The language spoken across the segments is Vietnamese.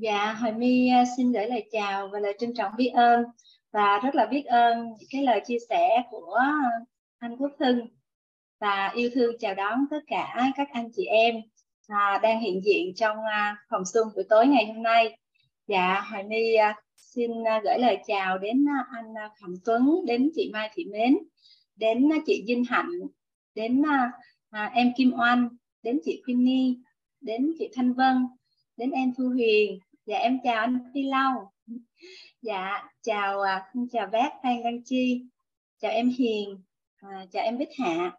Dạ, Hoài My à, xin gửi lời chào và lời trân trọng biết ơn và rất là biết ơn những cái lời chia sẻ của anh Quốc Hưng và yêu thương chào đón tất cả các anh chị em à, đang hiện diện trong à, phòng xung buổi tối ngày hôm nay. Dạ, Hoài My à, xin à, gửi lời chào đến à, anh à, Phạm Tuấn, đến chị Mai Thị Mến, đến à, chị Vinh Hạnh, đến à, à, em Kim Oanh, đến chị Queenie, đến chị Thanh Vân, đến em Thu Huyền, dạ em chào anh Phi Lâu, dạ chào à, chào bác Phan Đăng Chi, chào em Hiền, à, chào em Bích Hạ,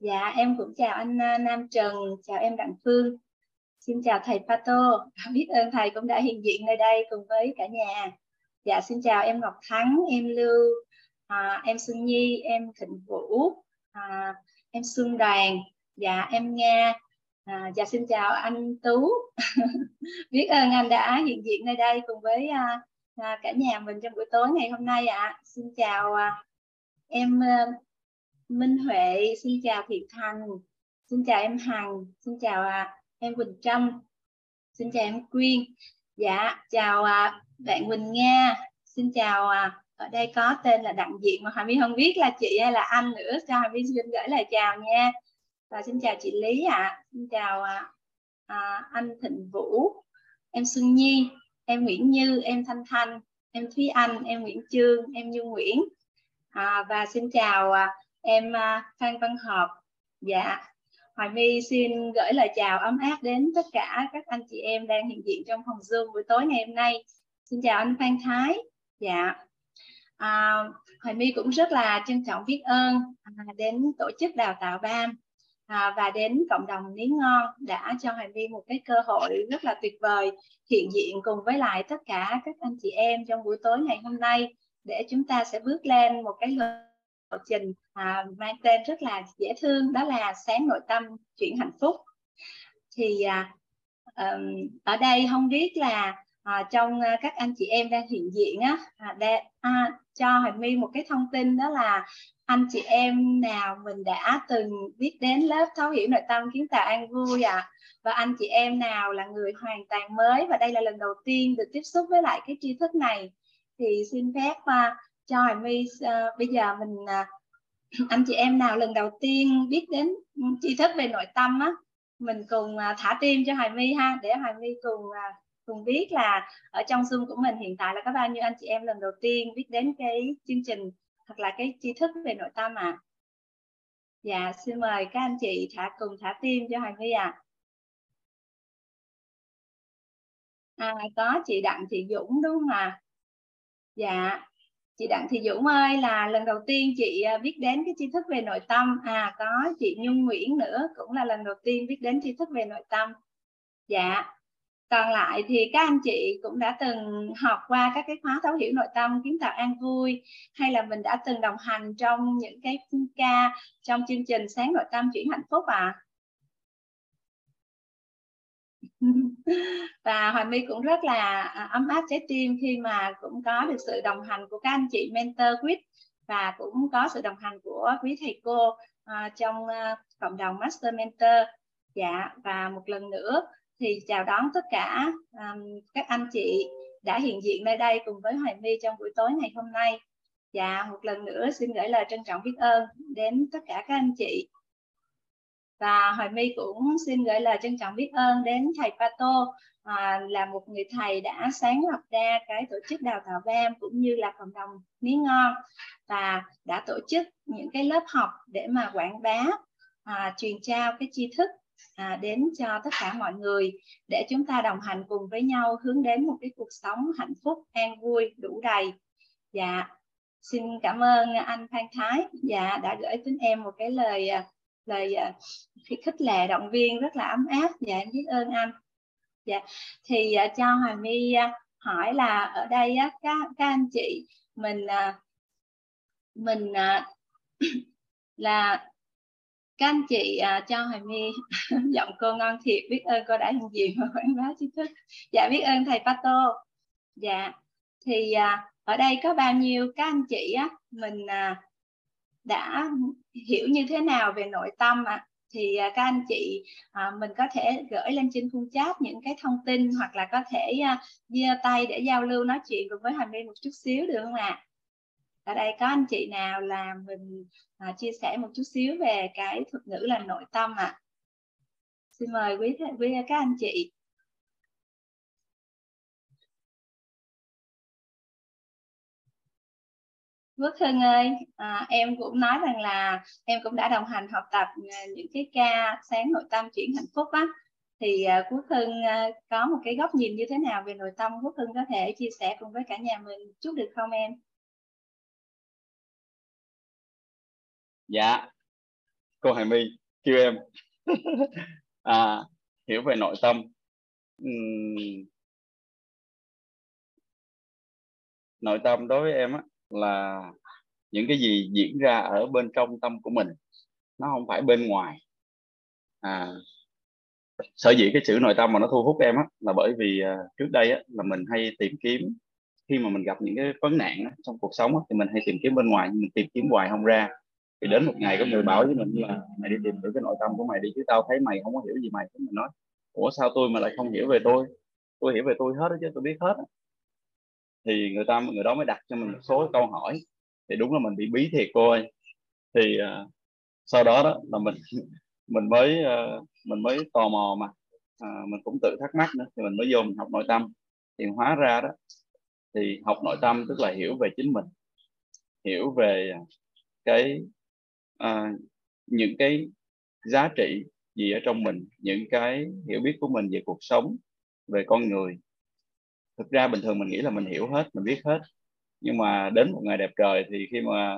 dạ em cũng chào anh à, Nam Trần, chào em Đặng Phương, xin chào thầy Pato, biết ơn thầy cũng đã hiện diện nơi đây cùng với cả nhà, dạ xin chào em Ngọc Thắng, em Lưu, à, em Xuân Nhi, em Thịnh Vũ, à, em Xuân Đoàn, dạ em Nga, À, dạ xin chào anh Tú. Biết ơn anh đã hiện diện nơi đây cùng với à, à, cả nhà mình trong buổi tối ngày hôm nay ạ. À. xin chào à, em à, Minh Huệ xin chào Thiện Thành xin chào em Hằng xin chào à, em Quỳnh Trâm xin chào em Quyên. Dạ chào à, bạn Quỳnh Nga xin chào à, ở đây có tên là Đặng Diện mà Hà My không biết là chị hay là anh nữa cho Hà My xin gửi lời chào nha và xin chào chị Lý ạ. À. xin chào à, à, anh Thịnh Vũ em Xuân Nhi em Nguyễn Như em Thanh Thanh em Thúy Anh em Nguyễn Trương em Như Nguyễn. À, và xin chào à, em à, Phan Văn Hợp. Dạ. Hoài My xin gửi lời chào ấm áp đến tất cả các anh chị em đang hiện diện trong phòng Zoom buổi tối ngày hôm nay. Xin chào anh Phan Thái. Dạ. À, Hoài My cũng rất là trân trọng biết ơn à, đến tổ chức đào tạo BAM à, và đến cộng đồng miếng ngon đã cho Hoài My một cái cơ hội rất là tuyệt vời hiện diện cùng với lại tất cả các anh chị em trong buổi tối ngày hôm nay để chúng ta sẽ bước lên một cái lộ trình à, mang tên rất là dễ thương đó là sáng nội tâm chuyển hạnh phúc. Thì à, um, ở đây không biết là à, trong à, các anh chị em đang hiện diện á à, để, à, cho Hoàng My một cái thông tin đó là anh chị em nào mình đã từng biết đến lớp thấu hiểu nội tâm kiến tạo an vui ạ à? và anh chị em nào là người hoàn toàn mới và đây là lần đầu tiên được tiếp xúc với lại cái tri thức này thì xin phép uh, cho Hoàng My uh, bây giờ mình uh, anh chị em nào lần đầu tiên biết đến tri thức về nội tâm á mình cùng thả tim cho Hoài My ha để Hoài My cùng cùng biết là ở trong Zoom của mình hiện tại là có bao nhiêu anh chị em lần đầu tiên biết đến cái chương trình hoặc là cái tri thức về nội tâm à dạ xin mời các anh chị thả cùng thả tim cho Hoàng My ạ. À. à có chị Đặng Thị Dũng đúng không ạ? Dạ chị Đặng Thị Dũng ơi, là lần đầu tiên chị à, biết đến cái tri thức về nội tâm. À có chị Nhung Nguyễn nữa, cũng là lần đầu tiên biết đến tri thức về nội tâm. Dạ còn lại thì các anh chị cũng đã từng học qua các cái khóa thấu hiểu nội tâm kiến tạo an vui hay là mình đã từng đồng hành trong những cái ca trong chương trình sáng nội tâm chuyển hạnh phúc à? Và Hoài My cũng rất là à, ấm áp trái tim khi mà cũng có được sự đồng hành của các anh chị mentor quýt và cũng có sự đồng hành của quý thầy cô uh, trong uh, cộng đồng Master Mentor. Dạ và một lần nữa thì chào đón tất cả um, các anh chị đã hiện diện nơi đây cùng với Hoài My trong buổi tối ngày hôm nay. Và một lần nữa xin gửi lời trân trọng biết ơn đến tất cả các anh chị. Và Hoài My cũng xin gửi lời trân trọng biết ơn đến thầy Pato à, là một người thầy đã sáng lập ra cái tổ chức đào tạo BAM cũng như là cộng đồng miếng ngon và đã tổ chức những cái lớp học để mà quảng bá à, truyền trao cái tri thức à, đến cho tất cả mọi người để chúng ta đồng hành cùng với nhau hướng đến một cái cuộc sống hạnh phúc an vui đủ đầy. Dạ xin cảm ơn anh Phan Thái. Dạ đã gửi đến em một cái lời à, lời à, khích lệ động viên rất là ấm áp. Dạ em biết ơn anh. Dạ thì à, cho Hoàng My hỏi là ở đây các các anh chị mình mình là các anh chị uh, cho Hoài My giọng cô ngon thiệt biết ơn cô đã hiện diện và quảng bá tri thức dạ biết ơn thầy Pato dạ thì uh, ở đây có bao nhiêu các anh chị á mình uh, đã hiểu như thế nào về nội tâm ạ à? thì uh, các anh chị uh, mình có thể gửi lên trên khung chat những cái thông tin hoặc là có thể uh, giơ tay để giao lưu nói chuyện cùng với Hoài My một chút xíu được không ạ? À? Ở đây có anh chị nào là mình à, chia sẻ một chút xíu về cái thuật ngữ là nội tâm ạ? À? Xin mời quý quý các anh chị. Phước Hưng ơi, à, em cũng nói rằng là em cũng đã đồng hành học tập à, những cái ca sáng nội tâm chuyển hạnh phúc á thì à, Quốc Hưng à, có một cái góc nhìn như thế nào về nội tâm Quốc Hưng có thể chia sẻ cùng với cả nhà mình chút được không em? Dạ, cô Hải My kêu em. À, hiểu về nội tâm. Uhm, nội tâm đối với em á là những cái gì diễn ra ở bên trong tâm của mình nó không phải bên ngoài. À, sở dĩ cái chữ nội tâm mà nó thu hút em á là bởi vì uh, trước đây á là mình hay tìm kiếm khi mà mình gặp những cái vấn nạn á, trong cuộc sống á, thì mình hay tìm kiếm bên ngoài nhưng mình tìm kiếm hoài không ra thì đến một ngày có người bảo với mình là mày đi tìm hiểu cái nội tâm của mày đi chứ tao thấy mày không có hiểu gì mày. Thì mình nói ủa sao tôi mà lại không hiểu về tôi? Tôi hiểu về tôi hết đó chứ tôi biết hết đó thì người ta người đó mới đặt cho mình một số câu hỏi. Thì đúng là mình bị bí thiệt cô ơi. Thì uh, sau đó đó là mình mình mới uh, mình mới tò mò mà uh, mình cũng tự thắc mắc nữa. Thì mình mới vô mình học nội tâm. Thì hóa ra đó thì học nội tâm tức là hiểu về chính mình hiểu về cái uh, những cái giá trị gì ở trong mình những cái hiểu biết của mình về cuộc sống về con người. Thực ra bình thường mình nghĩ là mình hiểu hết mình biết hết. Nhưng mà đến một ngày đẹp trời thì khi mà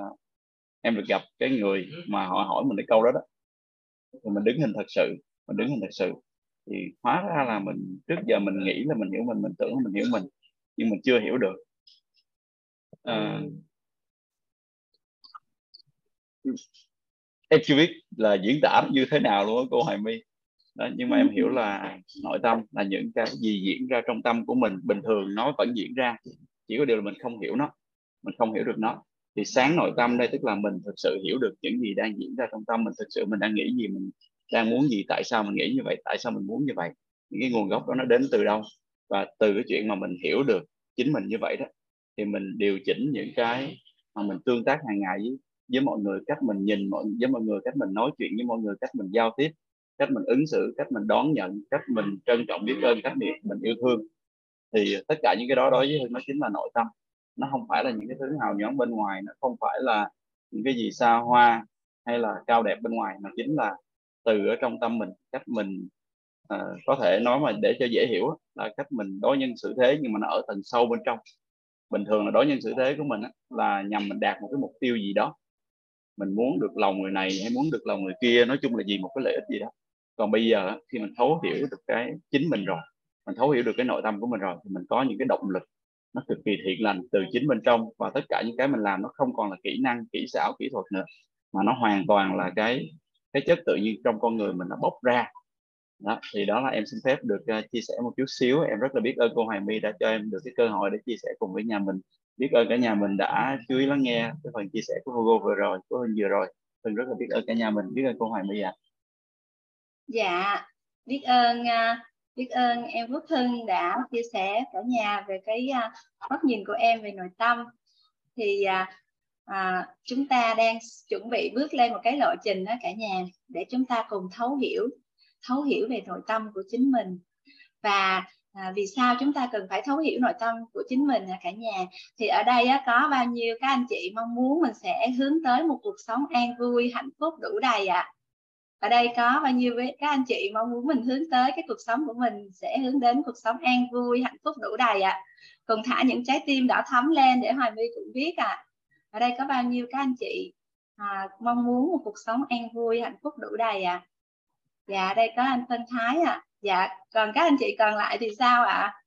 em được gặp cái người mà họ hỏi mình cái câu đó đó thì mình đứng hình thật sự mình đứng hình thật sự. Thì hóa ra là mình trước giờ mình nghĩ là mình hiểu mình mình tưởng là mình hiểu mình nhưng mình chưa hiểu được. À, em chưa biết là diễn tả như thế nào luôn á cô Hoài My. Đó, nhưng mà em hiểu là nội tâm là những cái gì diễn ra trong tâm của mình bình thường nó vẫn diễn ra. Chỉ có điều là mình không hiểu nó mình không hiểu được nó. Thì sáng nội tâm đây tức là mình thực sự hiểu được những gì đang diễn ra trong tâm mình thực sự mình đang nghĩ gì mình đang muốn gì tại sao mình nghĩ như vậy tại sao mình muốn như vậy. Những cái nguồn gốc đó nó đến từ đâu? Và từ cái chuyện mà mình hiểu được chính mình như vậy đó thì mình điều chỉnh những cái mà mình tương tác hàng ngày với, với mọi người cách mình nhìn mọi với mọi người cách mình nói chuyện với mọi người cách mình giao tiếp cách mình ứng xử cách mình đón nhận cách mình trân trọng biết ơn cách mình, mình yêu thương. Thì tất cả những cái đó đối với hưng nó chính là nội tâm. Nó không phải là những cái thứ hào nhoáng bên ngoài nó không phải là những cái gì xa hoa hay là cao đẹp bên ngoài mà chính là từ ở trong tâm mình cách mình uh, có thể nói mà để cho dễ hiểu là cách mình đối nhân xử thế nhưng mà nó ở tầng sâu bên trong. Bình thường là đối nhân xử thế của mình là nhằm mình đạt một cái mục tiêu gì đó mình muốn được lòng người này hay muốn được lòng người kia nói chung là gì một cái lợi ích gì đó. Còn bây giờ khi mình thấu hiểu được cái chính mình rồi mình thấu hiểu được cái nội tâm của mình rồi thì mình có những cái động lực nó cực kỳ thiện lành từ chính bên trong và tất cả những cái mình làm nó không còn là kỹ năng kỹ xảo kỹ thuật nữa mà nó hoàn toàn là cái cái chất tự nhiên trong con người mình nó bốc ra. Đó thì đó là em xin phép được uh, chia sẻ một chút xíu. Em rất là biết ơn cô Hoàng My đã cho em được cái cơ hội để chia sẻ cùng với nhà mình biết ơn cả nhà mình đã chú ý lắng nghe cái phần chia sẻ của Hugo vừa rồi của Hưng vừa rồi. Hưng rất là biết ơn cả nhà mình biết ơn cô Hoàng bây ạ. À. dạ biết ơn à, biết ơn em Phước Hưng đã chia sẻ cả nhà về cái à, góc nhìn của em về nội tâm. Thì à, à, chúng ta đang chuẩn bị bước lên một cái lộ trình đó cả nhà để chúng ta cùng thấu hiểu thấu hiểu về nội tâm của chính mình. Và à, vì sao chúng ta cần phải thấu hiểu nội tâm của chính mình cả nhà thì ở đây á, có bao nhiêu các anh chị mong muốn mình sẽ hướng tới một cuộc sống an vui hạnh phúc đủ đầy ạ à? ở đây có bao nhiêu với các anh chị mong muốn mình hướng tới cái cuộc sống của mình sẽ hướng đến cuộc sống an vui hạnh phúc đủ đầy ạ à. cùng thả những trái tim đỏ thắm lên để hoài my cũng biết ạ à. ở đây có bao nhiêu các anh chị à, mong muốn một cuộc sống an vui hạnh phúc đủ đầy ạ à. dạ đây có anh Tân Thái ạ à dạ còn các anh chị còn lại thì sao ạ? À?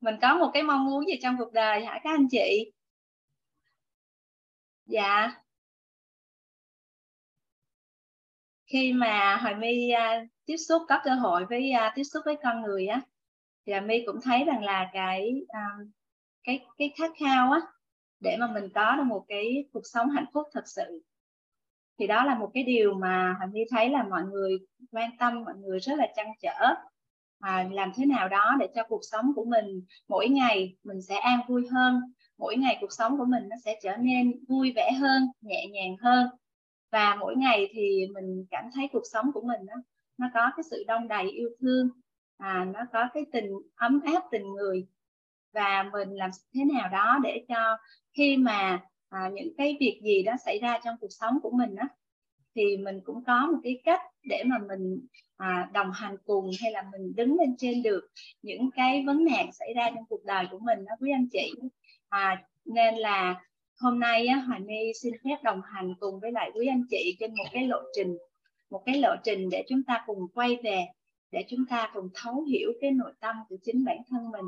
mình có một cái mong muốn gì trong cuộc đời hả các anh chị? Dạ. Khi mà hoài my uh, tiếp xúc có cơ hội với uh, tiếp xúc với con người á thì hoài my cũng thấy rằng là cái um, cái cái khát khao á để mà mình có được một cái cuộc sống hạnh phúc thật sự thì đó là một cái điều mà Hằng My thấy là mọi người quan tâm mọi người rất là trăn trở. À, làm thế nào đó để cho cuộc sống của mình mỗi ngày mình sẽ an vui hơn mỗi ngày cuộc sống của mình nó sẽ trở nên vui vẻ hơn nhẹ nhàng hơn. Và mỗi ngày thì mình cảm thấy cuộc sống của mình nó nó có cái sự đông đầy yêu thương à, nó có cái tình ấm áp tình người. Và mình làm thế nào đó để cho khi mà à, những cái việc gì đó xảy ra trong cuộc sống của mình á thì mình cũng có một cái cách để mà mình à, đồng hành cùng hay là mình đứng lên trên được những cái vấn nạn xảy ra trong cuộc đời của mình đó quý anh chị. À, nên là hôm nay á, Hoài My xin phép đồng hành cùng với lại quý anh chị trên một cái lộ trình một cái lộ trình để chúng ta cùng quay về để chúng ta cùng thấu hiểu cái nội tâm của chính bản thân mình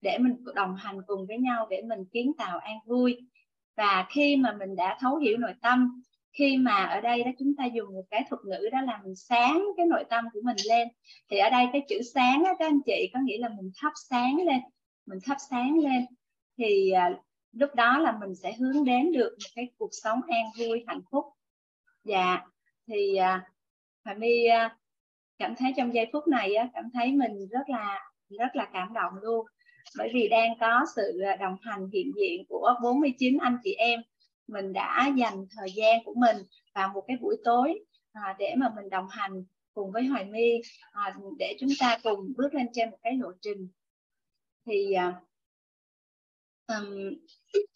để mình đồng hành cùng với nhau để mình kiến tạo an vui và khi mà mình đã thấu hiểu nội tâm khi mà ở đây đó chúng ta dùng một cái thuật ngữ đó là mình sáng cái nội tâm của mình lên. Thì ở đây cái chữ sáng đó các anh chị có nghĩa là mình thắp sáng lên mình thắp sáng lên. Thì à, lúc đó là mình sẽ hướng đến được một cái cuộc sống an vui hạnh phúc. Dạ thì à, Hà My à, cảm thấy trong giây phút này á, cảm thấy mình rất là rất là cảm động luôn bởi vì đang có sự à, đồng hành hiện diện của 49 anh chị em. Mình đã dành thời gian của mình vào một cái buổi tối à, để mà mình đồng hành cùng với Hoài My à, để chúng ta cùng bước lên trên một cái lộ trình. Thì à, um,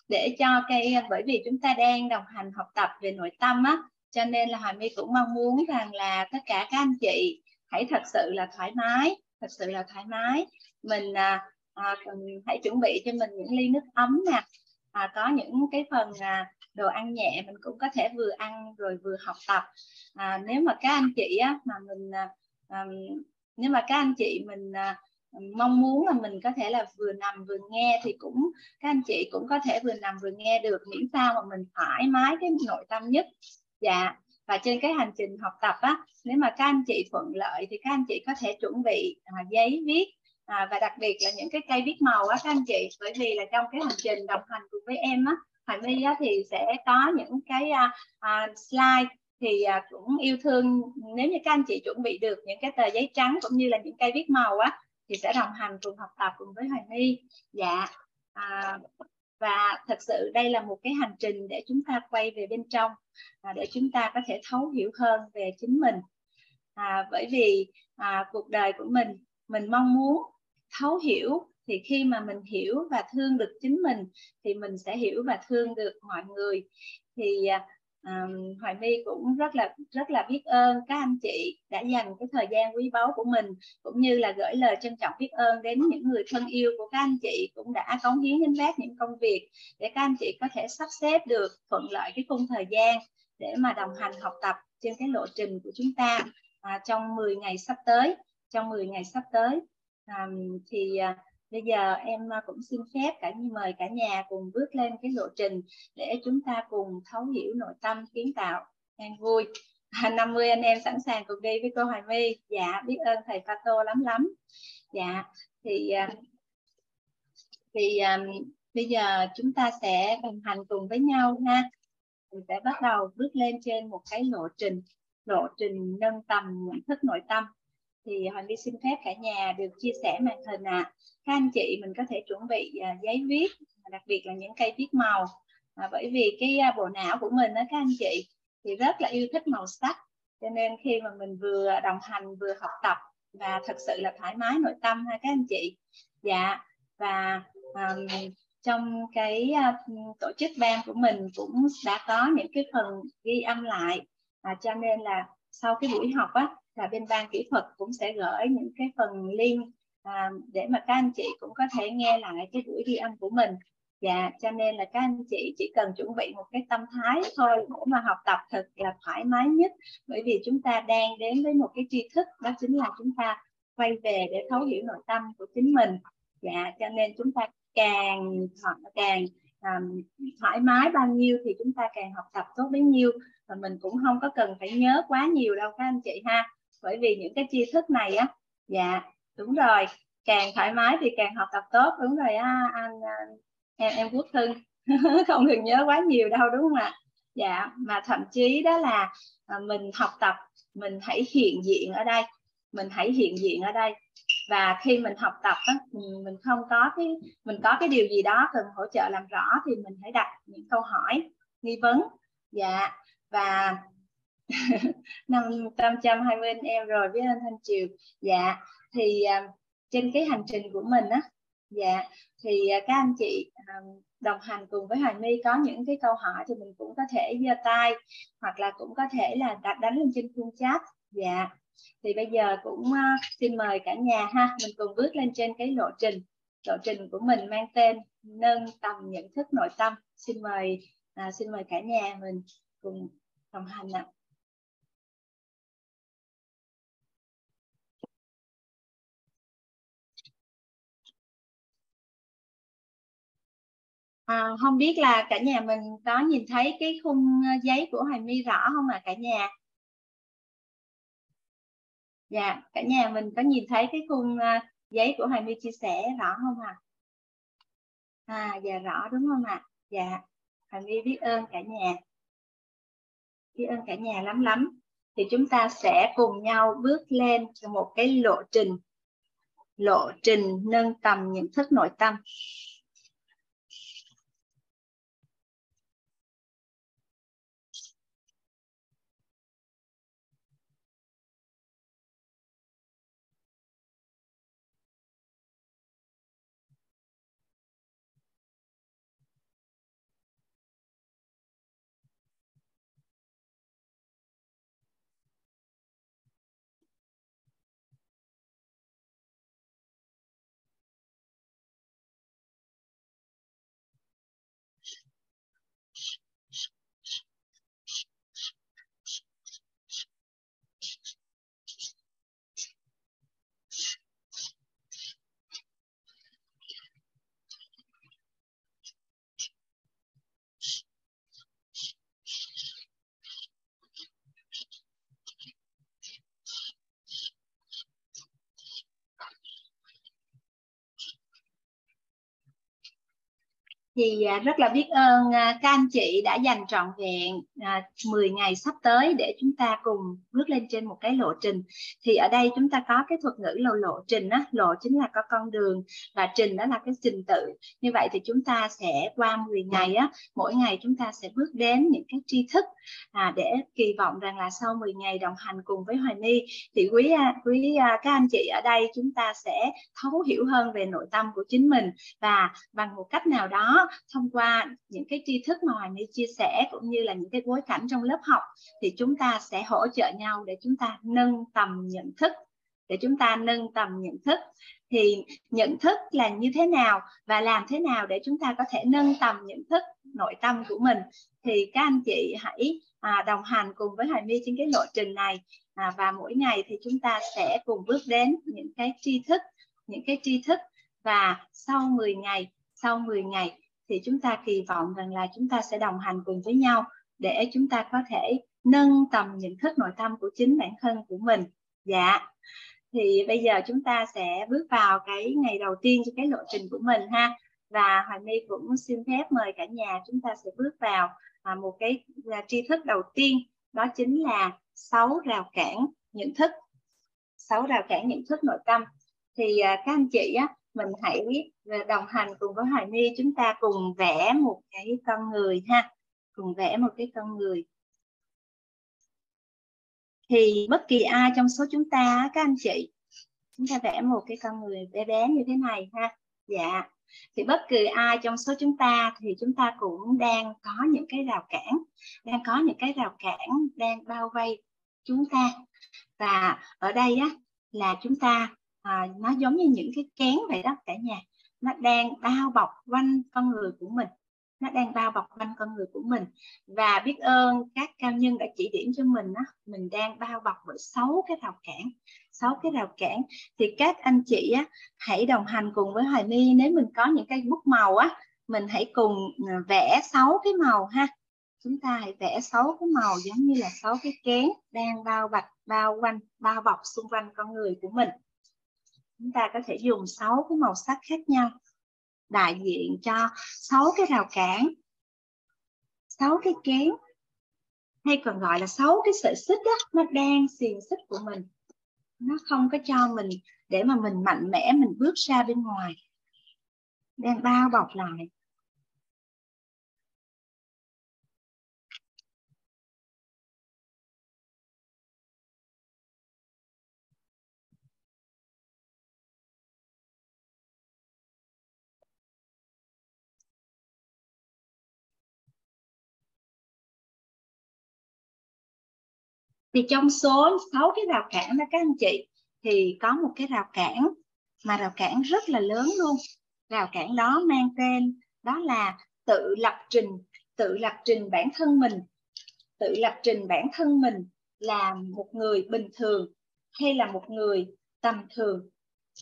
để cho cái à, bởi vì chúng ta đang đồng hành học tập về nội tâm á cho nên là Hoài My cũng mong muốn rằng là tất cả các anh chị hãy thật sự là thoải mái thật sự là thoải mái. Mình à, à, hãy chuẩn bị cho mình những ly nước ấm nè. À, có những cái phần à, đồ ăn nhẹ mình cũng có thể vừa ăn rồi vừa học tập. À, nếu mà các anh chị á, mà mình à, à, nếu mà các anh chị mình à, mong muốn là mình có thể là vừa nằm vừa nghe thì cũng các anh chị cũng có thể vừa nằm vừa nghe được miễn sao mà mình thoải mái cái nội tâm nhất. Dạ. Và trên cái hành trình học tập á nếu mà các anh chị thuận lợi thì các anh chị có thể chuẩn bị à, giấy viết à, và đặc biệt là những cái cây viết màu á các anh chị bởi vì là trong cái hành trình đồng hành cùng với em á Hoài My á, thì sẽ có những cái uh, uh, slide thì uh, cũng yêu thương. Nếu như các anh chị chuẩn bị được những cái tờ giấy trắng cũng như là những cây viết màu á thì sẽ đồng hành cùng học tập cùng với Hoài My. Dạ. À, và thật sự đây là một cái hành trình để chúng ta quay về bên trong à, để chúng ta có thể thấu hiểu hơn về chính mình. À, bởi vì à, cuộc đời của mình mình mong muốn thấu hiểu thì khi mà mình hiểu và thương được chính mình thì mình sẽ hiểu và thương được mọi người. Thì um, Hoài My cũng rất là rất là biết ơn các anh chị đã dành cái thời gian quý báu của mình cũng như là gửi lời trân trọng biết ơn đến những người thân yêu của các anh chị cũng đã cống hiến đến vác những công việc để các anh chị có thể sắp xếp được thuận lợi cái khung thời gian để mà đồng hành học tập trên cái lộ trình của chúng ta à, trong 10 ngày sắp tới trong 10 ngày sắp tới um, thì uh, bây giờ em à, cũng xin phép cả mời cả nhà cùng bước lên cái lộ trình để chúng ta cùng thấu hiểu nội tâm kiến tạo an vui. À, 50 anh em sẵn sàng cùng đi với cô Hoài My. Dạ biết ơn thầy Pato lắm lắm. Dạ thì thì um, bây giờ chúng ta sẽ đồng hành cùng với nhau ha. Mình sẽ bắt đầu bước lên trên một cái lộ trình lộ trình nâng tầm nhận thức nội tâm thì Hoàng đi xin phép cả nhà được chia sẻ màn hình ạ. À. Các anh chị mình có thể chuẩn bị uh, giấy viết, đặc biệt là những cây viết màu. À, bởi vì cái uh, bộ não của mình đó các anh chị thì rất là yêu thích màu sắc. Cho nên khi mà mình vừa đồng hành vừa học tập và thật sự là thoải mái nội tâm ha các anh chị. Dạ và um, trong cái uh, tổ chức ban của mình cũng đã có những cái phần ghi âm lại à, cho nên là sau cái buổi học á là bên ban kỹ thuật cũng sẽ gửi những cái phần link à, để mà các anh chị cũng có thể nghe lại cái buổi ghi âm của mình. Dạ cho nên là các anh chị chỉ cần chuẩn bị một cái tâm thái thôi để mà học tập thật là thoải mái nhất. Bởi vì chúng ta đang đến với một cái tri thức đó chính là chúng ta quay về để thấu hiểu nội tâm của chính mình. Dạ cho nên chúng ta càng càng um, thoải mái bao nhiêu thì chúng ta càng học tập tốt bấy nhiêu. Và mình cũng không có cần phải nhớ quá nhiều đâu các anh chị ha bởi vì những cái tri thức này á dạ đúng rồi càng thoải mái thì càng học tập tốt đúng rồi á anh, anh em em quốc hưng. Không cần nhớ quá nhiều đâu đúng không ạ? Dạ mà thậm chí đó là à, mình học tập mình hãy hiện diện ở đây mình hãy hiện diện ở đây. Và khi mình học tập á, ừ, mình không có cái mình có cái điều gì đó cần hỗ trợ làm rõ thì mình hãy đặt những câu hỏi nghi vấn. Dạ và năm trăm trăm hai mươi anh em rồi với anh Thanh Triều. Dạ thì uh, trên cái hành trình của mình á dạ thì uh, các anh chị uh, đồng hành cùng với Hoài My có những cái câu hỏi thì mình cũng có thể giơ tay hoặc là cũng có thể là đặt đánh lên trên khung chat. Dạ thì bây giờ cũng uh, xin mời cả nhà ha mình cùng bước lên trên cái lộ trình. Lộ trình của mình mang tên nâng tầm nhận thức nội tâm. Xin mời à, xin mời cả nhà mình cùng đồng hành ạ. à, Ờ, không biết là cả nhà mình có nhìn thấy cái khung ờ, giấy của Hoài My rõ không ạ à, cả nhà dạ cả nhà mình có nhìn thấy cái khung ờ, giấy của Hoài My chia sẻ rõ không ạ à? à dạ rõ đúng không ạ à? dạ Hoài My biết ơn cả nhà biết ơn cả nhà lắm lắm thì chúng ta sẽ cùng nhau bước lên một cái lộ trình lộ trình nâng tầm nhận thức nội tâm thì à, rất là biết ơn à, các anh chị đã dành trọn vẹn à, 10 ngày sắp tới để chúng ta cùng bước lên trên một cái lộ trình. Thì ở đây chúng ta có cái thuật ngữ là lộ trình á lộ chính là có con đường và trình đó là cái trình tự. Như vậy thì chúng ta sẽ qua 10 ngày á mỗi ngày chúng ta sẽ bước đến những cái tri thức à, để kỳ vọng rằng là sau 10 ngày đồng hành cùng với Hoài My thì quý quý các anh chị ở đây chúng ta sẽ thấu hiểu hơn về nội tâm của chính mình và bằng một cách nào đó thông qua những cái tri thức mà Hoàng My chia sẻ cũng như là những cái bối cảnh trong lớp học thì chúng ta sẽ hỗ trợ nhau để chúng ta nâng tầm nhận thức để chúng ta nâng tầm nhận thức. Thì nhận thức là như thế nào và làm thế nào để chúng ta có thể nâng tầm nhận thức nội tâm của mình? Thì các anh chị hãy à, đồng hành cùng với Hoài My trên cái lộ trình này à, và mỗi ngày thì chúng ta sẽ cùng bước đến những cái tri thức những cái tri thức. Và sau 10 ngày sau 10 ngày thì chúng ta kỳ vọng rằng là chúng ta sẽ đồng hành cùng với nhau để chúng ta có thể nâng tầm nhận thức nội tâm của chính bản thân của mình. Dạ. Thì bây giờ chúng ta sẽ bước vào cái ngày đầu tiên cho cái lộ trình của mình ha. Và Hoàng My cũng xin phép mời cả nhà chúng ta sẽ bước vào à, một cái à, tri thức đầu tiên, đó chính là sáu rào cản nhận thức, sáu rào cản nhận thức nội tâm. Thì à, các anh chị á mình hãy đồng hành cùng với Hoài My. Chúng ta cùng vẽ một cái con người ha. Cùng vẽ một cái con người. Thì bất kỳ ai trong số chúng ta, các anh chị, chúng ta vẽ một cái con người bé bé như thế này ha. Dạ. Thì bất kỳ ai trong số chúng ta thì chúng ta cũng đang có những cái rào cản, đang có những cái rào cản đang bao vây chúng ta. Và ở đây á, là chúng ta à, nó giống như những cái kén vậy đó cả nhà. Nó đang bao bọc quanh con người của mình. Nó đang bao bọc quanh con người của mình. Và biết ơn các cao nhân đã chỉ điểm cho mình đó, mình đang bao bọc bởi sáu cái rào cản sáu cái rào cản. Thì các anh chị á hãy đồng hành cùng với Hoài My. Nếu mình có những cái bút màu á mình hãy cùng à, vẽ sáu cái màu ha. Chúng ta hãy vẽ sáu cái màu giống như là sáu cái kén đang bao bọc bao quanh bao bọc xung quanh con người của mình chúng ta có thể dùng sáu cái màu sắc khác nhau đại diện cho sáu cái rào cản, sáu cái kén, hay còn gọi là sáu cái sợi xích đó nó đang xiềng xích của mình. Nó không có cho mình, để mà mình mạnh mẽ mình bước ra bên ngoài, đang bao bọc lại. Thì trong số 6 cái rào cản đó, các anh chị, thì có một cái rào cản mà rào cản rất là lớn luôn. Rào cản đó mang tên đó là tự lập trình, tự lập trình bản thân mình. Tự lập trình bản thân mình là một người bình thường hay là một người tầm thường?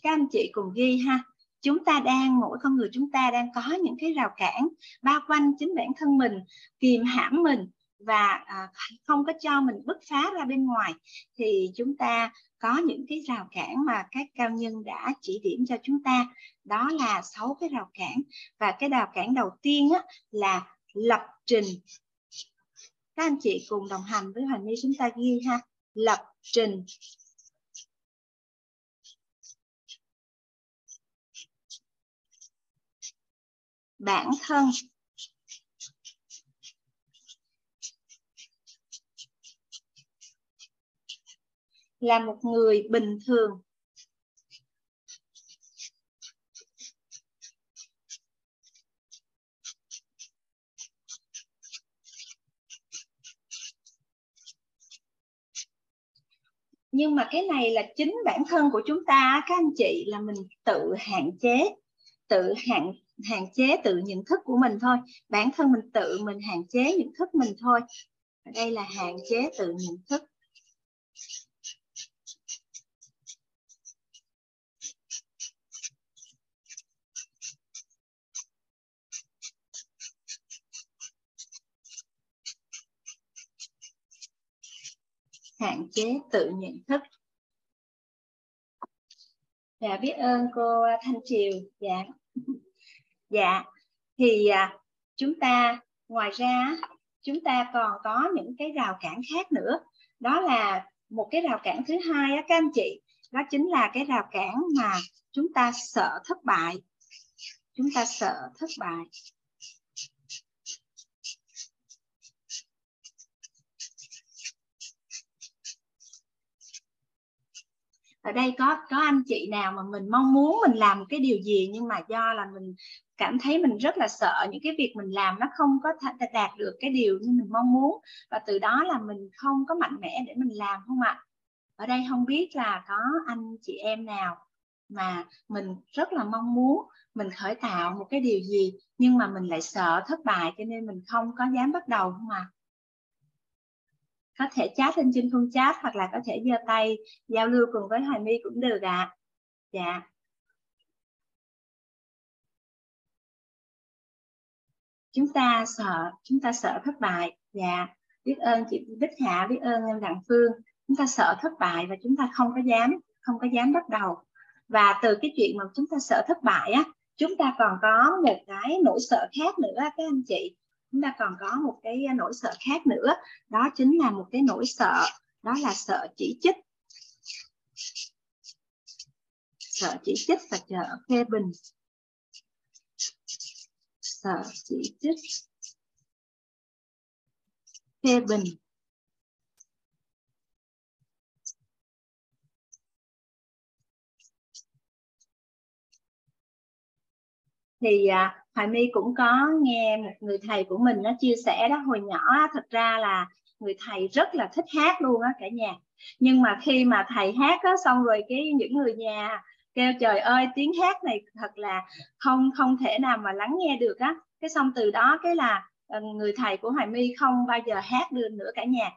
Các anh chị cùng ghi ha. Chúng ta đang, mỗi con người chúng ta đang có những cái rào cản bao quanh chính bản thân mình, kìm hãm mình và à, không có cho mình bứt phá ra bên ngoài thì chúng ta có những cái rào cản mà các cao nhân đã chỉ điểm cho chúng ta. Đó là sáu cái rào cản. Và cái rào cản đầu tiên á, là lập trình. Các anh chị cùng đồng hành với hoàng ni chúng ta ghi ha. Lập trình. Bản thân. Là một người bình thường. Nhưng mà cái này là chính bản thân của chúng ta, các anh chị, là mình tự hạn chế, tự hạn hạn chế tự nhận thức của mình thôi. Bản thân mình tự mình hạn chế nhận thức mình thôi. Đây là hạn chế tự nhận thức. Hạn chế tự nhận thức. Dạ biết ơn cô thanh triều. Dạ. Dạ. Thì à, chúng ta, ngoài ra, chúng ta còn có những cái rào cản khác nữa. Đó là một cái rào cản thứ hai á, các anh chị, đó chính là cái rào cản mà chúng ta sợ thất bại. Chúng ta sợ thất bại. Ở đây có có anh chị nào mà mình mong muốn mình làm một cái điều gì, nhưng mà do là mình cảm thấy mình rất là sợ những cái việc mình làm nó không có đạt được cái điều như mình mong muốn, và từ đó là mình không có mạnh mẽ để mình làm không ạ ở đây không biết là có anh chị em nào mà mình rất là mong muốn mình khởi tạo một cái điều gì, nhưng mà mình lại sợ thất bại cho nên mình không có dám bắt đầu không ạ à? Có thể chat lên trên khung chat hoặc là có thể giơ tay giao lưu cùng với Hoài My cũng được ạ. À. Dạ. Chúng ta sợ, chúng ta sợ thất bại. Dạ. Biết ơn chị Bích Hạ, biết ơn em Đặng Phương. Chúng ta sợ thất bại và chúng ta không có dám, không có dám bắt đầu. Và từ cái chuyện mà chúng ta sợ thất bại á, chúng ta còn có một cái nỗi sợ khác nữa các anh chị chúng ta còn có một cái à, nỗi sợ khác nữa. Đó chính là một cái nỗi sợ, đó là sợ chỉ trích. Sợ chỉ trích và sợ phê bình. Sợ chỉ trích. Phê bình. Thì à, Hoài My cũng có nghe một người thầy của mình nó chia sẻ đó hồi nhỏ thật ra là người thầy rất là thích hát luôn á cả nhà. Nhưng mà khi mà thầy hát á xong rồi cái những người nhà kêu trời ơi tiếng hát này thật là không không thể nào mà lắng nghe được á. Cái xong từ đó cái là ờ, người thầy của Hoài My không bao giờ hát được nữa cả nhà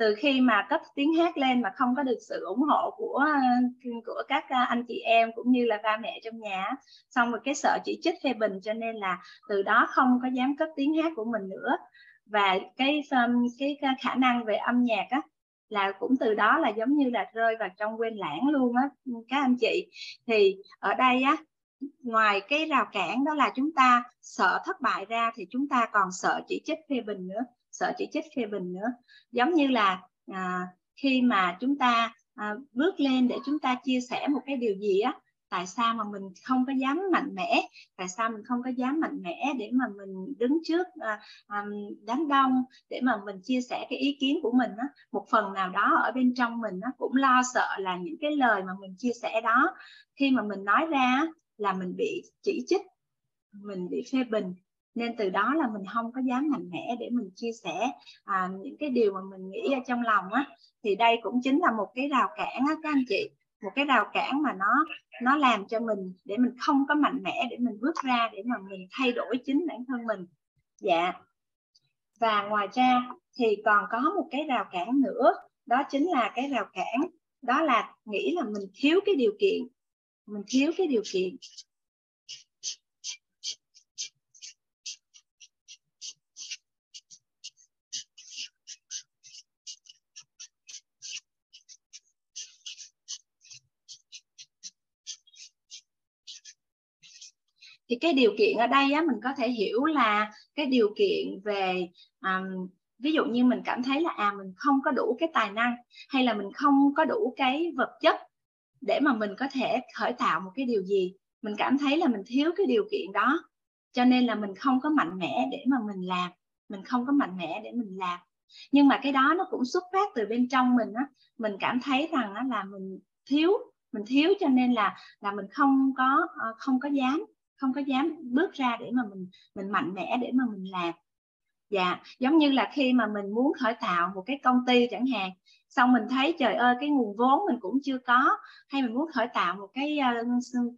từ khi mà cất tiếng hát lên mà không có được sự ủng hộ của của các à, anh chị em cũng như là ba mẹ trong nhà xong rồi cái sợ chỉ trích phê bình cho nên là từ đó không có dám cất tiếng hát của mình nữa. Và cái, um, cái à, khả năng về âm nhạc á là cũng từ đó là giống như là rơi vào trong quên lãng luôn á ừ, các anh chị. Thì ở đây á ngoài cái rào cản đó là chúng ta sợ thất bại ra thì chúng ta còn sợ chỉ trích phê bình nữa sợ chỉ trích phê bình nữa. Giống như là à, khi mà chúng ta à, bước lên để chúng ta chia sẻ một cái điều gì á tại sao mà mình không có dám mạnh mẽ? Tại sao mình không có dám mạnh mẽ để mà mình đứng trước à, à, đám đông để mà mình chia sẻ cái ý kiến của mình á? Một phần nào đó ở bên trong mình nó cũng lo sợ là những cái lời mà mình chia sẻ đó khi mà mình nói ra là mình bị chỉ trích mình bị phê bình nên từ đó là mình không có dám mạnh mẽ để mình chia sẻ à, những cái điều mà mình nghĩ ở trong lòng á. Thì đây cũng chính là một cái rào cản á các anh chị. Một cái rào cản mà nó nó làm cho mình để mình không có mạnh mẽ để mình bước ra để mà mình thay đổi chính bản thân mình. Dạ. Và ngoài ra thì còn có một cái rào cản nữa đó chính là cái rào cản đó là nghĩ là mình thiếu cái điều kiện mình thiếu cái điều kiện. Thì cái điều kiện ở đây á, mình có thể hiểu là cái điều kiện về um, ví dụ như mình cảm thấy là à mình không có đủ cái tài năng hay là mình không có đủ cái vật chất để mà mình có thể khởi tạo một cái điều gì mình cảm thấy là mình thiếu cái điều kiện đó. Cho nên là mình không có mạnh mẽ để mà mình làm mình không có mạnh mẽ để mình làm. Nhưng mà cái đó nó cũng xuất phát từ bên trong mình á mình cảm thấy rằng á, là mình thiếu mình thiếu cho nên là là mình không có ờ, không có dám không có dám bước ra để mà mình mình mạnh mẽ để mà mình làm. Dạ giống như là khi mà mình muốn khởi tạo một cái công ty chẳng hạn xong mình thấy trời ơi cái nguồn vốn mình cũng chưa có. Hay mình muốn khởi tạo một cái ờ,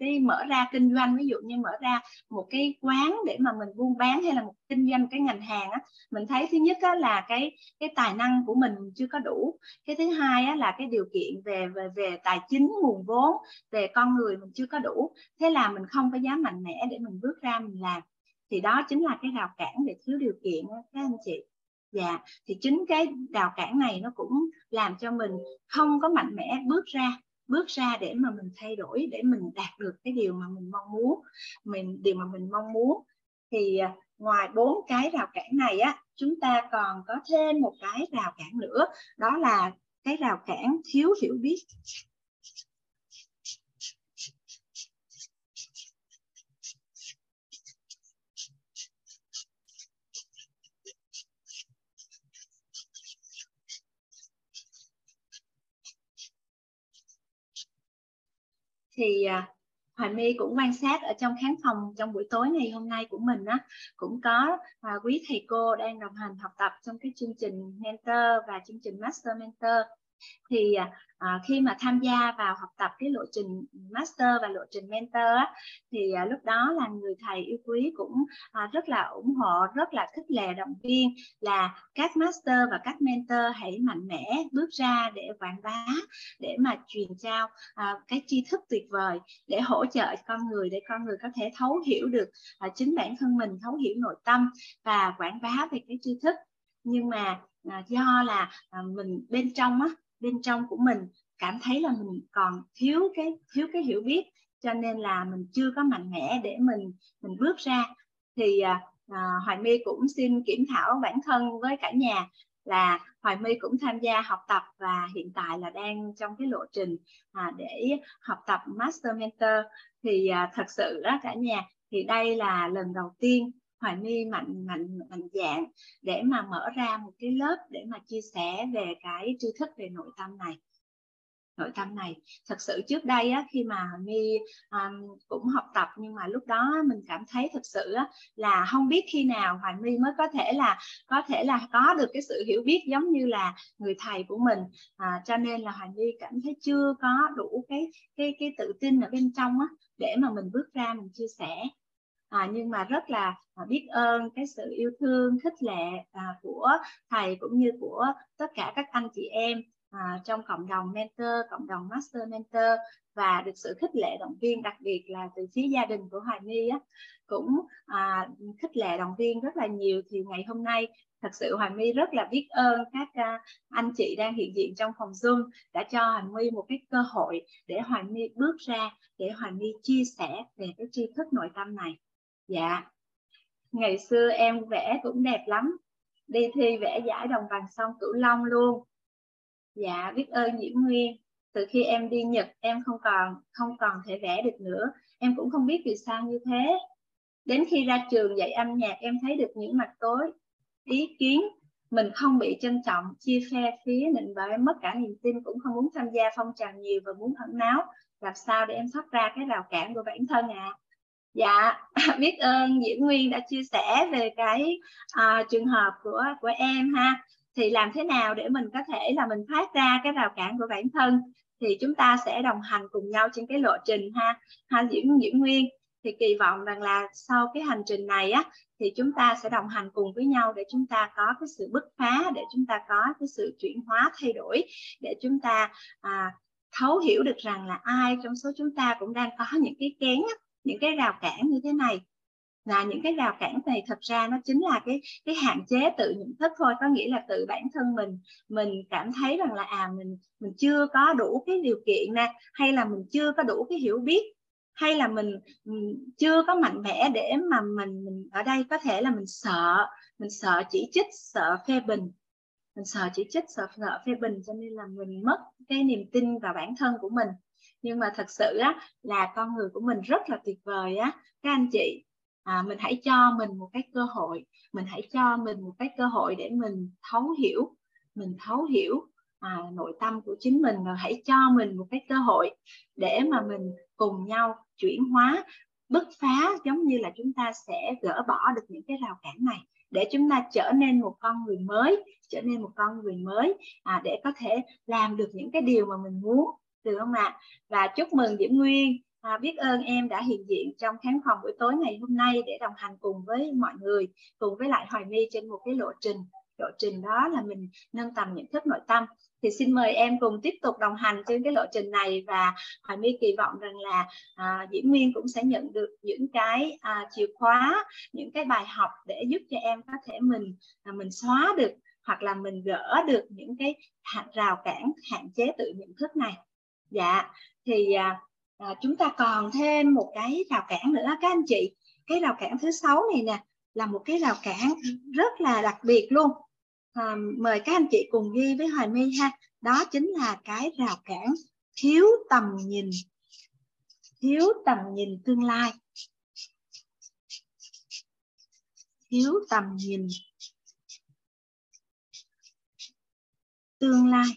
cái mở ra kinh doanh ví dụ như mở ra một cái quán để mà mình buôn bán hay là một kinh doanh cái ngành hàng á mình thấy thứ nhất á, là cái cái tài năng của mình chưa có đủ. Cái thứ hai á, là cái điều kiện về về về tài chính nguồn vốn về con người mình chưa có đủ. Thế là mình không có dám mạnh mẽ để mình bước ra mình làm. Thì đó chính là cái rào cản về thiếu điều kiện đó, các anh chị dạ thì chính cái rào cản này nó cũng làm cho mình không có mạnh mẽ bước ra bước ra để mà mình thay đổi, để mình đạt được cái điều mà mình mong muốn, mình, điều mà mình mong muốn. Thì à, ngoài bốn cái rào cản này á, chúng ta còn có thêm một cái rào cản nữa, đó là cái rào cản thiếu hiểu biết. Thì à, Hoài My cũng quan sát ở trong khán phòng trong buổi tối ngày hôm nay của mình á cũng có à, quý thầy cô đang đồng hành học tập trong cái chương trình mentor và chương trình master mentor thì à, à, khi mà tham gia vào học tập cái lộ trình master và lộ trình mentor á, thì à, lúc đó là người thầy yêu quý cũng à, rất là ủng hộ rất là khích lệ động viên là các master và các mentor hãy mạnh mẽ bước ra để quảng bá để mà truyền trao à, cái tri thức tuyệt vời để hỗ trợ con người để con người có thể thấu hiểu được à, chính bản thân mình thấu hiểu nội tâm và quảng bá về cái tri thức. Nhưng mà à, do là à, mình bên trong á bên trong của mình cảm thấy là mình còn thiếu cái thiếu cái hiểu biết cho nên là mình chưa có mạnh mẽ để mình mình bước ra. Thì à, à, Hoài My cũng xin kiểm thảo bản thân với cả nhà là Hoài My cũng tham gia học tập và hiện tại là đang trong cái lộ trình à, để học tập Master Mentor. Thì à, thật sự đó cả nhà thì đây là lần đầu tiên Hoài My mạnh mạnh mạnh dạng để mà mở ra một cái lớp để mà chia sẻ về cái tri thức về nội tâm này. Nội tâm này. Thật sự trước đây á, khi mà my um, cũng học tập nhưng mà lúc đó mình cảm thấy thật sự á, là không biết khi nào hoài my mới có thể là có thể là có được cái sự hiểu biết giống như là người thầy của mình. À, cho nên là hoài my cảm thấy chưa có đủ cái cái cái tự tin ở bên trong á, để mà mình bước ra mình chia sẻ à, nhưng mà rất là à, biết ơn cái sự yêu thương khích lệ à, của thầy cũng như của tất cả các anh chị em à, trong cộng đồng mentor cộng đồng master mentor và được sự khích lệ động viên đặc biệt là từ phía gia đình của Hoài My á cũng à, khích lệ động viên rất là nhiều. Thì ngày hôm nay thật sự Hoài My rất là biết ơn các à, anh chị đang hiện diện trong phòng Zoom đã cho Hoài My một cái cơ hội để Hoài My bước ra để Hoài My chia sẻ về cái tri thức nội tâm này dạ. Ngày xưa em vẽ cũng đẹp lắm. Đi thi vẽ giải đồng bằng sông Cửu Long luôn. Dạ biết ơn Diễm Nguyên. Từ khi em đi Nhật, em không còn không còn thể vẽ được nữa. Em cũng không biết vì sao như thế. Đến khi ra trường dạy âm nhạc, em thấy được những mặt tối, ý kiến. Mình không bị trân trọng, chia phe phía nịnh bợ em mất cả niềm tin, cũng không muốn tham gia phong trào nhiều và muốn ẩn náu. Làm sao để em thoát ra cái rào cản của bản thân à dạ biết ơn Diễm Nguyên đã chia sẻ về cái uh, trường hợp của của em ha. Thì làm thế nào để mình có thể là mình thoát ra cái rào cản của bản thân? Thì chúng ta sẽ đồng hành cùng nhau trên cái lộ trình ha. Ha Diễm Diễm Nguyên thì kỳ vọng rằng là sau cái hành trình này á thì chúng ta sẽ đồng hành cùng với nhau để chúng ta có cái sự bứt phá để chúng ta có cái sự chuyển hóa thay đổi để chúng ta à, thấu hiểu được rằng là ai trong số chúng ta cũng đang có những cái kén những cái rào cản như thế này. Là những cái rào cản này thật ra nó chính là cái cái hạn chế tự nhận thức thôi. Có nghĩa là tự bản thân mình mình cảm thấy rằng là à mình mình chưa có đủ cái điều kiện nè hay là mình chưa có đủ cái hiểu biết hay là mình, mình chưa có mạnh mẽ để mà mình mình ở đây có thể là mình sợ mình sợ chỉ trích sợ phê bình. Mình sợ chỉ trích sợ, sợ phê bình cho nên là mình mất cái niềm tin vào bản thân của mình nhưng mà thật sự á là con người của mình rất là tuyệt vời á. Các anh chị à, mình hãy cho mình một cái cơ hội mình hãy cho mình một cái cơ hội để mình thấu hiểu mình thấu hiểu à, nội tâm của chính mình rồi hãy cho mình một cái cơ hội để mà mình cùng nhau chuyển hóa bứt phá giống như là chúng ta sẽ gỡ bỏ được những cái rào cản này. Để chúng ta trở nên một con người mới trở nên một con người mới à, để có thể làm được những cái điều mà mình muốn được không ạ? Và chúc mừng Diễm Nguyên. À, biết ơn em đã hiện diện trong khán phòng buổi tối ngày hôm nay để đồng hành cùng với mọi người cùng với lại Hoài My trên một cái lộ trình. Lộ trình đó là mình nâng tầm nhận thức nội tâm. Thì xin mời em cùng tiếp tục đồng hành trên cái lộ trình này và Hoài My kỳ vọng rằng là à, Diễm Nguyên cũng sẽ nhận được những cái à, chìa khóa những cái bài học để giúp cho em có thể mình à, mình xóa được hoặc là mình gỡ được những cái rào cản hạn chế tự nhận thức này dạ thì à, à, chúng ta còn thêm một cái rào cản nữa các anh chị. Cái rào cản thứ sáu này nè là một cái rào cản rất là đặc biệt luôn. À, mời các anh chị cùng ghi với hoài my ha. Đó chính là cái rào cản thiếu tầm nhìn thiếu tầm nhìn tương lai. Thiếu tầm nhìn tương lai.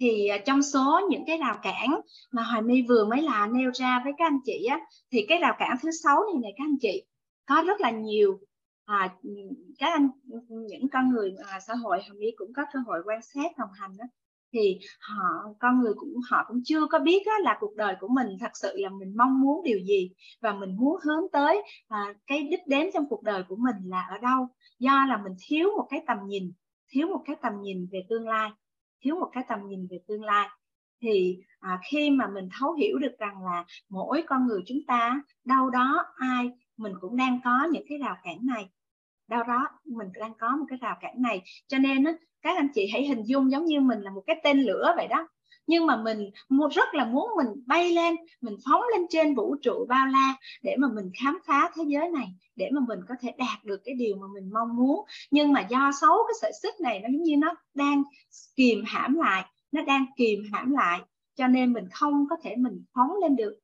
Thì à, trong số những cái rào cản mà Hoài My vừa mới là nêu ra với các anh chị á thì cái rào cản thứ sáu này này các anh chị có rất là nhiều à, các anh những con người à, xã hội Hoài My cũng có cơ hội quan sát đồng hành đó thì họ con người cũng họ cũng chưa có biết á, là cuộc đời của mình thật sự là mình mong muốn điều gì và mình muốn hướng tới à, cái đích đến trong cuộc đời của mình là ở đâu. Do là mình thiếu một cái tầm nhìn thiếu một cái tầm nhìn về tương lai thiếu một cái tầm nhìn về tương lai. Thì à, khi mà mình thấu hiểu được rằng là mỗi con người chúng ta đâu đó ai mình cũng đang có những cái rào cản này đâu đó mình đang có một cái rào cản này. Cho nên á, các anh chị hãy hình dung giống như mình là một cái tên lửa vậy đó nhưng mà mình rất là muốn mình bay lên mình phóng lên trên vũ trụ bao la để mà mình khám phá thế giới này để mà mình có thể đạt được cái điều mà mình mong muốn. Nhưng mà do xấu cái sợi xích này nó giống như nó đang kìm hãm lại nó đang kìm hãm lại cho nên mình không có thể mình phóng lên được.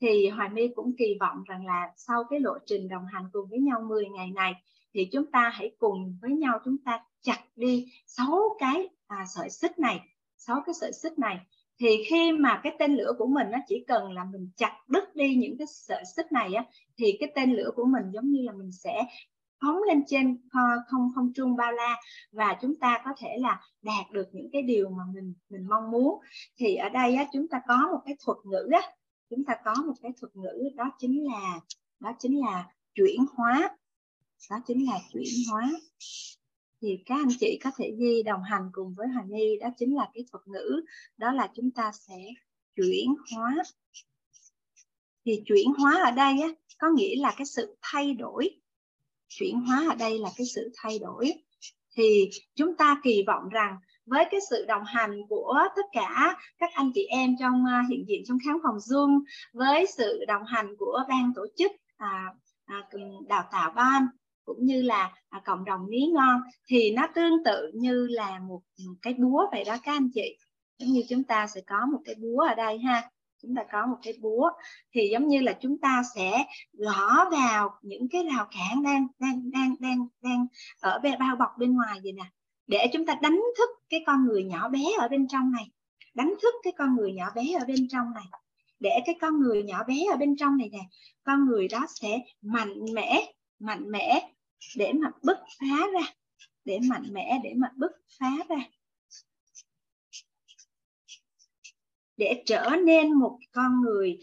Thì Hoài My cũng kỳ vọng rằng là sau cái lộ trình đồng hành cùng với nhau 10 ngày này thì chúng ta hãy cùng với nhau chúng ta chặt đi sáu cái à, sợi xích này sáu cái sợi xích này thì khi mà cái tên lửa của mình nó chỉ cần là mình chặt đứt đi những cái sợi xích này á thì cái tên lửa của mình giống như là mình sẽ phóng lên trên không không trung bao la và chúng ta có thể là đạt được những cái điều mà mình mình mong muốn. Thì ở đây á, chúng ta có một cái thuật ngữ á chúng ta có một cái thuật ngữ đó chính là đó chính là chuyển hóa. Đó chính là chuyển hóa thì các anh chị có thể ghi đồng hành cùng với Hà Nhi đó chính là cái thuật ngữ đó là chúng ta sẽ chuyển hóa. Thì chuyển hóa ở đây á, có nghĩa là cái sự thay đổi. Chuyển hóa ở đây là cái sự thay đổi. Thì chúng ta kỳ vọng rằng với cái sự đồng hành của tất cả các anh chị em trong à, hiện diện trong khán phòng Zoom với sự đồng hành của ban tổ chức à, à, đào tạo ban cũng như là à, cộng đồng lý ngon thì nó tương tự như là một, một cái búa vậy đó các anh chị. Giống như chúng ta sẽ có một cái búa ở đây ha. Chúng ta có một cái búa thì giống như là chúng ta sẽ gõ vào những cái rào cản đang đang đang đang đang ở bên bao bọc bên ngoài vậy nè. Để chúng ta đánh thức cái con người nhỏ bé ở bên trong này. Đánh thức cái con người nhỏ bé ở bên trong này. Để cái con người nhỏ bé ở bên trong này nè con người đó sẽ mạnh mẽ mạnh mẽ để mà bứt phá ra, để mạnh mẽ, để mà bứt phá ra. Để trở nên một con người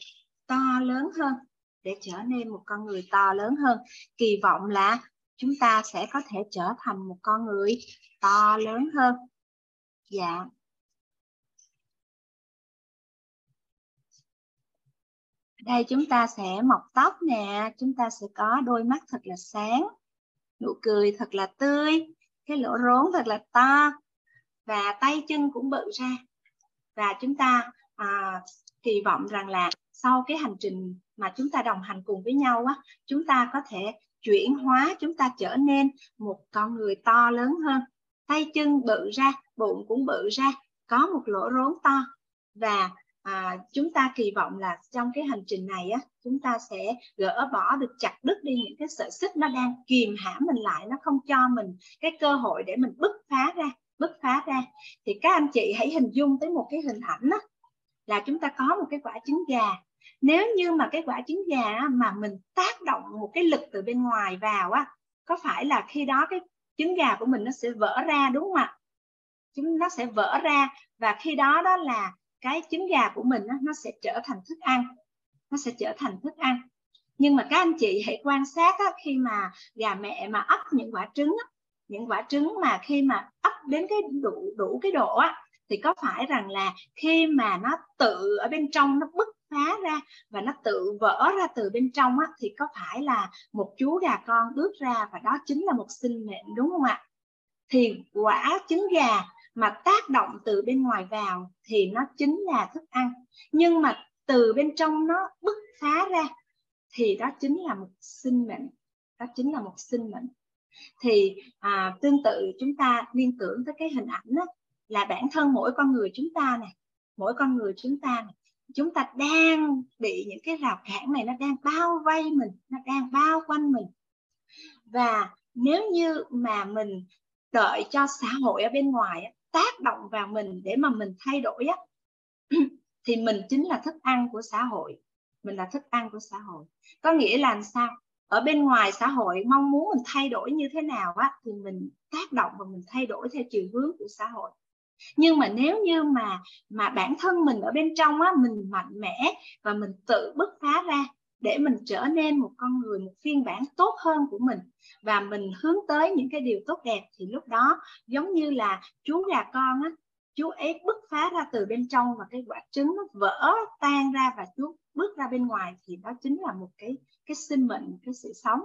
to lớn hơn, để trở nên một con người to lớn hơn. Kỳ vọng là chúng ta sẽ có thể trở thành một con người to lớn hơn. Dạ. Đây chúng ta sẽ mọc tóc nè, chúng ta sẽ có đôi mắt thật là sáng nụ cười thật là tươi cái lỗ rốn thật là to và tay chân cũng bự ra. Và chúng ta à, kỳ vọng rằng là sau cái hành trình mà chúng ta đồng hành cùng với nhau á chúng ta có thể chuyển hóa chúng ta trở nên một con người to lớn hơn. Tay chân bự ra bụng cũng bự ra có một lỗ rốn to. Và à, chúng ta kỳ vọng là trong cái hành trình này á chúng ta sẽ gỡ bỏ được chặt đứt đi những cái sợi xích nó đang kìm hãm mình lại nó không cho mình cái cơ hội để mình bứt phá ra bứt phá ra. Thì các anh chị hãy hình dung tới một cái hình ảnh đó là chúng ta có một cái quả trứng gà. Nếu như mà cái quả trứng gà mà mình tác động một cái lực từ bên ngoài vào á có phải là khi đó cái trứng gà của mình nó sẽ vỡ ra đúng không ạ? Chúng nó sẽ vỡ ra và khi đó đó là cái trứng gà của mình nó sẽ trở thành thức ăn nó sẽ trở thành thức ăn. Nhưng mà các anh chị hãy quan sát á, khi mà gà mẹ mà ấp những quả trứng á, những quả trứng mà khi mà ấp đến cái đủ đủ cái độ á thì có phải rằng là khi mà nó tự ở bên trong nó bứt phá ra và nó tự vỡ ra từ bên trong á, thì có phải là một chú gà con bước ra và đó chính là một sinh mệnh đúng không ạ? Thì quả trứng gà mà tác động từ bên ngoài vào thì nó chính là thức ăn. Nhưng mà từ bên trong nó bứt phá ra thì đó chính là một sinh mệnh đó chính là một sinh mệnh. Thì à, tương tự chúng ta liên tưởng tới cái hình ảnh đó, là bản thân mỗi con người chúng ta này mỗi con người chúng ta này chúng ta đang bị những cái rào cản này nó đang bao vây mình nó đang bao quanh mình. Và nếu như mà mình đợi cho xã hội ở bên ngoài tác động vào mình để mà mình thay đổi á, thì mình chính là thức ăn của xã hội. Mình là thức ăn của xã hội. Có nghĩa là sao? Ở bên ngoài xã hội, mong muốn mình thay đổi như thế nào á, thì mình tác động và mình thay đổi theo chiều hướng của xã hội. Nhưng mà nếu như mà mà bản thân mình ở bên trong á, mình mạnh mẽ và mình tự bứt phá ra để mình trở nên một con người, một phiên bản tốt hơn của mình. Và mình hướng tới những cái điều tốt đẹp thì lúc đó giống như là chú gà con á, chú ấy bứt phá ra từ bên trong và cái quả trứng nó vỡ tan ra và chú bước ra bên ngoài thì đó chính là một cái cái sinh mệnh, cái sự sống.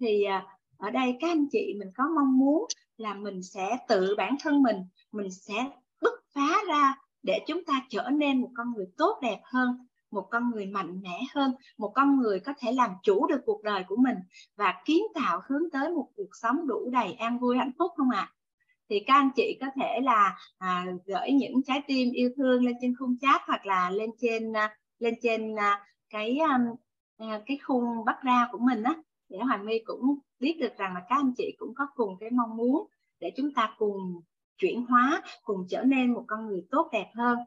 Thì à, ở đây các anh chị mình có mong muốn là mình sẽ tự bản thân mình mình sẽ bứt phá ra để chúng ta trở nên một con người tốt đẹp hơn một con người mạnh mẽ hơn một con người có thể làm chủ được cuộc đời của mình và kiến tạo hướng tới một cuộc sống đủ đầy an vui hạnh phúc không ạ à? thì các anh chị có thể là à, gửi những trái tim yêu thương lên trên khung chat hoặc là lên trên à, lên trên à, cái um, à, cái khung bắt ra của mình á để Hoàng My cũng biết được rằng là các anh chị cũng có cùng cái mong muốn để chúng ta cùng chuyển hóa cùng trở nên một con người tốt đẹp hơn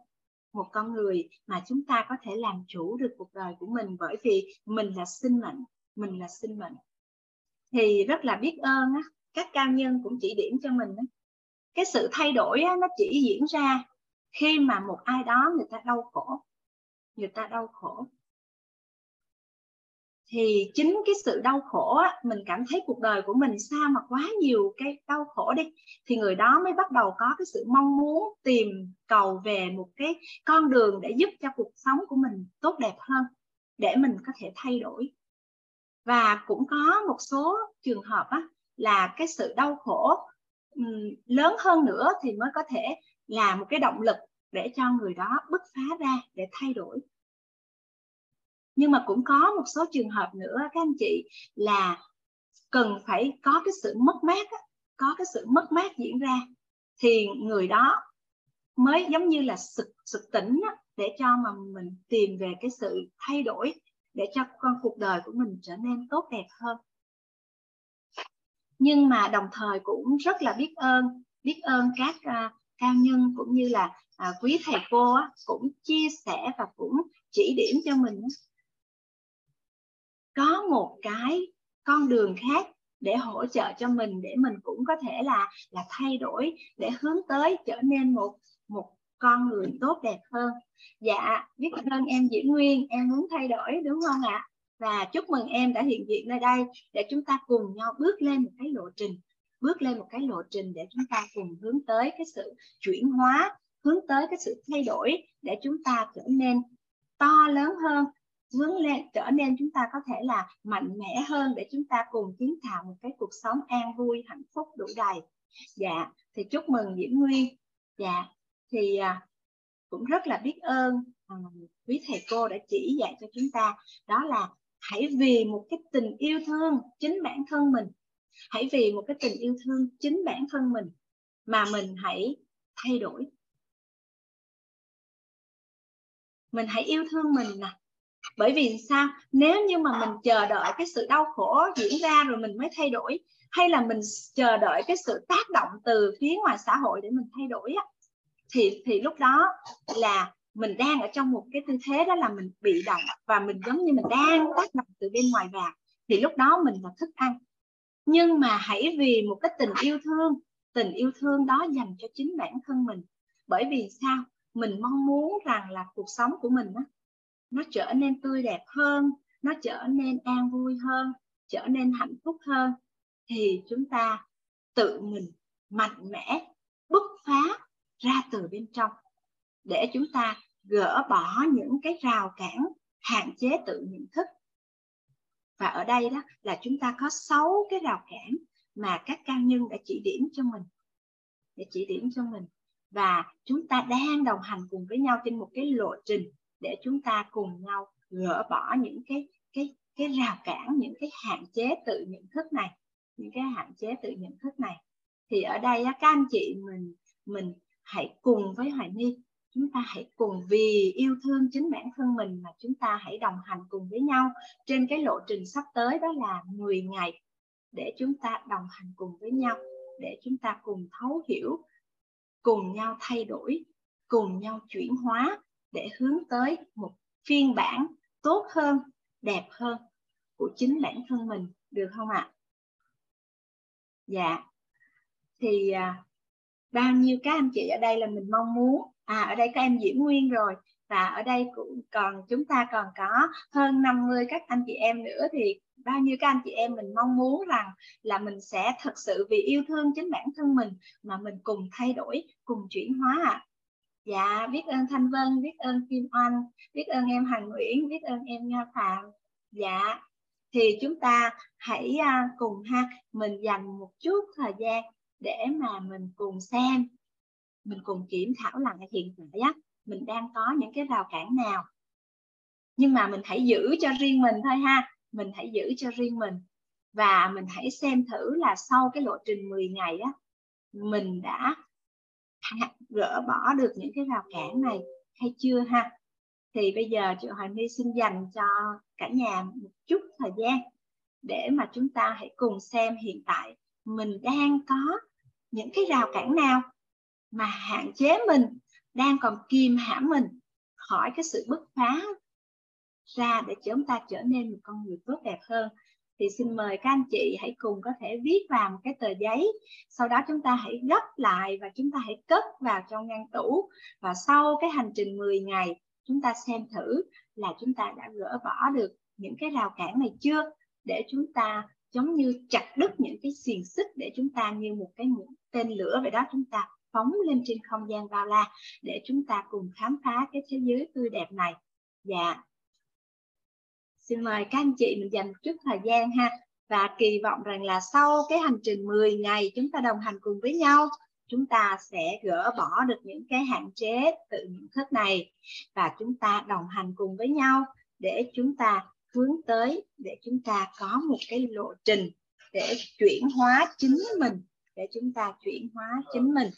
một con người mà chúng ta có thể làm chủ được cuộc đời của mình bởi vì mình là sinh mệnh mình là sinh mệnh. Thì rất là biết ơn á các cao nhân cũng chỉ điểm cho mình á. Cái sự thay đổi á, nó chỉ diễn ra khi mà một ai đó người ta đau khổ người ta đau khổ thì chính cái sự đau khổ á, mình cảm thấy cuộc đời của mình sao mà quá nhiều cái đau khổ đi thì người đó mới bắt đầu có cái sự mong muốn tìm cầu về một cái con đường để giúp cho cuộc sống của mình tốt đẹp hơn để mình có thể thay đổi. Và cũng có một số trường hợp á, là cái sự đau khổ lớn hơn nữa thì mới có thể là một cái động lực để cho người đó bứt phá ra để thay đổi nhưng mà cũng có một số trường hợp nữa các anh chị là cần phải có cái sự mất mát có cái sự mất mát diễn ra. Thì người đó mới giống như là sực sực tỉnh để cho mà mình tìm về cái sự thay đổi để cho con cuộc đời của mình trở nên tốt đẹp hơn. Nhưng mà đồng thời cũng rất là biết ơn biết ơn các à, uh, cao nhân cũng như là uh, quý thầy cô á, cũng chia sẻ và cũng chỉ điểm cho mình có một cái con đường khác để hỗ trợ cho mình, để mình cũng có thể là là thay đổi, để hướng tới trở nên một một con người tốt đẹp hơn. Dạ biết ơn em Diễm Nguyên, em muốn thay đổi, đúng không ạ? Và chúc mừng em đã hiện diện nơi đây để chúng ta cùng nhau bước lên một cái lộ trình, bước lên một cái lộ trình để chúng ta cùng hướng tới cái sự chuyển hóa, hướng tới cái sự thay đổi để chúng ta trở nên to lớn hơn hướng lên trở nên chúng ta có thể là mạnh mẽ hơn để chúng ta cùng kiến tạo một cái cuộc sống an vui hạnh phúc đủ đầy. Dạ thì chúc mừng Diễm Nguyên. Dạ thì à, cũng rất là biết ơn à, quý thầy cô đã chỉ dạy cho chúng ta. Đó là hãy vì một cái tình yêu thương chính bản thân mình. Hãy vì một cái tình yêu thương chính bản thân mình mà mình hãy thay đổi. Mình hãy yêu thương mình nè bởi vì sao? Nếu như mà mình chờ đợi cái sự đau khổ diễn ra rồi mình mới thay đổi hay là mình chờ đợi cái sự tác động từ phía ngoài xã hội để mình thay đổi á thì thì lúc đó là mình đang ở trong một cái tư thế đó là mình bị động và mình giống như mình đang tác động từ bên ngoài vào thì lúc đó mình là thức ăn. Nhưng mà hãy vì một cái tình yêu thương tình yêu thương đó dành cho chính bản thân mình. Bởi vì sao? Mình mong muốn rằng là cuộc sống của mình đó, nó trở nên tươi đẹp hơn, nó trở nên an vui hơn, trở nên hạnh phúc hơn. Thì chúng ta tự mình mạnh mẽ bứt phá ra từ bên trong, để chúng ta gỡ bỏ những cái rào cản, hạn chế tự nhận thức. Và ở đây đó là chúng ta có sáu cái rào cản mà các cao nhân đã chỉ điểm cho mình để chỉ điểm cho mình. Và chúng ta đang đồng hành cùng với nhau trên một cái lộ trình để chúng ta cùng nhau gỡ bỏ những cái cái cái rào cản, những cái hạn chế tự nhận thức này, những cái hạn chế tự nhận thức này. Thì ở đây các anh chị mình mình hãy cùng với hoài ni chúng ta hãy cùng vì yêu thương chính bản thân mình mà chúng ta hãy đồng hành cùng với nhau. Trên cái lộ trình sắp tới đó là 10 ngày để chúng ta đồng hành cùng với nhau, để chúng ta cùng thấu hiểu, cùng nhau thay đổi, cùng nhau chuyển hóa để hướng tới một phiên bản tốt hơn đẹp hơn của chính bản thân mình được không ạ? Dạ. Thì à, bao nhiêu các anh chị ở đây là mình mong muốn? À ở đây các em Diễm Nguyên rồi. Và ở đây cũng còn chúng ta còn có hơn 50 các anh chị em nữa. Thì bao nhiêu các anh chị em mình mong muốn rằng là mình sẽ thật sự vì yêu thương chính bản thân mình mà mình cùng thay đổi cùng chuyển hóa ạ. à dạ biết ơn thanh vân, biết ơn kim oanh, biết ơn em hằng nguyễn, biết ơn em nga phạm. Dạ thì chúng ta hãy à, cùng ha, mình dành một chút thời gian để mà mình cùng xem, mình cùng kiểm thảo lại hiện tại á, mình đang có những cái rào cản nào. Nhưng mà mình hãy giữ cho riêng mình thôi ha, mình hãy giữ cho riêng mình. Và mình hãy xem thử là sau cái lộ trình 10 ngày á, mình đã gỡ bỏ được những cái rào cản này hay chưa ha? Thì bây giờ chị Hoàng My xin dành cho cả nhà một chút thời gian để mà chúng ta hãy cùng xem hiện tại mình đang có những cái rào cản nào mà hạn chế mình, đang còn kìm hãm mình khỏi cái sự bứt phá ra để chúng ta trở nên một con người tốt đẹp hơn thì xin mời các anh chị hãy cùng có thể viết vào một cái tờ giấy. Sau đó chúng ta hãy gấp lại và chúng ta hãy cất vào trong ngăn tủ. Và sau cái hành trình 10 ngày, chúng ta xem thử là chúng ta đã gỡ bỏ được những cái rào cản này chưa? Để chúng ta giống như chặt đứt những cái xiềng xích để chúng ta như một cái tên lửa vậy đó, chúng ta phóng lên trên không gian bao la để chúng ta cùng khám phá cái thế giới tươi đẹp này. Dạ xin mời các anh chị mình dành chút thời gian ha. Và kỳ vọng rằng là sau cái hành trình 10 ngày chúng ta đồng hành cùng với nhau, chúng ta sẽ gỡ bỏ được những cái hạn chế tự nhận thức này và chúng ta đồng hành cùng với nhau để chúng ta hướng tới, để chúng ta có một cái lộ trình để chuyển hóa chính mình, để chúng ta chuyển hóa chính mình.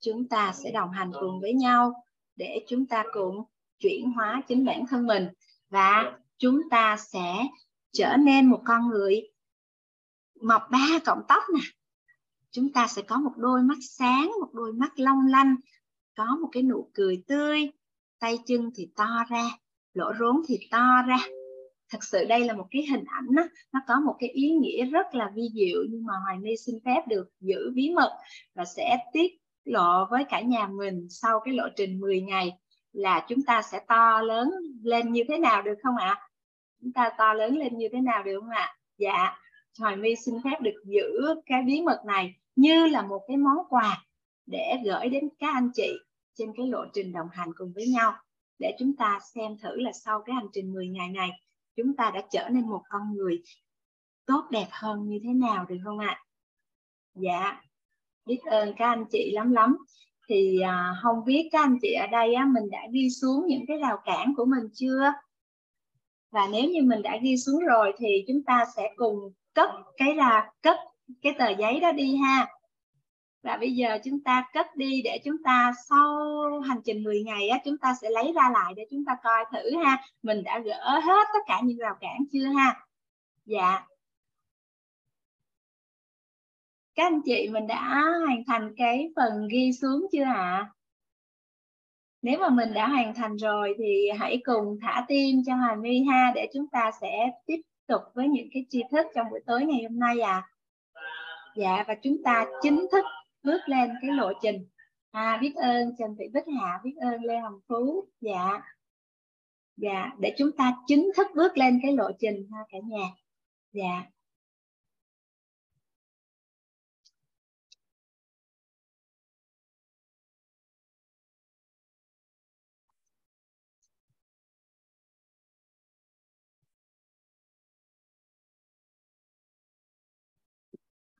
Chúng ta sẽ đồng hành cùng với nhau để chúng ta cùng chuyển hóa chính bản thân mình và chúng ta sẽ trở nên một con người mọc ba cọng tóc nè. Chúng ta sẽ có một đôi mắt sáng một đôi mắt long lanh có một cái nụ cười tươi tay chân thì to ra lỗ rốn thì to ra. Thật sự đây là một cái hình ảnh đó, nó có một cái ý nghĩa rất là vi diệu nhưng mà hoài my xin phép được giữ bí mật và sẽ tiết lộ với cả nhà mình sau cái lộ trình 10 ngày là chúng ta sẽ to lớn lên như thế nào được không ạ? Chúng ta to lớn lên như thế nào được không ạ? Dạ hoài my xin phép được giữ cái bí mật này như là một cái món quà để gửi đến các anh chị trên cái lộ trình đồng hành cùng với nhau. Để chúng ta xem thử là sau cái hành trình 10 ngày này chúng ta đã trở nên một con người tốt đẹp hơn như thế nào được không ạ? Dạ, biết ơn các anh chị lắm lắm. Thì à, không biết các anh chị ở đây á, mình đã ghi xuống những cái rào cản của mình chưa? Và nếu như mình đã ghi xuống rồi thì chúng ta sẽ cùng cất cái là cất cái tờ giấy đó đi ha và bây giờ chúng ta cất đi để chúng ta sau hành trình 10 ngày á, chúng ta sẽ lấy ra lại để chúng ta coi thử ha mình đã gỡ hết tất cả những rào cản chưa ha dạ các anh chị mình đã hoàn thành cái phần ghi xuống chưa ạ? Nếu mà mình đã hoàn thành rồi thì hãy cùng thả tim cho Hà My ha để chúng ta sẽ tiếp tục với những cái tri thức trong buổi tối ngày hôm nay à dạ và chúng ta chính thức bước lên cái lộ trình. À, biết ơn trần thị bích hạ biết ơn lê hồng phú. Dạ. Dạ để chúng ta chính thức bước lên cái lộ trình ha cả nhà. Dạ.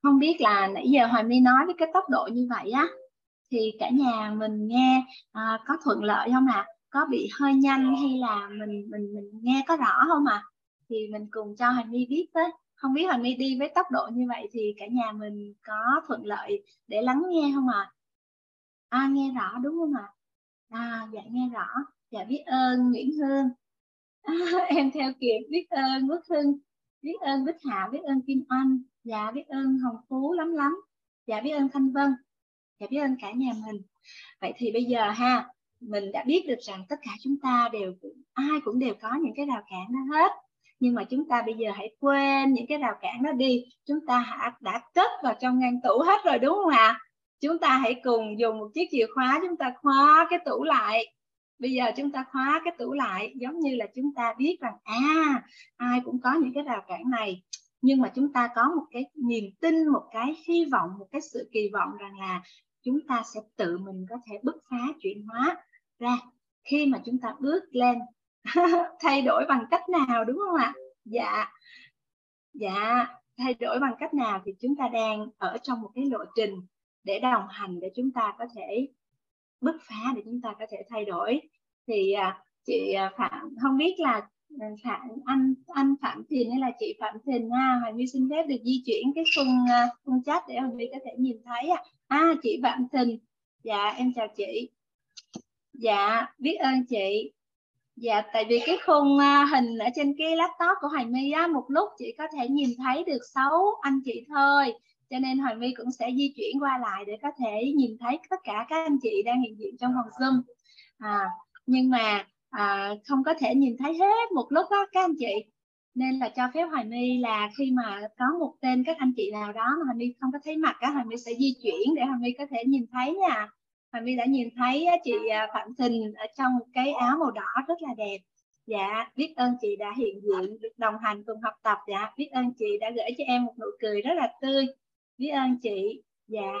Không biết là nãy giờ Hoài My nói với cái tốc độ như vậy á thì cả nhà mình nghe à, có thuận lợi không ạ? À? Có bị hơi nhanh hay là mình mình mình nghe có rõ không ạ? À? Thì mình cùng cho Hoài My biết với. Không biết Hoài My đi với tốc độ như vậy thì cả nhà mình có thuận lợi để lắng nghe không ạ? À? à nghe rõ đúng không ạ? À? à dạ nghe rõ. Dạ biết ơn Nguyễn Hương. À, em theo kịp biết ơn Quốc Hưng biết ơn Bích Hạ biết ơn Kim Anh dạ biết ơn hồng phú lắm lắm. Dạ biết ơn thanh vân. Dạ biết ơn cả nhà mình. Vậy thì bây giờ ha, mình đã biết được rằng tất cả chúng ta đều ai cũng đều có những cái rào cản đó hết. Nhưng mà chúng ta bây giờ hãy quên những cái rào cản đó đi. Chúng ta đã cất vào trong ngăn tủ hết rồi, đúng không ạ? Chúng ta hãy cùng dùng một chiếc chìa khóa chúng ta khóa cái tủ lại. Bây giờ chúng ta khóa cái tủ lại, giống như là chúng ta biết rằng à ai cũng có những cái rào cản này nhưng mà chúng ta có một cái niềm tin, một cái hy vọng, một cái sự kỳ vọng rằng là chúng ta sẽ tự mình có thể bứt phá chuyển hóa ra khi mà chúng ta bước lên. Thay đổi bằng cách nào, đúng không ạ? Dạ. Dạ thay đổi bằng cách nào thì chúng ta đang ở trong một cái lộ trình để đồng hành để chúng ta có thể bứt phá, để chúng ta có thể thay đổi. Thì à, chị à, phạm, không biết là phạm anh anh phạm thìn hay là chị phạm thìn ha à, hoàng my xin phép được di chuyển cái khung à, khung chat để hoàng my có thể nhìn thấy à, à chị phạm thìn dạ em chào chị. Dạ biết ơn chị. Dạ tại vì cái khung à, hình ở trên cái laptop của hoàng my á một lúc chị có thể nhìn thấy được sáu anh chị thôi. Cho nên hoàng my cũng sẽ di chuyển qua lại để có thể nhìn thấy tất cả các anh chị đang hiện diện trong phòng zoom. À, nhưng mà à, không có thể nhìn thấy hết một lúc đó các anh chị. Nên là cho phép hoài my là khi mà có một tên các anh chị nào đó mà hoài my không có thấy mặt á hoài my sẽ di chuyển để hoài my có thể nhìn thấy nha. Hoài my đã nhìn thấy chị à, phạm thình ở trong cái áo màu đỏ rất là đẹp. Dạ biết ơn chị đã hiện diện được đồng hành cùng học tập. Dạ biết ơn chị đã gửi cho em một nụ cười rất là tươi. Biết ơn chị. Dạ.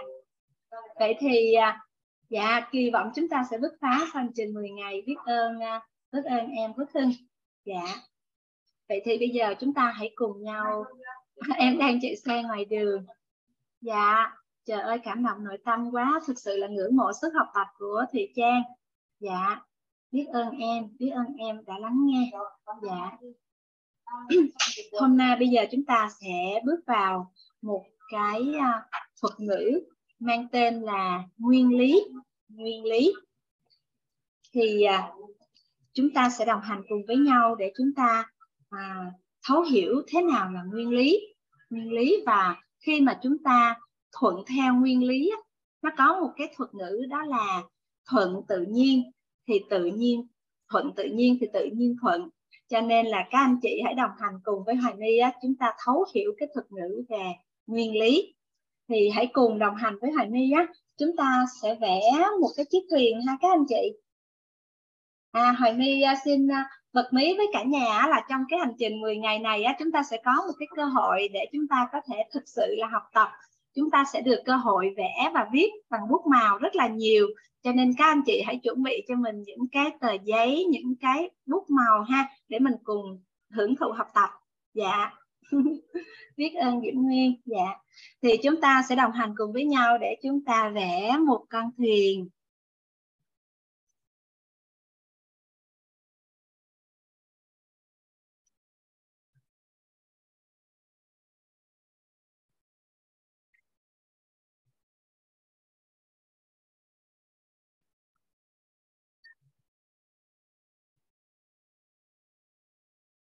Vậy thì à, dạ kỳ vọng chúng ta sẽ bứt phá hành trình 10 ngày biết ơn à, biết ơn em Phước Hưng dạ. Vậy thì bây giờ chúng ta hãy cùng nhau em đang chạy xe ngoài đường. Dạ trời ơi, cảm động nội tâm quá. Thực sự là ngưỡng mộ sức học tập của thùy trang. Dạ. Biết ơn em, biết ơn em đã lắng nghe. Dạ. Hôm nay bây giờ chúng ta sẽ bước vào một cái à, thuật ngữ mang tên là nguyên lý. Nguyên lý. Thì à, chúng ta sẽ đồng hành cùng với nhau để chúng ta à, thấu hiểu thế nào là nguyên lý. Nguyên lý và khi mà chúng ta thuận theo nguyên lý nó có một cái thuật ngữ đó là thuận tự nhiên. Thì tự nhiên thuận tự nhiên thì tự nhiên thuận. Cho nên là các anh chị hãy đồng hành cùng với Hoài My á, chúng ta thấu hiểu cái thuật ngữ về nguyên lý thì hãy cùng đồng hành với Hoài My á. Chúng ta sẽ vẽ một cái chiếc thuyền ha các anh chị. À, Hoài My à, xin à, bật mí với cả nhà là trong cái hành trình 10 ngày này á, chúng ta sẽ có một cái cơ hội để chúng ta có thể thực sự là học tập. Chúng ta sẽ được cơ hội vẽ và viết bằng bút màu rất là nhiều. Cho nên các anh chị hãy chuẩn bị cho mình những cái tờ giấy những cái bút màu ha để mình cùng hưởng thụ học tập. Dạ. biết ơn Diễm Nguyên dạ. Thì chúng ta sẽ đồng hành cùng với nhau để chúng ta vẽ một con thuyền.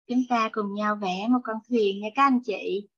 Chúng ta cùng nhau vẽ một con thuyền nha các anh chị.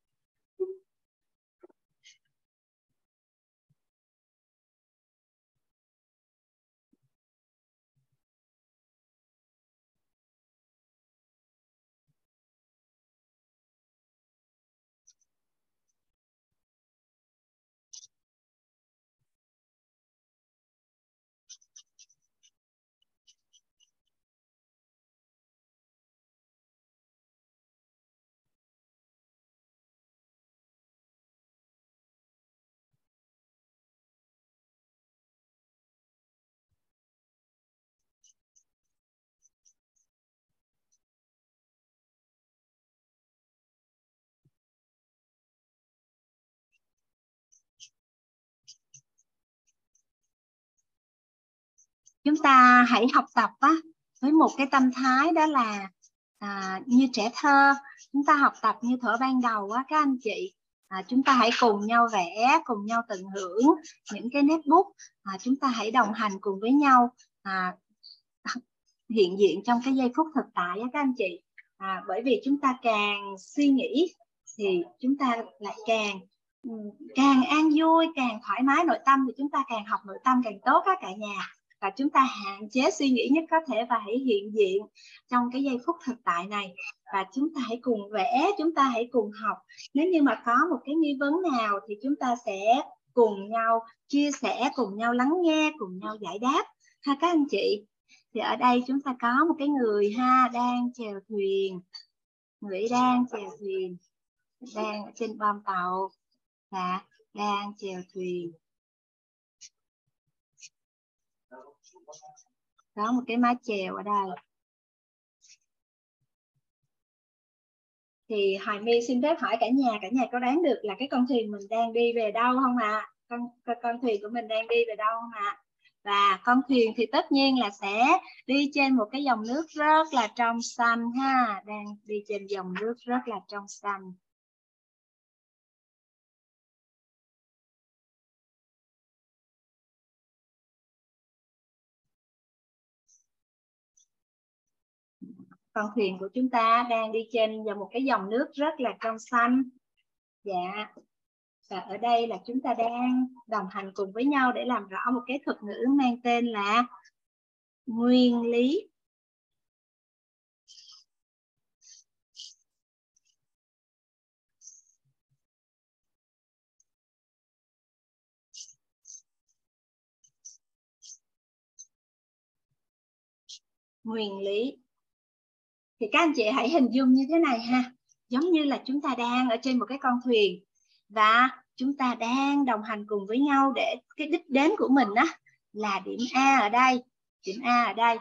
Chúng ta hãy học tập á, với một cái tâm thái đó là à, như trẻ thơ. Chúng ta học tập như thở ban đầu á các anh chị. À, chúng ta hãy cùng nhau vẽ cùng nhau tận hưởng những cái nét bút. À, chúng ta hãy đồng hành cùng với nhau à, hiện diện trong cái giây phút thực tại á các anh chị. À, bởi vì chúng ta càng suy nghĩ thì chúng ta lại càng ừ, càng an vui càng thoải mái nội tâm thì chúng ta càng học nội tâm càng tốt á cả nhà và chúng ta hạn chế suy nghĩ nhất có thể và hãy hiện diện trong cái giây phút thực tại này. Và chúng ta hãy cùng vẽ, chúng ta hãy cùng học. Nếu như mà có một cái nghi vấn nào thì chúng ta sẽ cùng nhau chia sẻ, cùng nhau lắng nghe, cùng nhau giải đáp. Ha, các anh chị, thì ở đây chúng ta có một cái người ha, đang chèo thuyền. Người đang chèo thuyền, đang ở trên bom tàu và đang chèo thuyền. Có một cái mái chèo ở đây thì Hoài My xin phép hỏi cả nhà cả nhà có đoán được là cái con thuyền mình đang đi về đâu không ạ à? con, con con thuyền của mình đang đi về đâu không ạ à? và con thuyền thì tất nhiên là sẽ đi trên một cái dòng nước rất là trong xanh ha đang đi trên dòng nước rất là trong xanh con thuyền của chúng ta đang đi trên vào một cái dòng nước rất là trong xanh. Dạ. Và ở đây là chúng ta đang đồng hành cùng với nhau để làm rõ một cái thuật ngữ mang tên là nguyên lý. Nguyên lý thì các anh chị hãy hình dung như thế này ha. Giống như là chúng ta đang ở trên một cái con thuyền và chúng ta đang đồng hành cùng với nhau để cái đích đến của mình á là điểm A ở đây điểm A ở đây.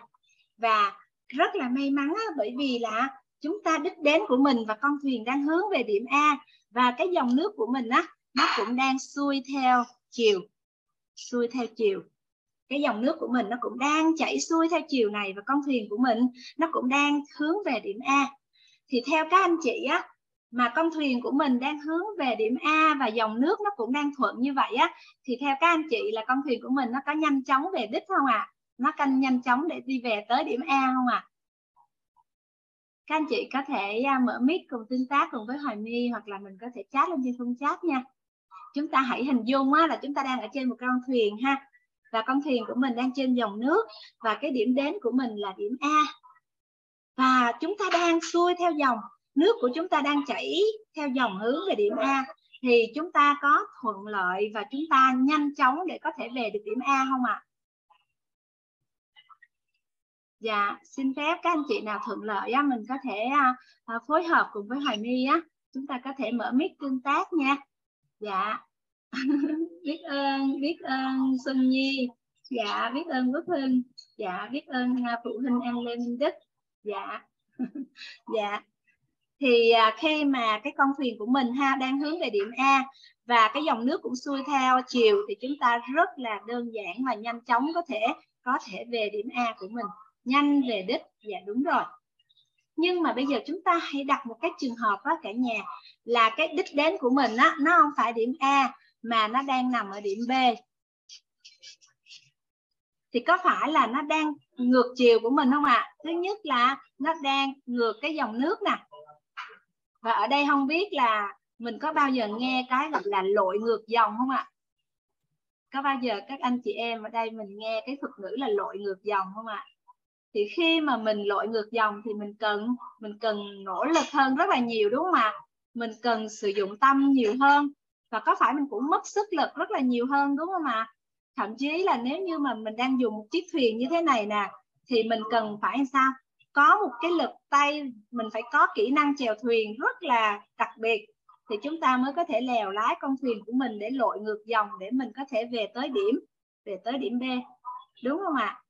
Và rất là may mắn á, bởi vì là chúng ta đích đến của mình và con thuyền đang hướng về điểm A và cái dòng nước của mình á nó cũng đang xuôi theo chiều xuôi theo chiều cái dòng nước của mình nó cũng đang chảy xuôi theo chiều này và con thuyền của mình nó cũng đang hướng về điểm A thì theo các anh chị á mà con thuyền của mình đang hướng về điểm A và dòng nước nó cũng đang thuận như vậy á thì theo các anh chị là con thuyền của mình nó có nhanh chóng về đích không ạ à? nó canh nhanh chóng để đi về tới điểm A không ạ à? các anh chị có thể à, mở mic cùng tương tác cùng với Hoài My hoặc là mình có thể chat lên trên phương chat nha chúng ta hãy hình dung á, là chúng ta đang ở trên một con thuyền ha và con thuyền của mình đang trên dòng nước và cái điểm đến của mình là điểm A và chúng ta đang xuôi theo dòng nước của chúng ta đang chảy theo dòng hướng về điểm A thì chúng ta có thuận lợi và chúng ta nhanh chóng để có thể về được điểm A không ạ? À? Dạ, xin phép các anh chị nào thuận lợi á, mình có thể à, à, phối hợp cùng với Hoài My á, chúng ta có thể mở mic tương tác nha. Dạ. biết ơn, biết ơn Xuân Nhi. Dạ, biết ơn Quốc Hưng. Dạ, biết ơn phụ huynh em Lê Minh Đức. Dạ. dạ. Thì à, khi mà cái con thuyền của mình ha đang hướng về điểm A và cái dòng nước cũng xuôi theo chiều thì chúng ta rất là đơn giản và nhanh chóng có thể có thể về điểm A của mình nhanh về đích dạ đúng rồi nhưng mà bây giờ chúng ta hãy đặt một cái trường hợp đó cả nhà là cái đích đến của mình á nó không phải điểm A mà nó đang nằm ở điểm B thì có phải là nó đang ngược chiều của mình không ạ à? thứ nhất là nó đang ngược cái dòng nước nè và ở đây không biết là mình có bao giờ nghe cái gọi là lội ngược dòng không ạ à? có bao giờ các anh chị em ở đây mình nghe cái thuật ngữ là lội ngược dòng không ạ à? thì khi mà mình lội ngược dòng thì mình cần mình cần nỗ lực hơn rất là nhiều, đúng không ạ mình cần sử dụng tâm nhiều hơn và có phải mình cũng mất sức lực rất là nhiều hơn đúng không ạ? Thậm chí là nếu như mà mình đang dùng một chiếc thuyền như thế này nè thì mình cần phải sao? Có một cái lực tay mình phải có kỹ năng chèo thuyền rất là đặc biệt thì chúng ta mới có thể lèo lái con thuyền của mình để lội ngược dòng để mình có thể về tới điểm về tới điểm B đúng không ạ?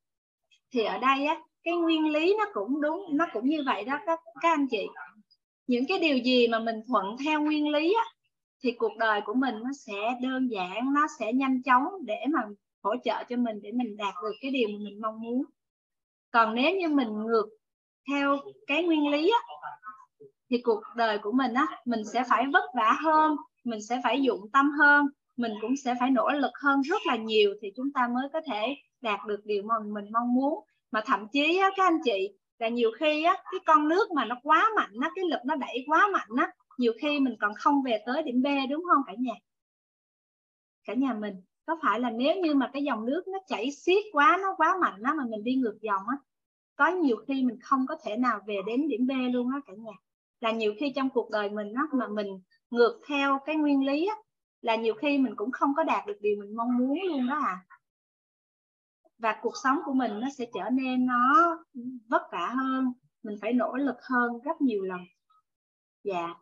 Thì ở đây á cái nguyên lý nó cũng đúng nó cũng như vậy đó các các anh chị. Những cái điều gì mà mình thuận theo nguyên lý á, thì cuộc đời của mình nó sẽ đơn giản nó sẽ nhanh chóng để mà hỗ trợ cho mình để mình đạt được cái điều mà mình mong muốn. Còn nếu như mình ngược theo cái nguyên lý á, thì cuộc đời của mình á mình sẽ phải vất vả hơn mình sẽ phải dụng tâm hơn mình cũng sẽ phải nỗ lực hơn rất là nhiều thì chúng ta mới có thể đạt được điều mà mình mong muốn. Mà thậm chí á, các anh chị là nhiều khi á, cái con nước mà nó quá mạnh á, cái lực nó đẩy quá mạnh á, nhiều khi mình còn không về tới điểm B đúng không cả nhà? Cả nhà mình có phải là nếu như mà cái dòng nước nó chảy xiết quá nó quá mạnh á, mà mình đi ngược dòng á có nhiều khi mình không có thể nào về đến điểm B luôn á cả nhà. Là nhiều khi trong cuộc đời mình á mà mình ngược theo cái nguyên lý á là nhiều khi mình cũng không có đạt được điều mình mong muốn luôn đó à. Và cuộc sống của mình nó sẽ trở nên nó vất vả hơn mình phải nỗ lực hơn rất nhiều lần. Dạ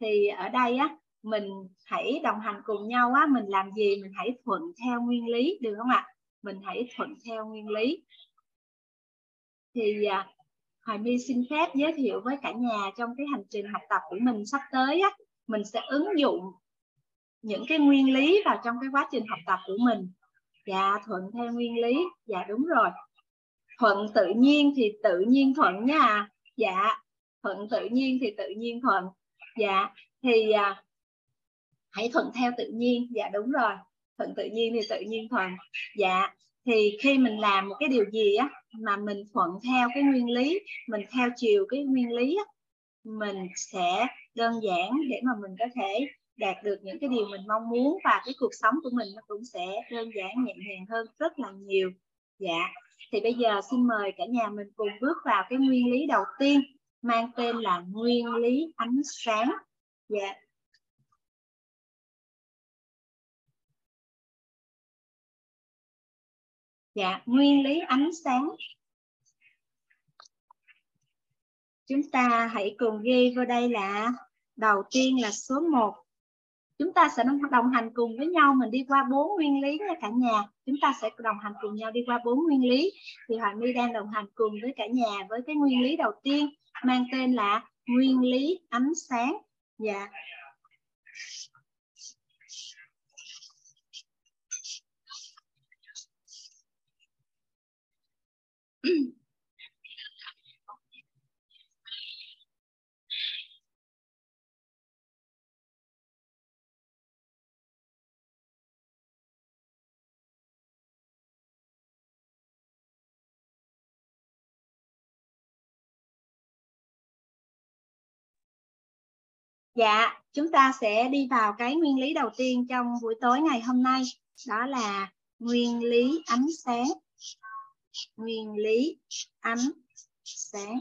thì ở đây á mình hãy đồng hành cùng nhau á mình làm gì mình hãy thuận theo nguyên lý được không ạ? Mình hãy thuận theo nguyên lý. Thì à, Hoài My xin phép giới thiệu với cả nhà trong cái hành trình học tập của mình sắp tới á mình sẽ ứng dụng những cái nguyên lý vào trong cái quá trình học tập của mình. Dạ thuận theo nguyên lý. Dạ đúng rồi. Thuận tự nhiên thì tự nhiên thuận nha. Dạ thuận tự nhiên thì tự nhiên thuận dạ. Thì à, hãy thuận theo tự nhiên. Dạ đúng rồi. Thuận tự nhiên thì tự nhiên thuận dạ. Thì khi mình làm một cái điều gì á mà mình thuận theo cái nguyên lý mình theo chiều cái nguyên lý á mình sẽ đơn giản để mà mình có thể đạt được những cái điều mình mong muốn và cái cuộc sống của mình nó cũng sẽ đơn giản nhẹ nhàng hơn rất là nhiều. Dạ. Thì bây giờ xin mời cả nhà mình cùng bước vào cái nguyên lý đầu tiên mang tên là nguyên lý ánh sáng. Dạ. Dạ nguyên lý ánh sáng. Chúng ta hãy cùng ghi vào đây là đầu tiên là số 1 chúng ta sẽ đồng hành cùng với nhau, mình đi qua bốn nguyên lý nha cả nhà. Chúng ta sẽ đồng hành cùng nhau đi qua bốn nguyên lý. Thì Hoàng My đang đồng hành cùng với cả nhà với cái nguyên lý đầu tiên mang tên là nguyên lý ánh sáng. Dạ. Dạ, chúng ta sẽ đi vào cái nguyên lý đầu tiên trong buổi tối ngày hôm nay, đó là nguyên lý ánh sáng. Nguyên lý ánh sáng.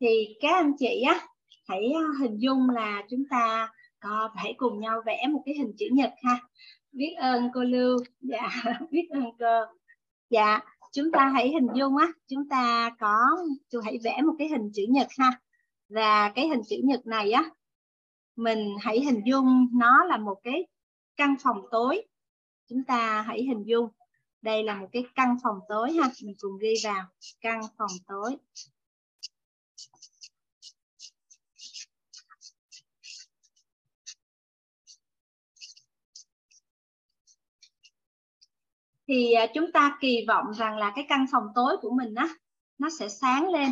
Thì các anh chị á, hãy hình dung là chúng ta có hãy cùng nhau vẽ một cái hình chữ nhật ha. Biết ơn cô Lưu, dạ, biết ơn cô. Dạ, chúng ta hãy hình dung á, chúng ta có chúng hãy vẽ một cái hình chữ nhật ha. Và cái hình chữ nhật này á, mình hãy hình dung nó là một cái căn phòng tối. Chúng ta hãy hình dung, đây là một cái căn phòng tối ha. Mình cùng ghi vào, căn phòng tối. Thì à, chúng ta kỳ vọng rằng là cái căn phòng tối của mình á, nó sẽ sáng lên.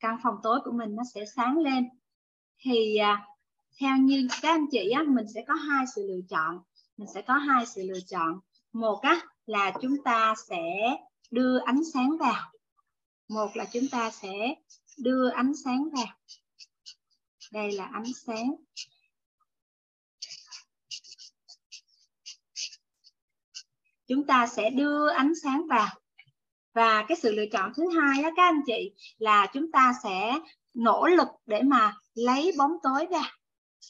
Căn phòng tối của mình nó sẽ sáng lên. Thì à, theo như các anh chị á, mình sẽ có hai sự lựa chọn. Mình sẽ có hai sự lựa chọn. Một á, là chúng ta sẽ đưa ánh sáng vào. Một là chúng ta sẽ đưa ánh sáng vào. Đây là ánh sáng. Chúng ta sẽ đưa ánh sáng vào và cái sự lựa chọn thứ hai đó các anh chị là chúng ta sẽ nỗ lực để mà lấy bóng tối ra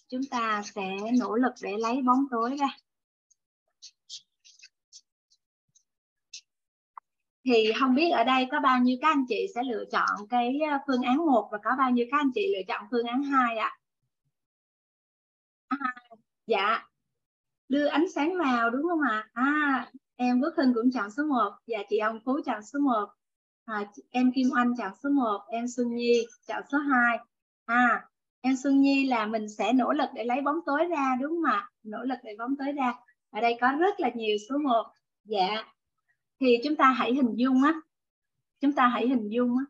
chúng ta sẽ nỗ lực để lấy bóng tối ra thì không biết ở đây có bao nhiêu các anh chị sẽ lựa chọn cái ờ, phương án 1 và có bao nhiêu các anh chị lựa chọn phương án 2 ạ? À, dạ, đưa ánh sáng vào đúng không ạ? À? à, em Quốc Hưng cũng chọn số 1 và chị ông Phú chọn số 1 à, em Kim Oanh chọn số 1 em Xuân Nhi chọn số 2 à em Xuân Nhi là mình sẽ nỗ lực để lấy bóng tối ra đúng không ạ? Nỗ lực để bóng tối ra. Ở đây có rất là nhiều số 1 dạ. Thì chúng ta hãy hình dung á. Chúng ta hãy hình dung á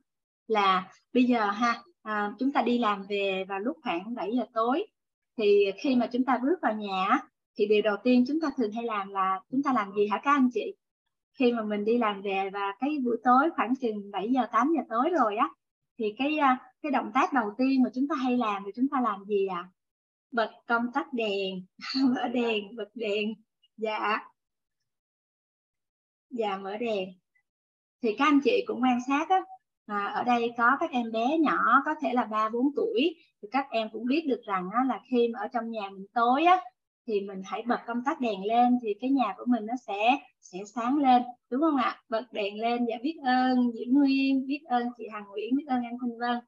là bây giờ ha à, chúng ta đi làm về vào lúc khoảng 7 giờ tối. Thì khi mà chúng ta bước vào nhà thì điều đầu tiên chúng ta thường hay làm là chúng ta làm gì hả các anh chị? Khi mà mình đi làm về và cái buổi tối khoảng chừng 7 giờ 8 giờ tối rồi á thì cái à, cái động tác đầu tiên mà chúng ta hay làm thì chúng ta làm gì ạ? À? bật công tắc đèn mở đèn bật đèn. Dạ. Dạ mở đèn. Thì các anh chị cũng quan sát á à, ở đây có các em bé nhỏ có thể là ba bốn tuổi. Thì các em cũng biết được rằng á, là khi mà ở trong nhà mình tối á thì mình hãy bật công tắc đèn lên thì cái nhà của mình nó sẽ sẽ sáng lên đúng không ạ? Bật đèn lên dạ biết ơn Diễm Nguyên biết ơn chị Hằng Nguyễn biết ơn anh Thanh Vân.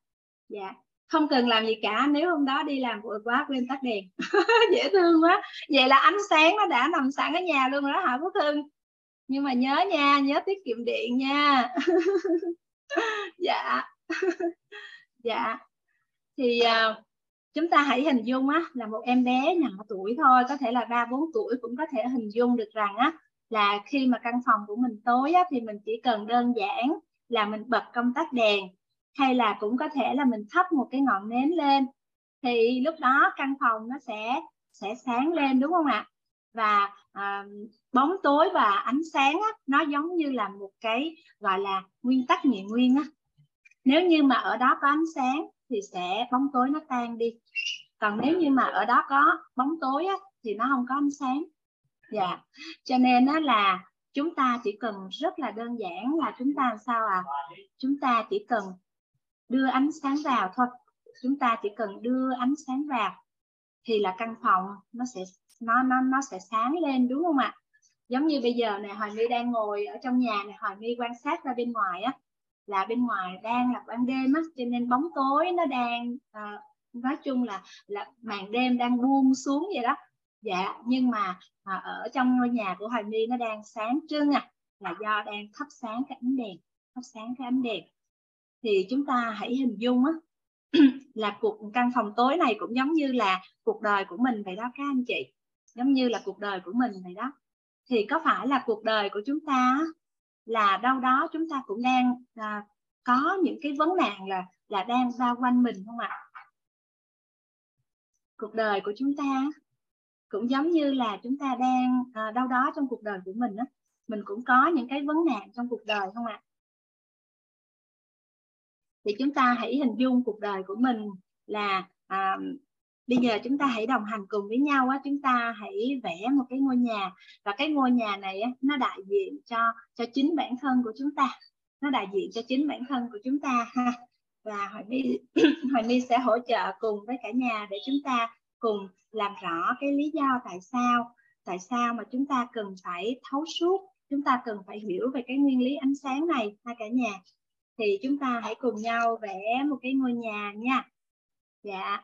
Dạ. Không cần làm gì cả nếu hôm đó đi làm vội quá quên tắt đèn. Dễ thương quá. Vậy là ánh sáng nó đã nằm sẵn ở nhà luôn rồi đó hả Phúc Hưng? Nhưng mà nhớ nha nhớ tiết kiệm điện nha. Dạ. Dạ. Thì uh, chúng ta hãy hình dung á là một em bé nhỏ tuổi thôi có thể là ba bốn tuổi cũng có thể hình dung được rằng á là khi mà căn phòng của mình tối á, thì mình chỉ cần đơn giản là mình bật công tắc đèn hay là cũng có thể là mình thắp một cái ngọn nến lên. Thì lúc đó căn phòng nó sẽ sẽ sáng lên đúng không ạ? Và à, bóng tối và ánh sáng á, nó giống như là một cái gọi là nguyên tắc nhị nguyên á. Nếu như mà ở đó có ánh sáng thì sẽ bóng tối nó tan đi. Còn nếu như mà ở đó có bóng tối á, thì nó không có ánh sáng. Dạ. Cho nên đó là chúng ta chỉ cần rất là đơn giản là chúng ta làm sao à? Chúng ta chỉ cần đưa ánh sáng vào thôi. Chúng ta chỉ cần đưa ánh sáng vào thì là căn phòng nó sẽ nó nó nó sẽ sáng lên đúng không ạ? Giống như bây giờ này hoài my đang ngồi ở trong nhà này hoài my quan sát ra bên ngoài á là bên ngoài đang là ban đêm á cho nên bóng tối nó đang à, nói chung là là màn đêm đang buông xuống vậy đó. Dạ nhưng mà à, ở trong ngôi nhà của hoài my nó đang sáng trưng à là do đang thắp sáng cái ánh đèn thắp sáng cái ánh đèn. Thì chúng ta hãy hình dung á là cuộc căn phòng tối này cũng giống như là cuộc đời của mình vậy đó các anh chị giống như là cuộc đời của mình vậy đó. Thì có phải là cuộc đời của chúng ta là đâu đó chúng ta cũng đang à, có những cái vấn nạn là là đang bao quanh mình không ạ? Cuộc đời của chúng ta cũng giống như là chúng ta đang à, đâu đó trong cuộc đời của mình á mình cũng có những cái vấn nạn trong cuộc đời không ạ? Thì chúng ta hãy hình dung cuộc đời của mình là à, bây giờ chúng ta hãy đồng hành cùng với nhau á chúng ta hãy vẽ một cái ngôi nhà. Và cái ngôi nhà này á, nó đại diện cho cho chính bản thân của chúng ta. Nó đại diện cho chính bản thân của chúng ta ha. Và hoài my hoài my sẽ hỗ trợ cùng với cả nhà để chúng ta cùng làm rõ cái lý do tại sao tại sao mà chúng ta cần phải thấu suốt chúng ta cần phải hiểu về cái nguyên lý ánh sáng này ha cả nhà. Thì chúng ta hãy cùng nhau vẽ một cái ngôi nhà nha. Dạ.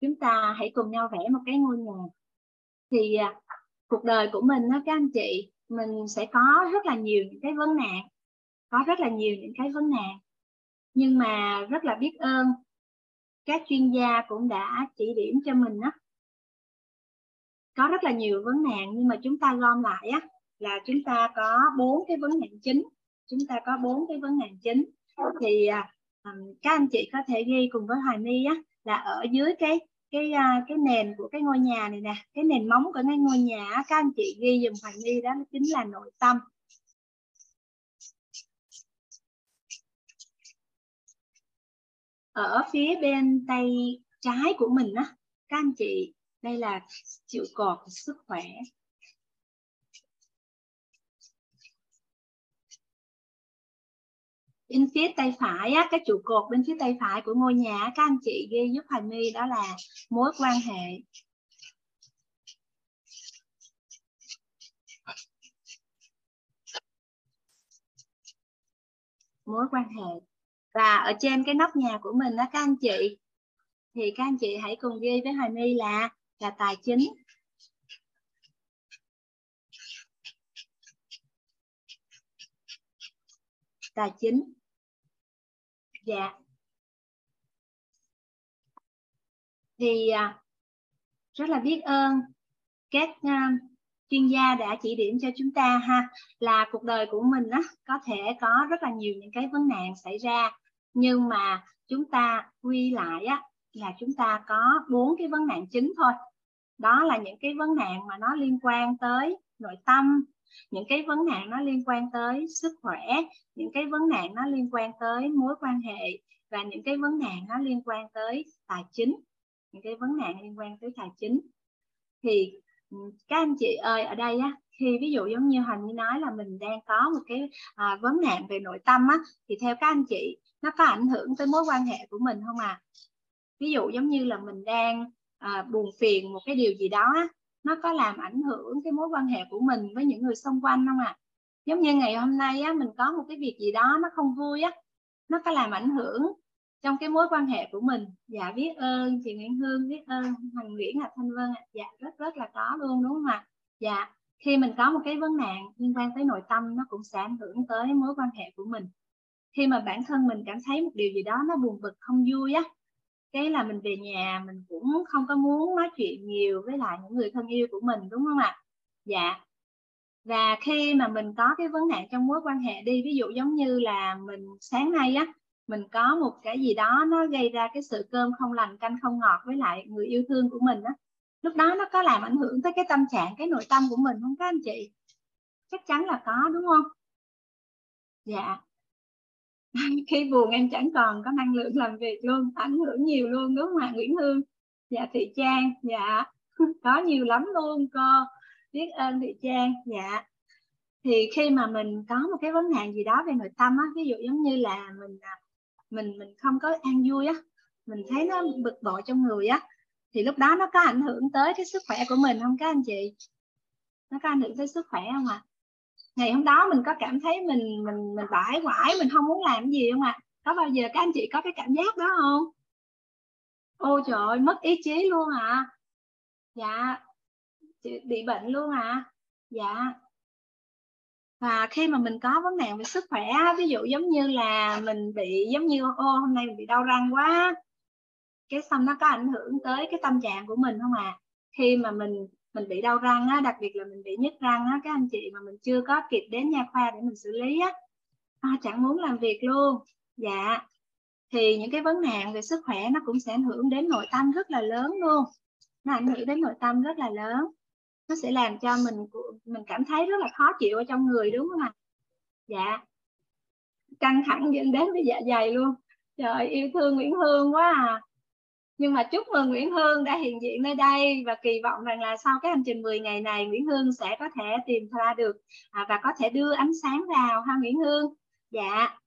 Chúng ta hãy cùng nhau vẽ một cái ngôi nhà. Thì à, cuộc đời của mình đó các anh chị, mình sẽ có rất là nhiều những cái vấn nạn, có rất là nhiều những cái vấn nạn. Nhưng mà rất là biết ơn, các chuyên gia cũng đã chỉ điểm cho mình đó có rất là nhiều vấn nạn, nhưng mà chúng ta gom lại á, là chúng ta có bốn cái vấn nạn chính. Chúng ta có bốn cái vấn nạn chính. Thì à, các anh chị có thể ghi cùng với hoài my á, là ở dưới cái cái à, cái nền của cái ngôi nhà này nè, cái nền móng của cái ngôi nhà các anh chị ghi dùm hoài ni đó chính là nội tâm. Ở phía bên tay trái của mình á, các anh chị, đây là chịu cột sức khỏe. Bên phía tay phải á, cái trụ cột bên phía tay phải của ngôi nhà các anh chị ghi giúp Hoài My đó là mối quan hệ. Mối quan hệ. Và ở trên cái nóc nhà của mình đó các anh chị thì các anh chị hãy cùng ghi với Hoài My là là tài chính. Tài chính dạ. Thì à, rất là biết ơn các à, chuyên gia đã chỉ điểm cho chúng ta ha, là cuộc đời của mình á, có thể có rất là nhiều những cái vấn nạn xảy ra, nhưng mà chúng ta quy lại á, là chúng ta có bốn cái vấn nạn chính thôi. Đó là những cái vấn nạn mà nó liên quan tới nội tâm những cái vấn nạn nó liên quan tới sức khỏe những cái vấn nạn nó liên quan tới mối quan hệ và những cái vấn nạn nó liên quan tới tài chính. Những cái vấn nạn liên quan tới tài chính. Thì ừ, các anh chị ơi ở đây á khi ví dụ giống như hành như nói là mình đang có một cái à, vấn nạn về nội tâm á thì theo các anh chị nó có ảnh hưởng tới mối quan hệ của mình không à? Ví dụ giống như là mình đang à, buồn phiền một cái điều gì đó á nó có làm ảnh hưởng cái mối quan hệ của mình với những người xung quanh không ạ? À? giống như ngày hôm nay á, mình có một cái việc gì đó nó không vui á, nó có làm ảnh hưởng trong cái mối quan hệ của mình. Dạ biết ơn chị Nguyễn Hương, biết ơn Hoàng Nguyễn Ngọc Thanh Vân dạ rất rất là có luôn, đúng không ạ? Dạ khi mình có một cái vấn nạn liên quan tới nội tâm, nó cũng sẽ ảnh hưởng tới mối quan hệ của mình. Khi mà bản thân mình cảm thấy một điều gì đó nó buồn bực, không vui á cái là mình về nhà mình cũng không có muốn nói chuyện nhiều với lại những người thân yêu của mình, đúng không ạ? Dạ. Và khi mà mình có cái vấn nạn trong mối quan hệ đi, ví dụ giống như là mình sáng nay á, mình có một cái gì đó nó gây ra cái sự cơm không lành, canh không ngọt với lại người yêu thương của mình á, lúc đó nó có làm ảnh hưởng tới cái tâm trạng, cái nội tâm của mình không các anh chị? Chắc chắn là có, đúng không? Dạ. khi buồn em chẳng còn có năng lượng làm việc luôn, ảnh hưởng nhiều luôn, đúng không ạ, Nguyễn Hương? Dạ Thị Trang dạ. Có nhiều lắm luôn, cô. Biết ơn Thị Trang dạ. Thì khi mà mình có một cái vấn nạn gì đó về nội tâm á, ví dụ giống như là mình à, mình mình không có an vui á, mình thấy nó bực bội trong người á, thì lúc đó nó có ảnh hưởng tới cái sức khỏe của mình không các anh chị? Nó có ảnh hưởng tới sức khỏe không ạ? à? Ngày hôm đó mình có cảm thấy mình mình mình bãi quải, mình không muốn làm gì không ạ? À? có bao giờ các anh chị có cái cảm giác đó không? Ôi trời ơi, mất ý chí luôn à dạ. Chị bị bệnh luôn à dạ. Và khi mà mình có vấn đề về sức khỏe, ví dụ giống như là mình bị, giống như, ô, hôm nay mình bị đau răng quá, cái xong nó có ảnh hưởng tới cái tâm trạng của mình không à khi mà mình mình bị đau răng á đặc biệt là mình bị nhức răng á các anh chị mà mình chưa có kịp đến nha khoa để mình xử lý á. À, chẳng muốn làm việc luôn. Dạ. Thì những cái vấn nạn về sức khỏe nó cũng sẽ ảnh hưởng đến nội tâm rất là lớn luôn. Nó ảnh hưởng đến nội tâm rất là lớn. Nó sẽ làm cho mình mình cảm thấy rất là khó chịu ở trong người đúng không ạ? Dạ. Căng thẳng dẫn đến với dạ dày luôn. Trời yêu thương Nguyễn Hương quá à nhưng mà chúc mừng Nguyễn Hương đã hiện diện nơi đây và kỳ vọng rằng là sau cái hành trình 10 ngày này Nguyễn Hương sẽ có thể tìm ra được à, và có thể đưa ánh sáng vào ha Nguyễn Hương? Dạ.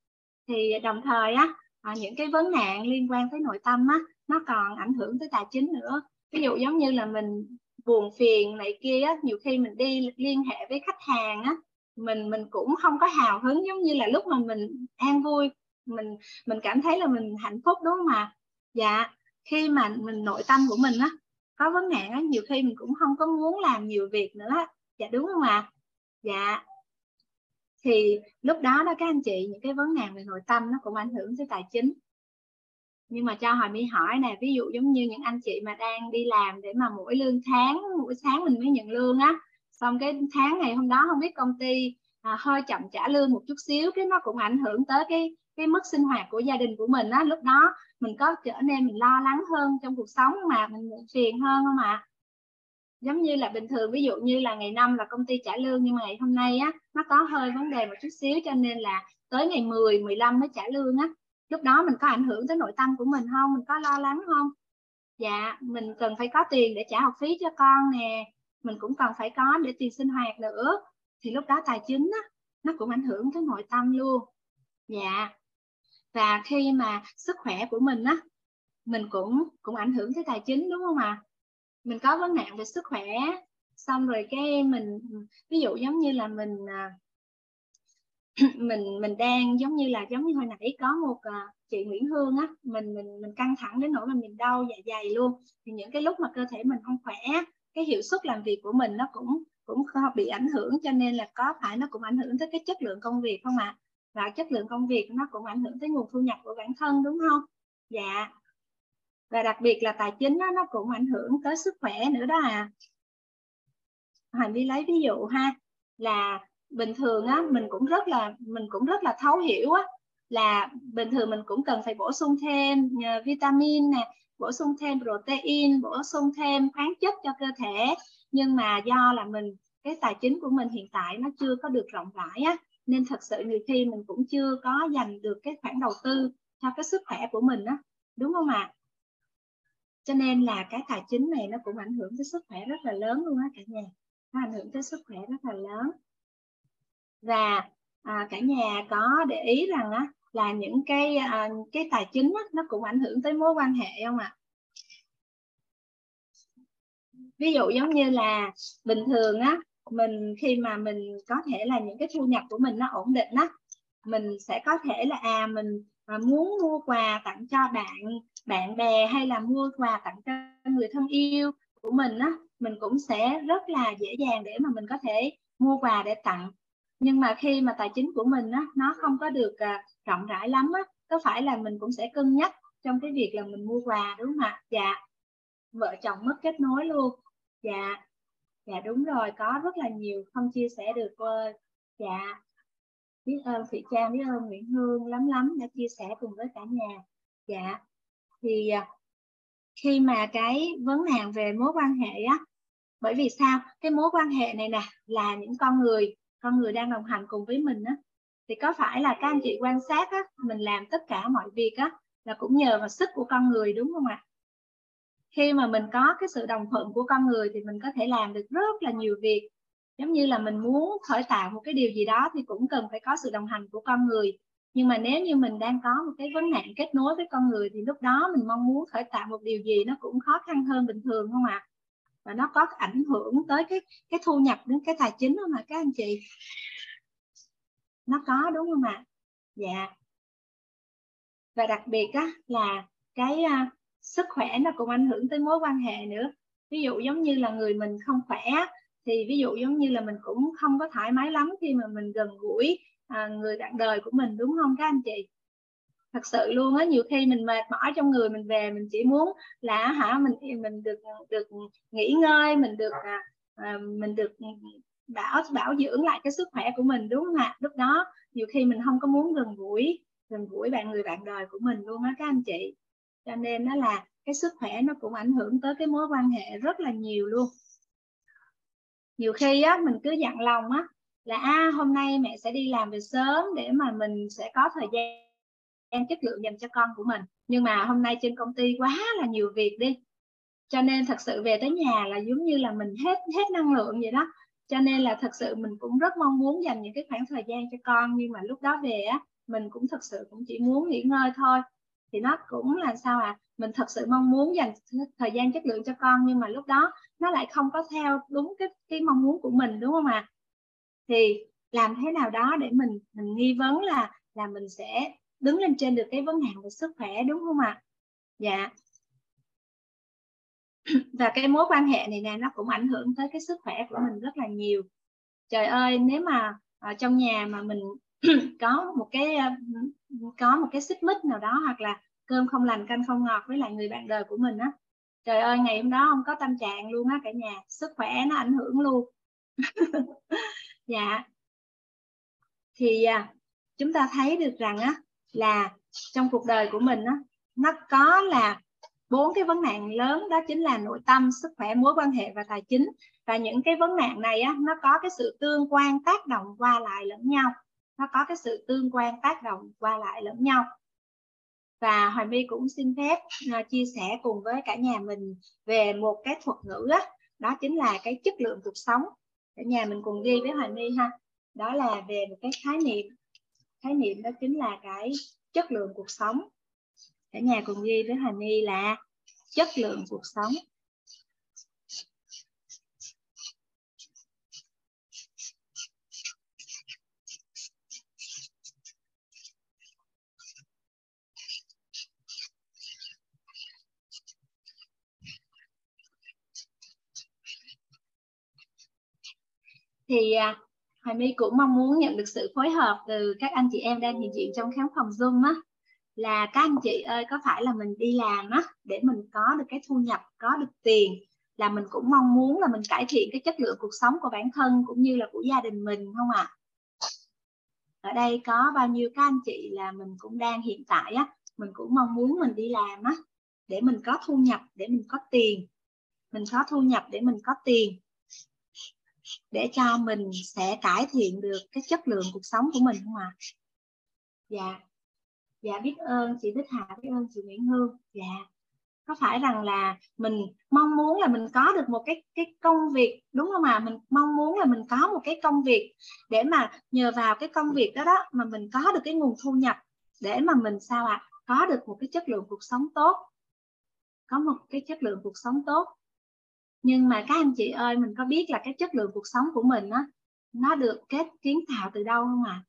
Thì đồng thời á à, những cái vấn nạn liên quan tới nội tâm á nó còn ảnh hưởng tới tài chính nữa. Ví dụ giống như là mình buồn phiền này kia á, nhiều khi mình đi liên hệ với khách hàng á mình mình cũng không có hào hứng giống như là lúc mà mình an vui mình mình cảm thấy là mình hạnh phúc đúng không ạ? Dạ khi mà mình nội tâm của mình á có vấn nạn á nhiều khi mình cũng không có muốn làm nhiều việc nữa dạ đúng không ạ? Dạ. Thì lúc đó đó các anh chị những cái vấn nạn về nội tâm nó cũng ảnh hưởng tới tài chính. Nhưng mà cho hỏi mi hỏi nè ví dụ giống như những anh chị mà đang đi làm để mà mỗi lương tháng mỗi tháng mình mới nhận lương á. Xong cái tháng ngày hôm đó không biết công ty à, hơi chậm trả lương một chút xíu cái nó cũng ảnh hưởng tới cái cái mức sinh hoạt của gia đình của mình á lúc đó mình có trở nên mình lo lắng hơn trong cuộc sống mà mình phiền hơn không ạ? À? giống như là bình thường ví dụ như là ngày năm là công ty trả lương nhưng mà ngày hôm nay á nó có hơi vấn đề một chút xíu cho nên là tới ngày 10, 15 mới trả lương á. Lúc đó mình có ảnh hưởng tới nội tâm của mình không? Mình có lo lắng không? Dạ mình cần phải có tiền để trả học phí cho con nè. Mình cũng cần phải có để tiền sinh hoạt nữa. Thì lúc đó tài chính á nó cũng ảnh hưởng tới nội tâm luôn. Dạ và khi mà sức khỏe của mình á mình cũng cũng ảnh hưởng tới tài chính đúng không ạ à? mình có vấn nạn về sức khỏe xong rồi cái mình ví dụ giống như là mình à, mình mình đang giống như là giống như hồi nãy có một uh, chị Nguyễn Hương á mình mình mình căng thẳng đến nỗi mà mình đau dạ dày luôn thì những cái lúc mà cơ thể mình không khỏe cái hiệu suất làm việc của mình nó cũng cũng bị ảnh hưởng cho nên là có phải nó cũng ảnh hưởng tới cái chất lượng công việc không ạ à? Và chất lượng công việc nó cũng ảnh hưởng tới nguồn thu nhập của bản thân đúng không? Dạ. Và đặc biệt là tài chính đó, nó cũng ảnh hưởng tới sức khỏe nữa đó à. Hành đi lấy ví dụ ha là bình thường á mình cũng rất là mình cũng rất là thấu hiểu á là bình thường mình cũng cần phải bổ sung thêm ờ, vitamin nè bổ sung thêm protein bổ sung thêm khoáng chất cho cơ thể. Nhưng mà do là mình cái tài chính của mình hiện tại nó chưa có được rộng rãi á nên thật sự nhiều khi mình cũng chưa có dành được cái khoản đầu tư cho cái sức khỏe của mình á đúng không ạ à? cho nên là cái tài chính này nó cũng ảnh hưởng tới sức khỏe rất là lớn luôn á cả nhà nó ảnh hưởng tới sức khỏe rất là lớn và à, cả nhà có để ý rằng á là những cái à, cái tài chính á, nó cũng ảnh hưởng tới mối quan hệ không ạ à? ví dụ giống như là bình thường á mình khi mà mình có thể là những cái thu nhập của mình nó ổn định đó, mình sẽ có thể là à mình mà muốn mua quà tặng cho bạn bạn bè hay là mua quà tặng cho người thân yêu của mình á mình cũng sẽ rất là dễ dàng để mà mình có thể mua quà để tặng. Nhưng mà khi mà tài chính của mình á nó không có được à, rộng rãi lắm á có phải là mình cũng sẽ cân nhắc trong cái việc là mình mua quà đúng không ạ? Dạ. Vợ chồng mất kết nối luôn. Dạ dạ đúng rồi, có rất là nhiều không chia sẻ được cô ơi dạ. Biết ơn thị trang, biết ơn nguyễn hương lắm lắm đã chia sẻ cùng với cả nhà. Dạ thì ờ, khi mà cái vấn nạn về mối quan hệ á, bởi vì sao? Cái mối quan hệ này nè là những con người con người đang đồng hành cùng với mình á. Thì có phải là các anh chị quan sát á, mình làm tất cả mọi việc á, là cũng nhờ vào sức của con người, đúng không ạ? Khi mà mình có cái sự đồng thuận của con người thì mình có thể làm được rất là nhiều việc giống như là mình muốn khởi tạo một cái điều gì đó thì cũng cần phải có sự đồng hành của con người nhưng mà nếu như mình đang có một cái vấn nạn kết nối với con người thì lúc đó mình mong muốn khởi tạo một điều gì nó cũng khó khăn hơn bình thường không ạ à? và nó có ảnh hưởng tới cái cái thu nhập đến cái tài chính không ạ, các anh chị nó có, đúng không ạ à? dạ và đặc biệt á là cái à, sức khỏe nó cũng ảnh hưởng tới mối quan hệ nữa. Ví dụ giống như là người mình không khỏe thì ví dụ giống như là mình cũng không có thoải mái lắm khi mà mình gần gũi à, người bạn đời của mình đúng không các anh chị? Thật sự luôn á nhiều khi mình mệt mỏi trong người mình về mình chỉ muốn là hả mình mình được được nghỉ ngơi mình được à, à, mình được bảo bảo dưỡng lại cái sức khỏe của mình đúng không ạ? Lúc đó nhiều khi mình không có muốn gần gũi gần gũi bạn người bạn đời của mình luôn á các anh chị cho nên nó là cái sức khỏe nó cũng ảnh hưởng tới cái mối quan hệ rất là nhiều luôn. Nhiều khi á mình cứ dặn lòng á là à, hôm nay mẹ sẽ đi làm về sớm để mà mình sẽ có thời gian chất lượng dành cho con của mình. Nhưng mà hôm nay trên công ty quá là nhiều việc đi. Cho nên thật sự về tới nhà là giống như là mình hết hết năng lượng vậy đó. Cho nên là thật sự mình cũng rất mong muốn dành những cái khoảng thời gian cho con nhưng mà lúc đó về á mình cũng thật sự cũng chỉ muốn nghỉ ngơi thôi thì nó cũng là sao à mình thật sự mong muốn dành thời gian chất lượng cho con, nhưng mà lúc đó nó lại không có theo đúng cái cái mong muốn của mình, đúng không ạ à? thì làm thế nào đó để mình mình nghi vấn là là mình sẽ đứng lên trên được cái vấn nạn về sức khỏe, đúng không ạ à? dạ và cái mối quan hệ này nè, nó cũng ảnh hưởng tới cái sức khỏe của mình rất là nhiều trời ơi, nếu mà ở trong nhà mà mình có một cái có một cái xích mích nào đó hoặc là cơm không lành, canh không ngọt với lại người bạn đời của mình á. Trời ơi, ngày hôm đó không có tâm trạng luôn á cả nhà. Sức khỏe nó ảnh hưởng luôn. Dạ. Thì à, chúng ta thấy được rằng á là trong cuộc đời của mình á, nó có là bốn cái vấn nạn lớn, đó chính là nội tâm, sức khỏe, mối quan hệ và tài chính. Và những cái vấn nạn này á, nó có cái sự tương quan, tác động qua lại lẫn nhau nó có cái sự tương quan tác động qua lại lẫn nhau. Và Hoài My cũng xin phép uh, chia sẻ cùng với cả nhà mình về một cái thuật ngữ đó, đó chính là cái chất lượng cuộc sống. Cả nhà mình cùng ghi với Hoài My ha. Đó là về một cái khái niệm. Khái niệm đó chính là cái chất lượng cuộc sống. Cả nhà cùng ghi với Hoài My là chất lượng cuộc sống. Thì à, Hoài My cũng mong muốn nhận được sự phối hợp từ các anh chị em đang hiện diện trong khám phòng Zoom á là các anh chị ơi có phải là mình đi làm á để mình có được cái thu nhập có được tiền là mình cũng mong muốn là mình cải thiện cái chất lượng cuộc sống của bản thân cũng như là của gia đình mình không ạ à? ở đây có bao nhiêu các anh chị là mình cũng đang hiện tại á mình cũng mong muốn mình đi làm á để mình có thu nhập để mình có tiền mình có thu nhập để mình có tiền để cho mình sẽ cải thiện được cái chất lượng cuộc sống của mình không ạ à? dạ dạ biết ơn chị Bích Hà, biết ơn chị Nguyễn Hương dạ có phải rằng là mình mong muốn là mình có được một cái cái công việc, đúng không ạ à? mình mong muốn là mình có một cái công việc để mà nhờ vào cái công việc đó đó mà mình có được cái nguồn thu nhập để mà mình sao ạ à? có được một cái chất lượng cuộc sống tốt có một cái chất lượng cuộc sống tốt nhưng mà các anh chị ơi, mình có biết là cái chất lượng cuộc sống của mình á, nó được kết kiến tạo từ đâu không ạ à?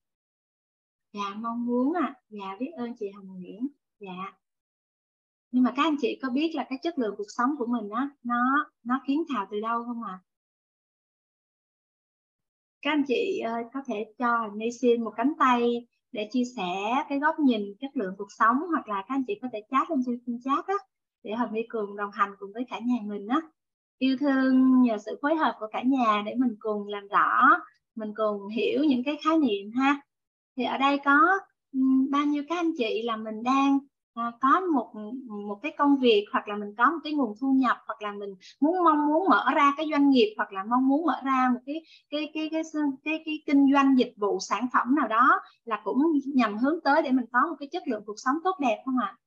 dạ mong muốn ạ à. dạ biết ơn chị hồng nguyễn dạ nhưng mà các anh chị có biết là cái chất lượng cuộc sống của mình á, nó nó kiến tạo từ đâu không ạ à? các anh chị ơi có thể cho Ni xin một cánh tay để chia sẻ cái góc nhìn, chất lượng cuộc sống, hoặc là các anh chị có thể chat lên trên chat á, để Hồng đi Cường đồng hành cùng với cả nhà mình á yêu thương nhờ sự phối hợp của cả nhà để mình cùng làm rõ mình cùng hiểu những cái khái niệm ha thì ở đây có bao nhiêu các anh chị là mình đang à, có một một cái công việc hoặc là mình có một cái nguồn thu nhập hoặc là mình muốn mong muốn mở ra cái doanh nghiệp hoặc là mong muốn mở ra một cái cái cái cái cái, cái, cái kinh doanh dịch vụ sản phẩm nào đó là cũng nhằm hướng tới để mình có một cái chất lượng cuộc sống tốt đẹp không ạ à?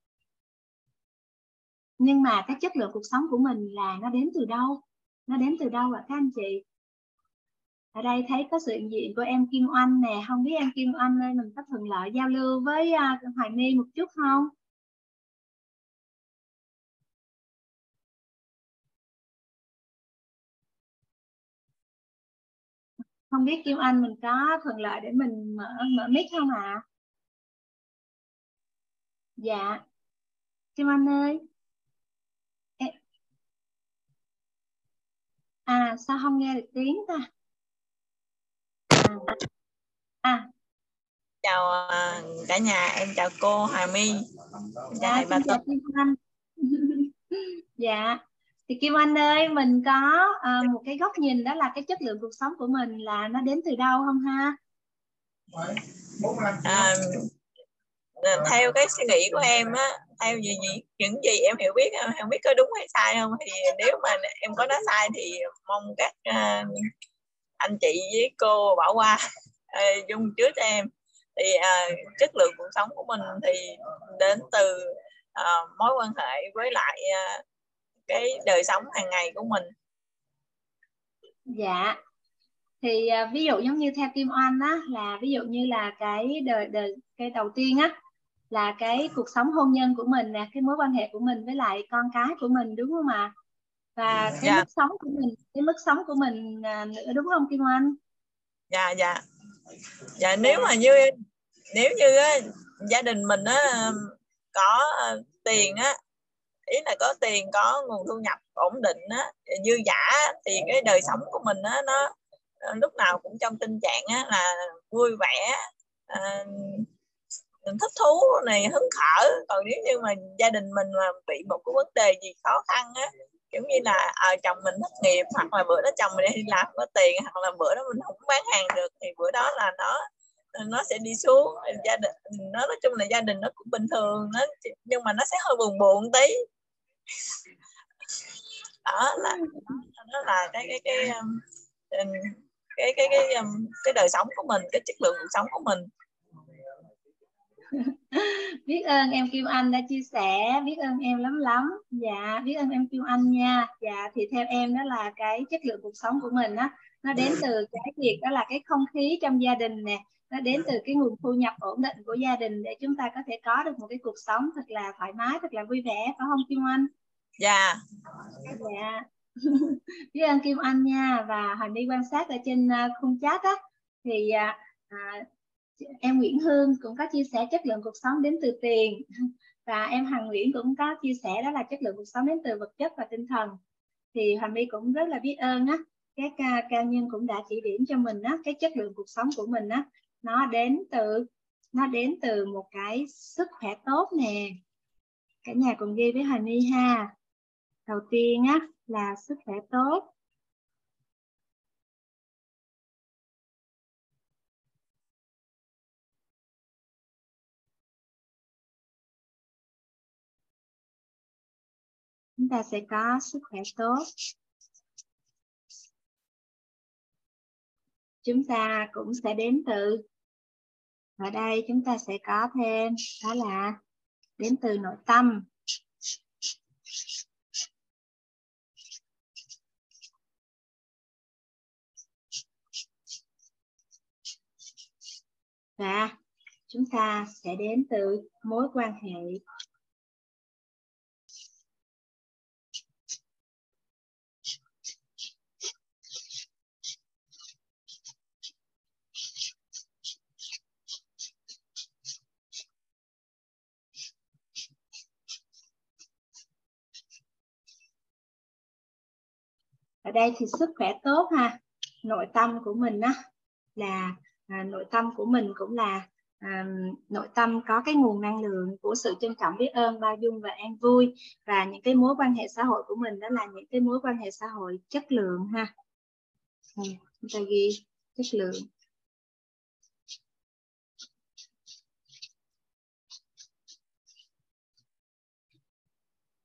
Nhưng mà cái chất lượng cuộc sống của mình là nó đến từ đâu? Nó đến từ đâu ạ các anh chị? Ở đây thấy có sự hiện diện của em Kim Oanh nè không biết em Kim Oanh ơi mình có thuận lợi giao lưu với uh, Hoài My một chút không? Không biết Kim Anh mình có thuận lợi để mình mở mở mic không ạ? À? dạ. Kim Anh ơi. À sao không nghe được tiếng ta? À, à. chào à, cả nhà em chào cô Hà My. Chào dạ, bà chào Kim Anh dạ. Thì Kim Anh ơi mình có uh, một cái góc nhìn đó là cái chất lượng cuộc sống của mình là nó đến từ đâu không ha? À, theo cái suy nghĩ của em á theo gì, gì những gì em hiểu biết em không biết có đúng hay sai không? Thì nếu mà em có nói sai thì mong các uh, anh chị với cô bỏ qua uh, dung trước em. Thì uh, chất lượng cuộc sống của mình thì đến từ uh, mối quan hệ với lại uh, cái đời sống hàng ngày của mình. Dạ. Thì uh, ví dụ giống như theo Kim Oanh á là ví dụ như là cái đời đời cái đầu tiên á là cái cuộc sống hôn nhân của mình nè cái mối quan hệ của mình với lại con cái của mình đúng không ạ và cái yeah. Dạ. mức sống của mình cái mức sống của mình à, nữa đúng không Kim Oanh dạ dạ dạ nếu mà như nếu như á, gia đình mình á có tiền á ý là có tiền có nguồn thu nhập ổn định á dư giả thì cái đời sống của mình á nó lúc nào cũng trong tình trạng á là vui vẻ à, thích thú này hứng khởi. Còn nếu như mà gia đình mình mà bị một cái vấn đề gì khó khăn á giống như là à, chồng mình thất nghiệp hoặc là bữa đó chồng mình đi làm có tiền hoặc là bữa đó mình không bán hàng được thì bữa đó là nó nó sẽ đi xuống. Gia đình nó nói chung là gia đình nó cũng bình thường nó nhưng mà nó sẽ hơi buồn buồn tí. Đó là đó là cái cái cái um, cái cái cái cái, um, cái đời sống của mình cái chất lượng cuộc sống của mình biết ơn em Kim Anh đã chia sẻ biết ơn em lắm lắm. Dạ biết ơn em Kim Anh nha. Dạ thì theo em đó là cái chất lượng cuộc sống của mình á nó đến từ cái việc đó là cái không khí trong gia đình nè nó đến từ cái nguồn thu nhập ổn định của gia đình để chúng ta có thể có được một cái cuộc sống thật là thoải mái thật là vui vẻ phải không Kim Anh? Dạ. Dạ. Biết ơn Kim Anh nha. Và Hoài My quan sát ở trên uh, khung chat á thì uh, uh, em Nguyễn Hương cũng có chia sẻ chất lượng cuộc sống đến từ tiền. Và em Hằng Nguyễn cũng có chia sẻ đó là chất lượng cuộc sống đến từ vật chất và tinh thần. Thì Hoàng My cũng rất là biết ơn á các uh, cao nhân cũng đã chỉ điểm cho mình á cái chất lượng cuộc sống của mình á. Nó đến từ nó đến từ một cái sức khỏe tốt nè. Cả nhà cùng ghi với Hoàng My ha. Đầu tiên á là sức khỏe tốt. Chúng ta sẽ có sức khỏe tốt. Chúng ta cũng sẽ đến từ, ở đây chúng ta sẽ có thêm, đó là đến từ nội tâm. Và chúng ta sẽ đến từ mối quan hệ ở đây thì sức khỏe tốt ha. Nội tâm của mình á là à, nội tâm của mình cũng là à, nội tâm có cái nguồn năng lượng của sự trân trọng biết ơn bao dung và an vui. Và những cái mối quan hệ xã hội của mình đó là những cái mối quan hệ xã hội chất lượng ha. Ừ, chúng ta ghi chất lượng.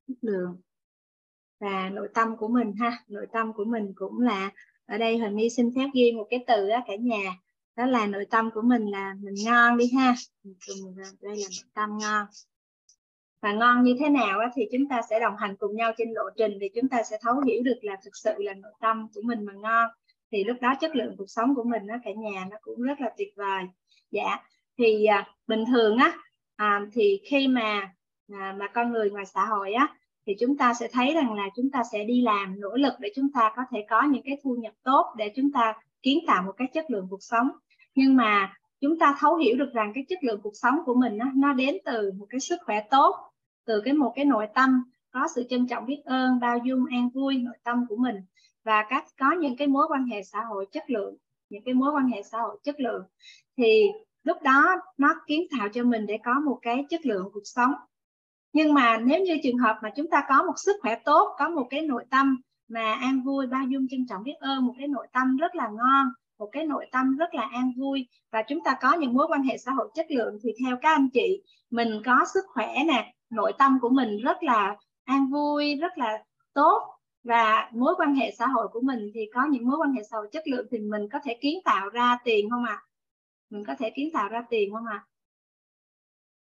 Chất lượng và nội tâm của mình ha nội tâm của mình cũng là ở đây hình như xin phép ghi một cái từ đó cả nhà. Đó là nội tâm của mình là mình ngon đi ha. Đây là nội tâm ngon. Và ngon như thế nào á, thì chúng ta sẽ đồng hành cùng nhau trên lộ trình thì chúng ta sẽ thấu hiểu được là thực sự là nội tâm của mình mà ngon. Thì lúc đó chất lượng cuộc sống của mình nó cả nhà nó cũng rất là tuyệt vời. Dạ. Thì à, bình thường á à, thì khi mà à, mà con người ngoài xã hội á thì chúng ta sẽ thấy rằng là chúng ta sẽ đi làm nỗ lực để chúng ta có thể có những cái thu nhập tốt để chúng ta kiến tạo một cái chất lượng cuộc sống. Nhưng mà chúng ta thấu hiểu được rằng cái chất lượng cuộc sống của mình nó đến từ một cái sức khỏe tốt, từ cái một cái nội tâm, có sự trân trọng biết ơn, bao dung, an vui nội tâm của mình. Và các, có những cái mối quan hệ xã hội chất lượng, những cái mối quan hệ xã hội chất lượng, thì lúc đó nó kiến tạo cho mình để có một cái chất lượng cuộc sống nhưng mà nếu như trường hợp mà chúng ta có một sức khỏe tốt, có một cái nội tâm mà an vui bao dung trân trọng biết ơn, một cái nội tâm rất là ngon, một cái nội tâm rất là an vui, và chúng ta có những mối quan hệ xã hội chất lượng, thì theo các anh chị, mình có sức khỏe nè, nội tâm của mình rất là an vui, rất là tốt, và mối quan hệ xã hội của mình thì có những mối quan hệ xã hội chất lượng thì mình có thể kiến tạo ra tiền không ạ à? mình có thể kiến tạo ra tiền không ạ à?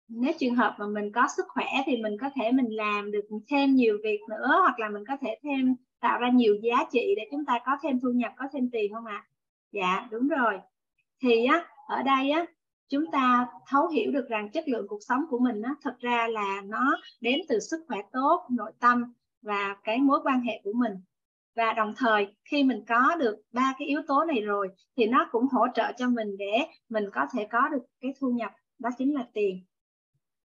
Nếu trường hợp mà mình có sức khỏe thì mình có thể mình làm được thêm nhiều việc nữa, hoặc là mình có thể thêm tạo ra nhiều giá trị để chúng ta có thêm thu nhập, có thêm tiền không ạ? À? dạ đúng rồi. Thì á, ở đây á, chúng ta thấu hiểu được rằng chất lượng cuộc sống của mình á, thật ra là nó đến từ sức khỏe tốt, nội tâm và cái mối quan hệ của mình. Và đồng thời, khi mình có được ba cái yếu tố này rồi, thì nó cũng hỗ trợ cho mình để mình có thể có được cái thu nhập, đó chính là tiền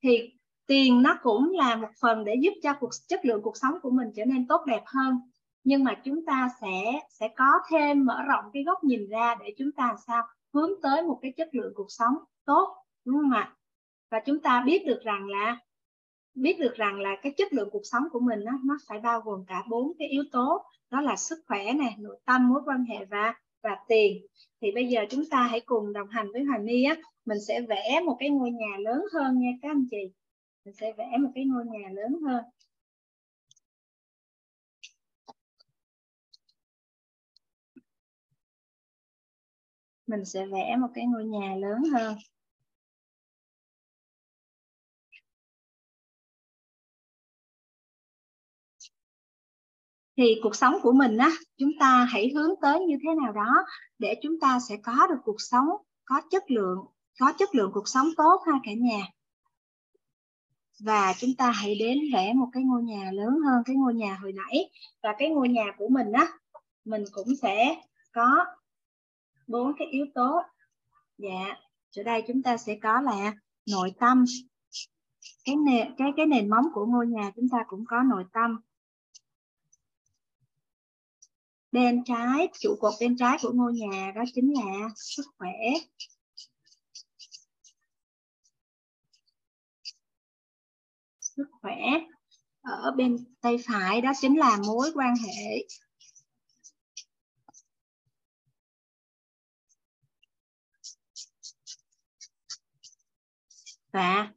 thì tiền nó cũng là một phần để giúp cho cuộc chất lượng cuộc sống của mình trở nên tốt đẹp hơn. Nhưng mà chúng ta sẽ sẽ có thêm mở rộng cái góc nhìn ra để chúng ta sao hướng tới một cái chất lượng cuộc sống tốt đúng không ạ? Và chúng ta biết được rằng là biết được rằng là cái chất lượng cuộc sống của mình đó, nó phải bao gồm cả bốn cái yếu tố đó là sức khỏe này nội tâm mối quan hệ và và tiền. Thì bây giờ chúng ta hãy cùng đồng hành với Hoàng My á mình sẽ vẽ một cái ngôi nhà lớn hơn nha các anh chị. Mình sẽ vẽ một cái ngôi nhà lớn hơn. Mình sẽ vẽ một cái ngôi nhà lớn hơn. Thì cuộc sống của mình á, chúng ta hãy hướng tới như thế nào đó để chúng ta sẽ có được cuộc sống có chất lượng có chất lượng cuộc sống tốt ha cả nhà. Và chúng ta hãy đến vẽ một cái ngôi nhà lớn hơn, cái ngôi nhà hồi nãy. Và cái ngôi nhà của mình á, mình cũng sẽ có bốn cái yếu tố. Dạ chỗ đây chúng ta sẽ có là nội tâm. Cái nền cái cái nền móng của ngôi nhà chúng ta cũng có nội tâm. Bên trái, trụ cột bên trái của ngôi nhà đó chính là sức khỏe. Khỏe ở bên tay phải, đó chính là mối quan hệ. Và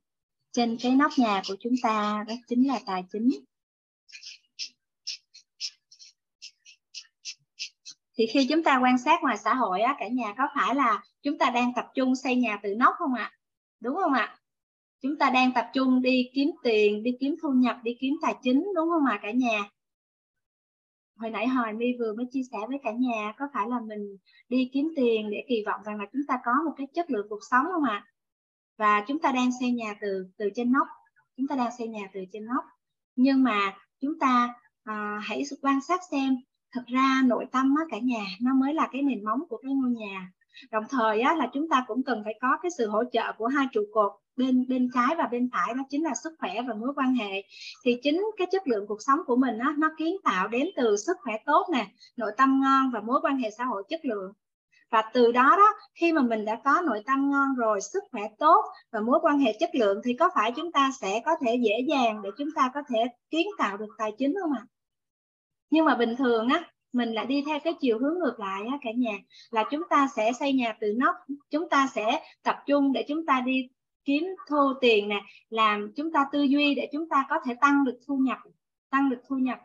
trên cái nóc nhà của chúng ta, đó chính là tài chính. Thì khi chúng ta quan sát ngoài xã hội á, cả nhà có phải là chúng ta đang tập trung xây nhà từ nóc không ạ? Đúng không ạ? Chúng ta đang tập trung đi kiếm tiền đi kiếm thu nhập đi kiếm tài chính đúng không ạ cả nhà? Hồi nãy hồi my vừa mới chia sẻ với cả nhà có phải là mình đi kiếm tiền để kỳ vọng rằng là chúng ta có một cái chất lượng cuộc sống không ạ? Và chúng ta đang xây nhà từ từ trên nóc chúng ta đang xây nhà từ trên nóc nhưng mà chúng ta à, hãy quan sát xem thật ra nội tâm á, cả nhà nó mới là cái nền móng của cái ngôi nhà. Đồng thời á, là chúng ta cũng cần phải có cái sự hỗ trợ của hai trụ cột bên bên trái và bên phải đó chính là sức khỏe và mối quan hệ. Thì chính cái chất lượng cuộc sống của mình đó, nó kiến tạo đến từ sức khỏe tốt nè nội tâm ngon và mối quan hệ xã hội chất lượng. Và từ đó đó khi mà mình đã có nội tâm ngon rồi sức khỏe tốt và mối quan hệ chất lượng thì có phải chúng ta sẽ có thể dễ dàng để chúng ta có thể kiến tạo được tài chính không ạ? Nhưng mà bình thường á mình lại đi theo cái chiều hướng ngược lại á cả nhà là chúng ta sẽ xây nhà từ nóc chúng ta sẽ tập trung để chúng ta đi kiếm thu tiền nè làm chúng ta tư duy để chúng ta có thể tăng được thu nhập tăng được thu nhập.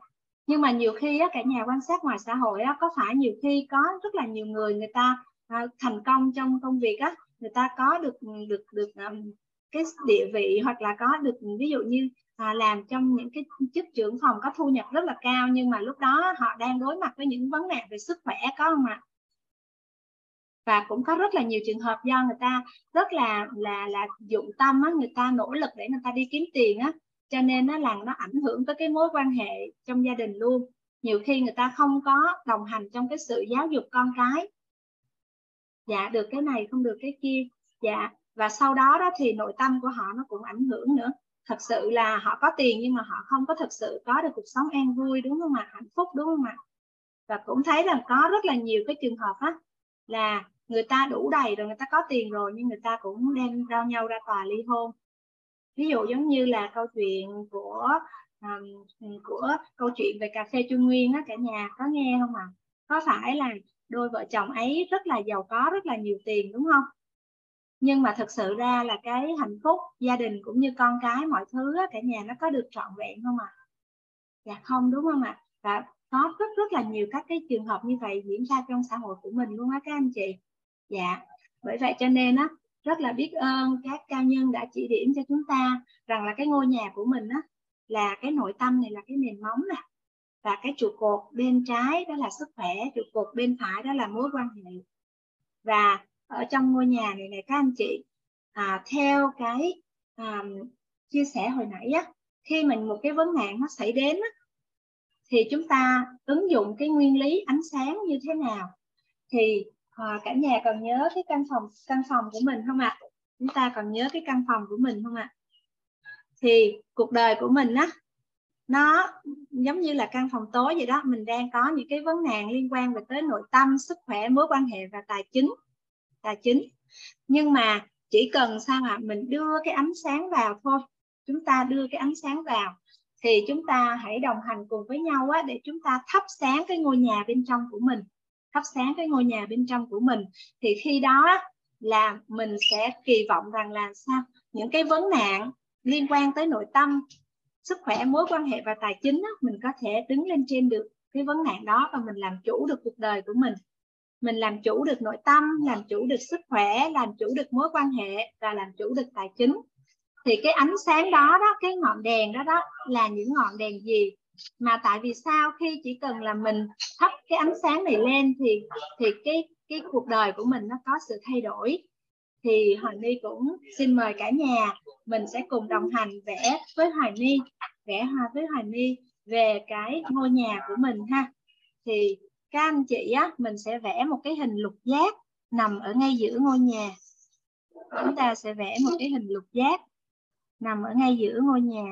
Nhưng mà nhiều khi á, cả nhà quan sát ngoài xã hội á, có phải nhiều khi có rất là nhiều người người ta à, thành công trong công việc á người ta có được được được um, cái địa vị hoặc là có được ví dụ như à, làm trong những cái chức trưởng phòng có thu nhập rất là cao nhưng mà lúc đó họ đang đối mặt với những vấn nạn về sức khỏe có không ạ? Và cũng có rất là nhiều trường hợp do người ta rất là là là dụng tâm á, người ta nỗ lực để người ta đi kiếm tiền á cho nên nó là nó ảnh hưởng tới cái mối quan hệ trong gia đình luôn. Nhiều khi người ta không có đồng hành trong cái sự giáo dục con cái. Dạ được cái này không được cái kia. Dạ và sau đó đó thì nội tâm của họ nó cũng ảnh hưởng nữa. Thật sự là họ có tiền nhưng mà họ không có thật sự có được cuộc sống an vui đúng không ạ? Hạnh phúc đúng không ạ? Và cũng thấy rằng có rất là nhiều cái trường hợp á là người ta đủ đầy rồi người ta có tiền rồi nhưng người ta cũng đem rao nhau ra tòa ly hôn ví dụ giống như là câu chuyện của um, của câu chuyện về cà phê Trung Nguyên á cả nhà có nghe không ạ à? có phải là đôi vợ chồng ấy rất là giàu có rất là nhiều tiền đúng không nhưng mà thực sự ra là cái hạnh phúc gia đình cũng như con cái mọi thứ á, cả nhà nó có được trọn vẹn không ạ à? dạ không đúng không ạ à? và có rất rất là nhiều các cái trường hợp như vậy diễn ra trong xã hội của mình luôn á các anh chị dạ. Bởi vậy cho nên á rất là biết ơn các cao nhân đã chỉ điểm cho chúng ta rằng là cái ngôi nhà của mình á là cái nội tâm này là cái nền móng nè. Và cái trụ cột bên trái đó là sức khỏe trụ cột bên phải đó là mối quan hệ. Và ở trong ngôi nhà này này các anh chị à, theo cái à, chia sẻ hồi nãy á khi mình một cái vấn nạn nó xảy đến á, thì chúng ta ứng dụng cái nguyên lý ánh sáng như thế nào? Thì à, cả nhà còn nhớ cái căn phòng căn phòng của mình không ạ? À? chúng ta còn nhớ cái căn phòng của mình không ạ? À? thì cuộc đời của mình á nó giống như là căn phòng tối vậy đó. Mình đang có những cái vấn nạn liên quan về tới nội tâm sức khỏe mối quan hệ và tài chính tài chính. Nhưng mà chỉ cần sao mà mình đưa cái ánh sáng vào thôi. Chúng ta đưa cái ánh sáng vào thì chúng ta hãy đồng hành cùng với nhau á, để chúng ta thắp sáng cái ngôi nhà bên trong của mình thắp sáng cái ngôi nhà bên trong của mình thì khi đó là mình sẽ kỳ vọng rằng là sao? Những cái vấn nạn liên quan tới nội tâm sức khỏe mối quan hệ và tài chính đó, mình có thể đứng lên trên được cái vấn nạn đó và mình làm chủ được cuộc đời của mình. Mình làm chủ được nội tâm làm chủ được sức khỏe làm chủ được mối quan hệ và làm chủ được tài chính. Thì cái ánh sáng đó đó cái ngọn đèn đó đó là những ngọn đèn gì? Mà tại vì sao? Khi chỉ cần là mình thắp cái ánh sáng này lên thì thì cái cái cuộc đời của mình nó có sự thay đổi. Thì Hoài My cũng xin mời cả nhà mình sẽ cùng đồng hành vẽ với Hoài My, vẽ hoa với Hoài My về cái ngôi nhà của mình ha. Thì các anh chị á, mình sẽ vẽ một cái hình lục giác nằm ở ngay giữa ngôi nhà. Chúng ta sẽ vẽ một cái hình lục giác nằm ở ngay giữa ngôi nhà.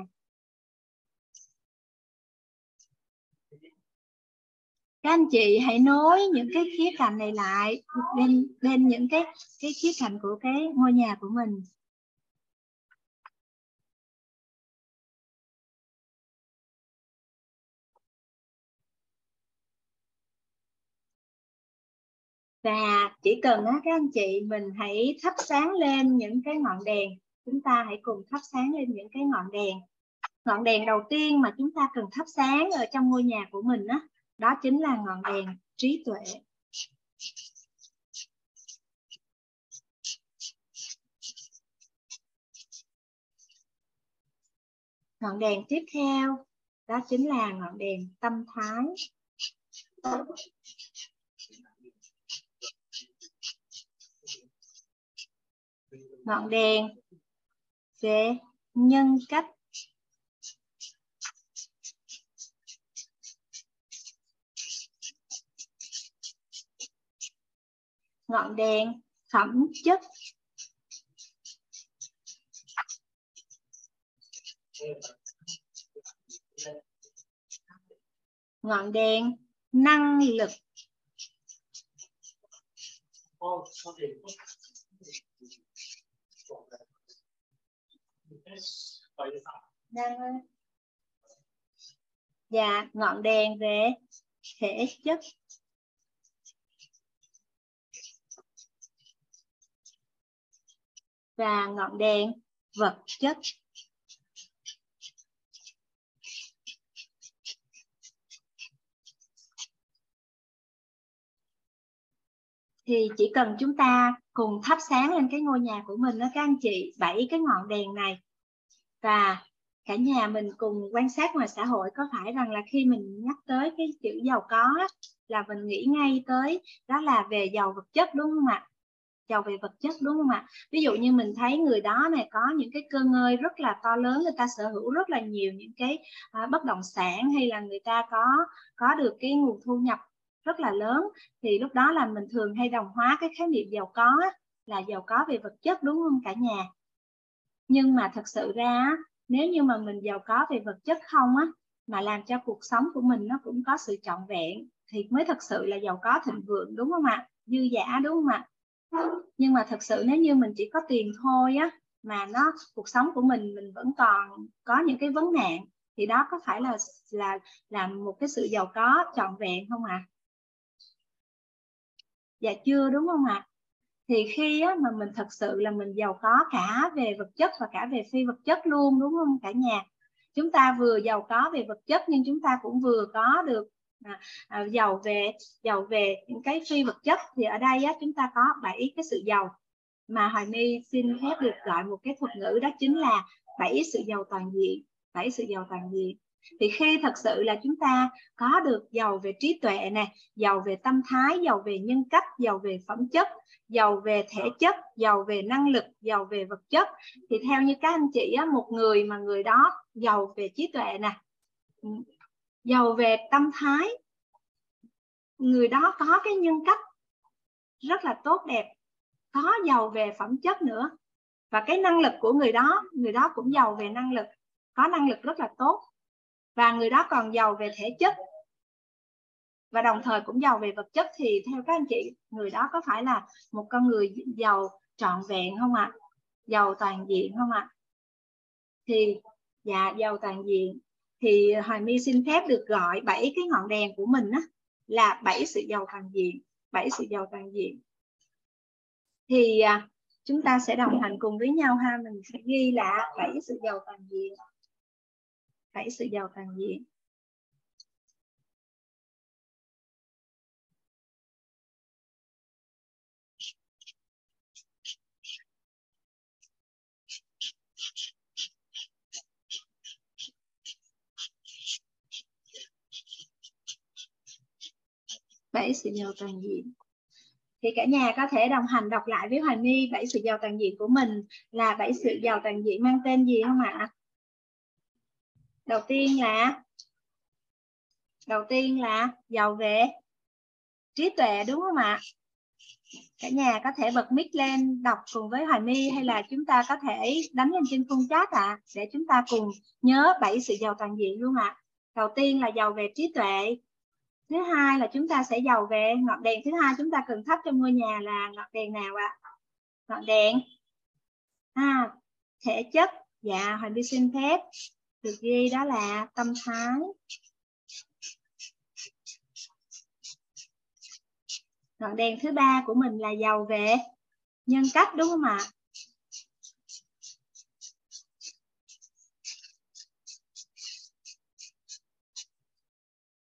Các anh chị hãy nối những cái khía cạnh này lại lên lên những cái cái khía cạnh của cái ngôi nhà của mình. Và chỉ cần á, các anh chị mình hãy thắp sáng lên những cái ngọn đèn, chúng ta hãy cùng thắp sáng lên những cái ngọn đèn. Ngọn đèn đầu tiên mà chúng ta cần thắp sáng ở trong ngôi nhà của mình á đó chính là ngọn đèn trí tuệ. Ngọn đèn tiếp theo, đó chính là ngọn đèn tâm thái. Ngọn đèn về nhân cách ngọn đèn phẩm chất. Ngọn đèn năng lực. Đang và dạ, ngọn đèn về thể chất. Và ngọn đèn vật chất. Thì chỉ cần chúng ta cùng thắp sáng lên cái ngôi nhà của mình đó các anh chị, bảy cái ngọn đèn này và cả nhà mình cùng quan sát ngoài xã hội có phải rằng là khi mình nhắc tới cái chữ giàu có là mình nghĩ ngay tới đó là về giàu vật chất đúng không ạ giàu về vật chất đúng không ạ? Ví dụ như mình thấy người đó này có những cái cơ ngơi rất là to lớn người ta sở hữu rất là nhiều những cái à, bất động sản hay là người ta có có được cái nguồn thu nhập rất là lớn thì lúc đó là mình thường hay đồng hóa cái khái niệm giàu có là giàu có về vật chất đúng không? Cả nhà. Nhưng mà thật sự ra nếu như mà mình giàu có về vật chất không á mà làm cho cuộc sống của mình nó cũng có sự trọn vẹn thì mới thật sự là giàu có thịnh vượng đúng không ạ? Dư giả đúng không ạ? Nhưng mà thật sự nếu như mình chỉ có tiền thôi á mà nó cuộc sống của mình mình vẫn còn có những cái vấn nạn thì đó có phải là là là một cái sự giàu có trọn vẹn không ạ à? dạ chưa đúng không ạ à? thì khi á, mà mình thật sự là mình giàu có cả về vật chất và cả về phi vật chất luôn đúng không cả nhà chúng ta vừa giàu có về vật chất nhưng chúng ta cũng vừa có được à, à, giàu về giàu về những cái phi vật chất thì ở đây á, chúng ta có bảy cái sự giàu. Mà hoài my xin phép được gọi một cái thuật ngữ đó chính là bảy sự giàu toàn diện bảy sự giàu toàn diện. Thì khi thật sự là chúng ta có được giàu về trí tuệ này giàu về tâm thái giàu về nhân cách giàu về phẩm chất giàu về thể chất giàu về năng lực giàu về vật chất thì theo như các anh chị á, một người mà người đó giàu về trí tuệ nè giàu về tâm thái. Người đó có cái nhân cách rất là tốt đẹp, có giàu về phẩm chất nữa. Và cái năng lực của người đó người đó cũng giàu về năng lực, có năng lực rất là tốt. Và người đó còn giàu về thể chất và đồng thời cũng giàu về vật chất thì theo các anh chị, người đó có phải là một con người giàu trọn vẹn không ạ? Giàu toàn diện không ạ? Thì dạ giàu toàn diện thì hoài my xin phép được gọi bảy cái ngọn đèn của mình á là bảy sự giàu toàn diện bảy sự giàu toàn diện. Thì à, chúng ta sẽ đồng hành cùng với nhau ha. Mình sẽ ghi là bảy sự giàu toàn diện. Bảy sự giàu toàn diện. Bảy sự giàu toàn diện thì cả nhà có thể đồng hành đọc lại với Hoài My bảy sự giàu toàn diện của mình là bảy sự giàu toàn diện mang tên gì không ạ? Đầu tiên là đầu tiên là giàu về trí tuệ đúng không ạ? Cả nhà có thể bật mic lên đọc cùng với Hoài My hay là chúng ta có thể đánh lên trên khung chat ạ à, để chúng ta cùng nhớ bảy sự giàu toàn diện luôn ạ. À. Đầu tiên là giàu về trí tuệ, thứ hai là chúng ta sẽ giàu về ngọn đèn thứ hai chúng ta cần thắp trong ngôi nhà là ngọn đèn nào ạ? À? ngọn đèn. À, thể chất. Dạ hoàng my xin phép. Được ghi đó là tâm thái. Ngọn đèn thứ ba của mình là giàu về nhân cách đúng không ạ?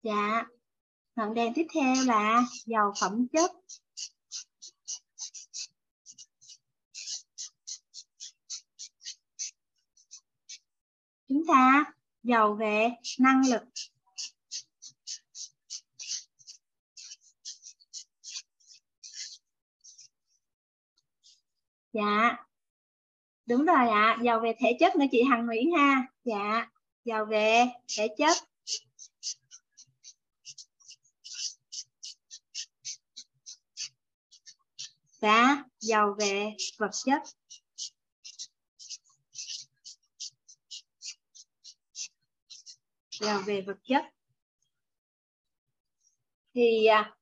Dạ ngọn đèn tiếp theo là dầu phẩm chất. Chúng ta dầu về năng lực. Dạ. Đúng rồi ạ à. dầu về thể chất nữa chị hằng nguyễn ha. Dạ dầu về thể chất. Và giàu về vật chất. Giàu về vật chất. Thì à,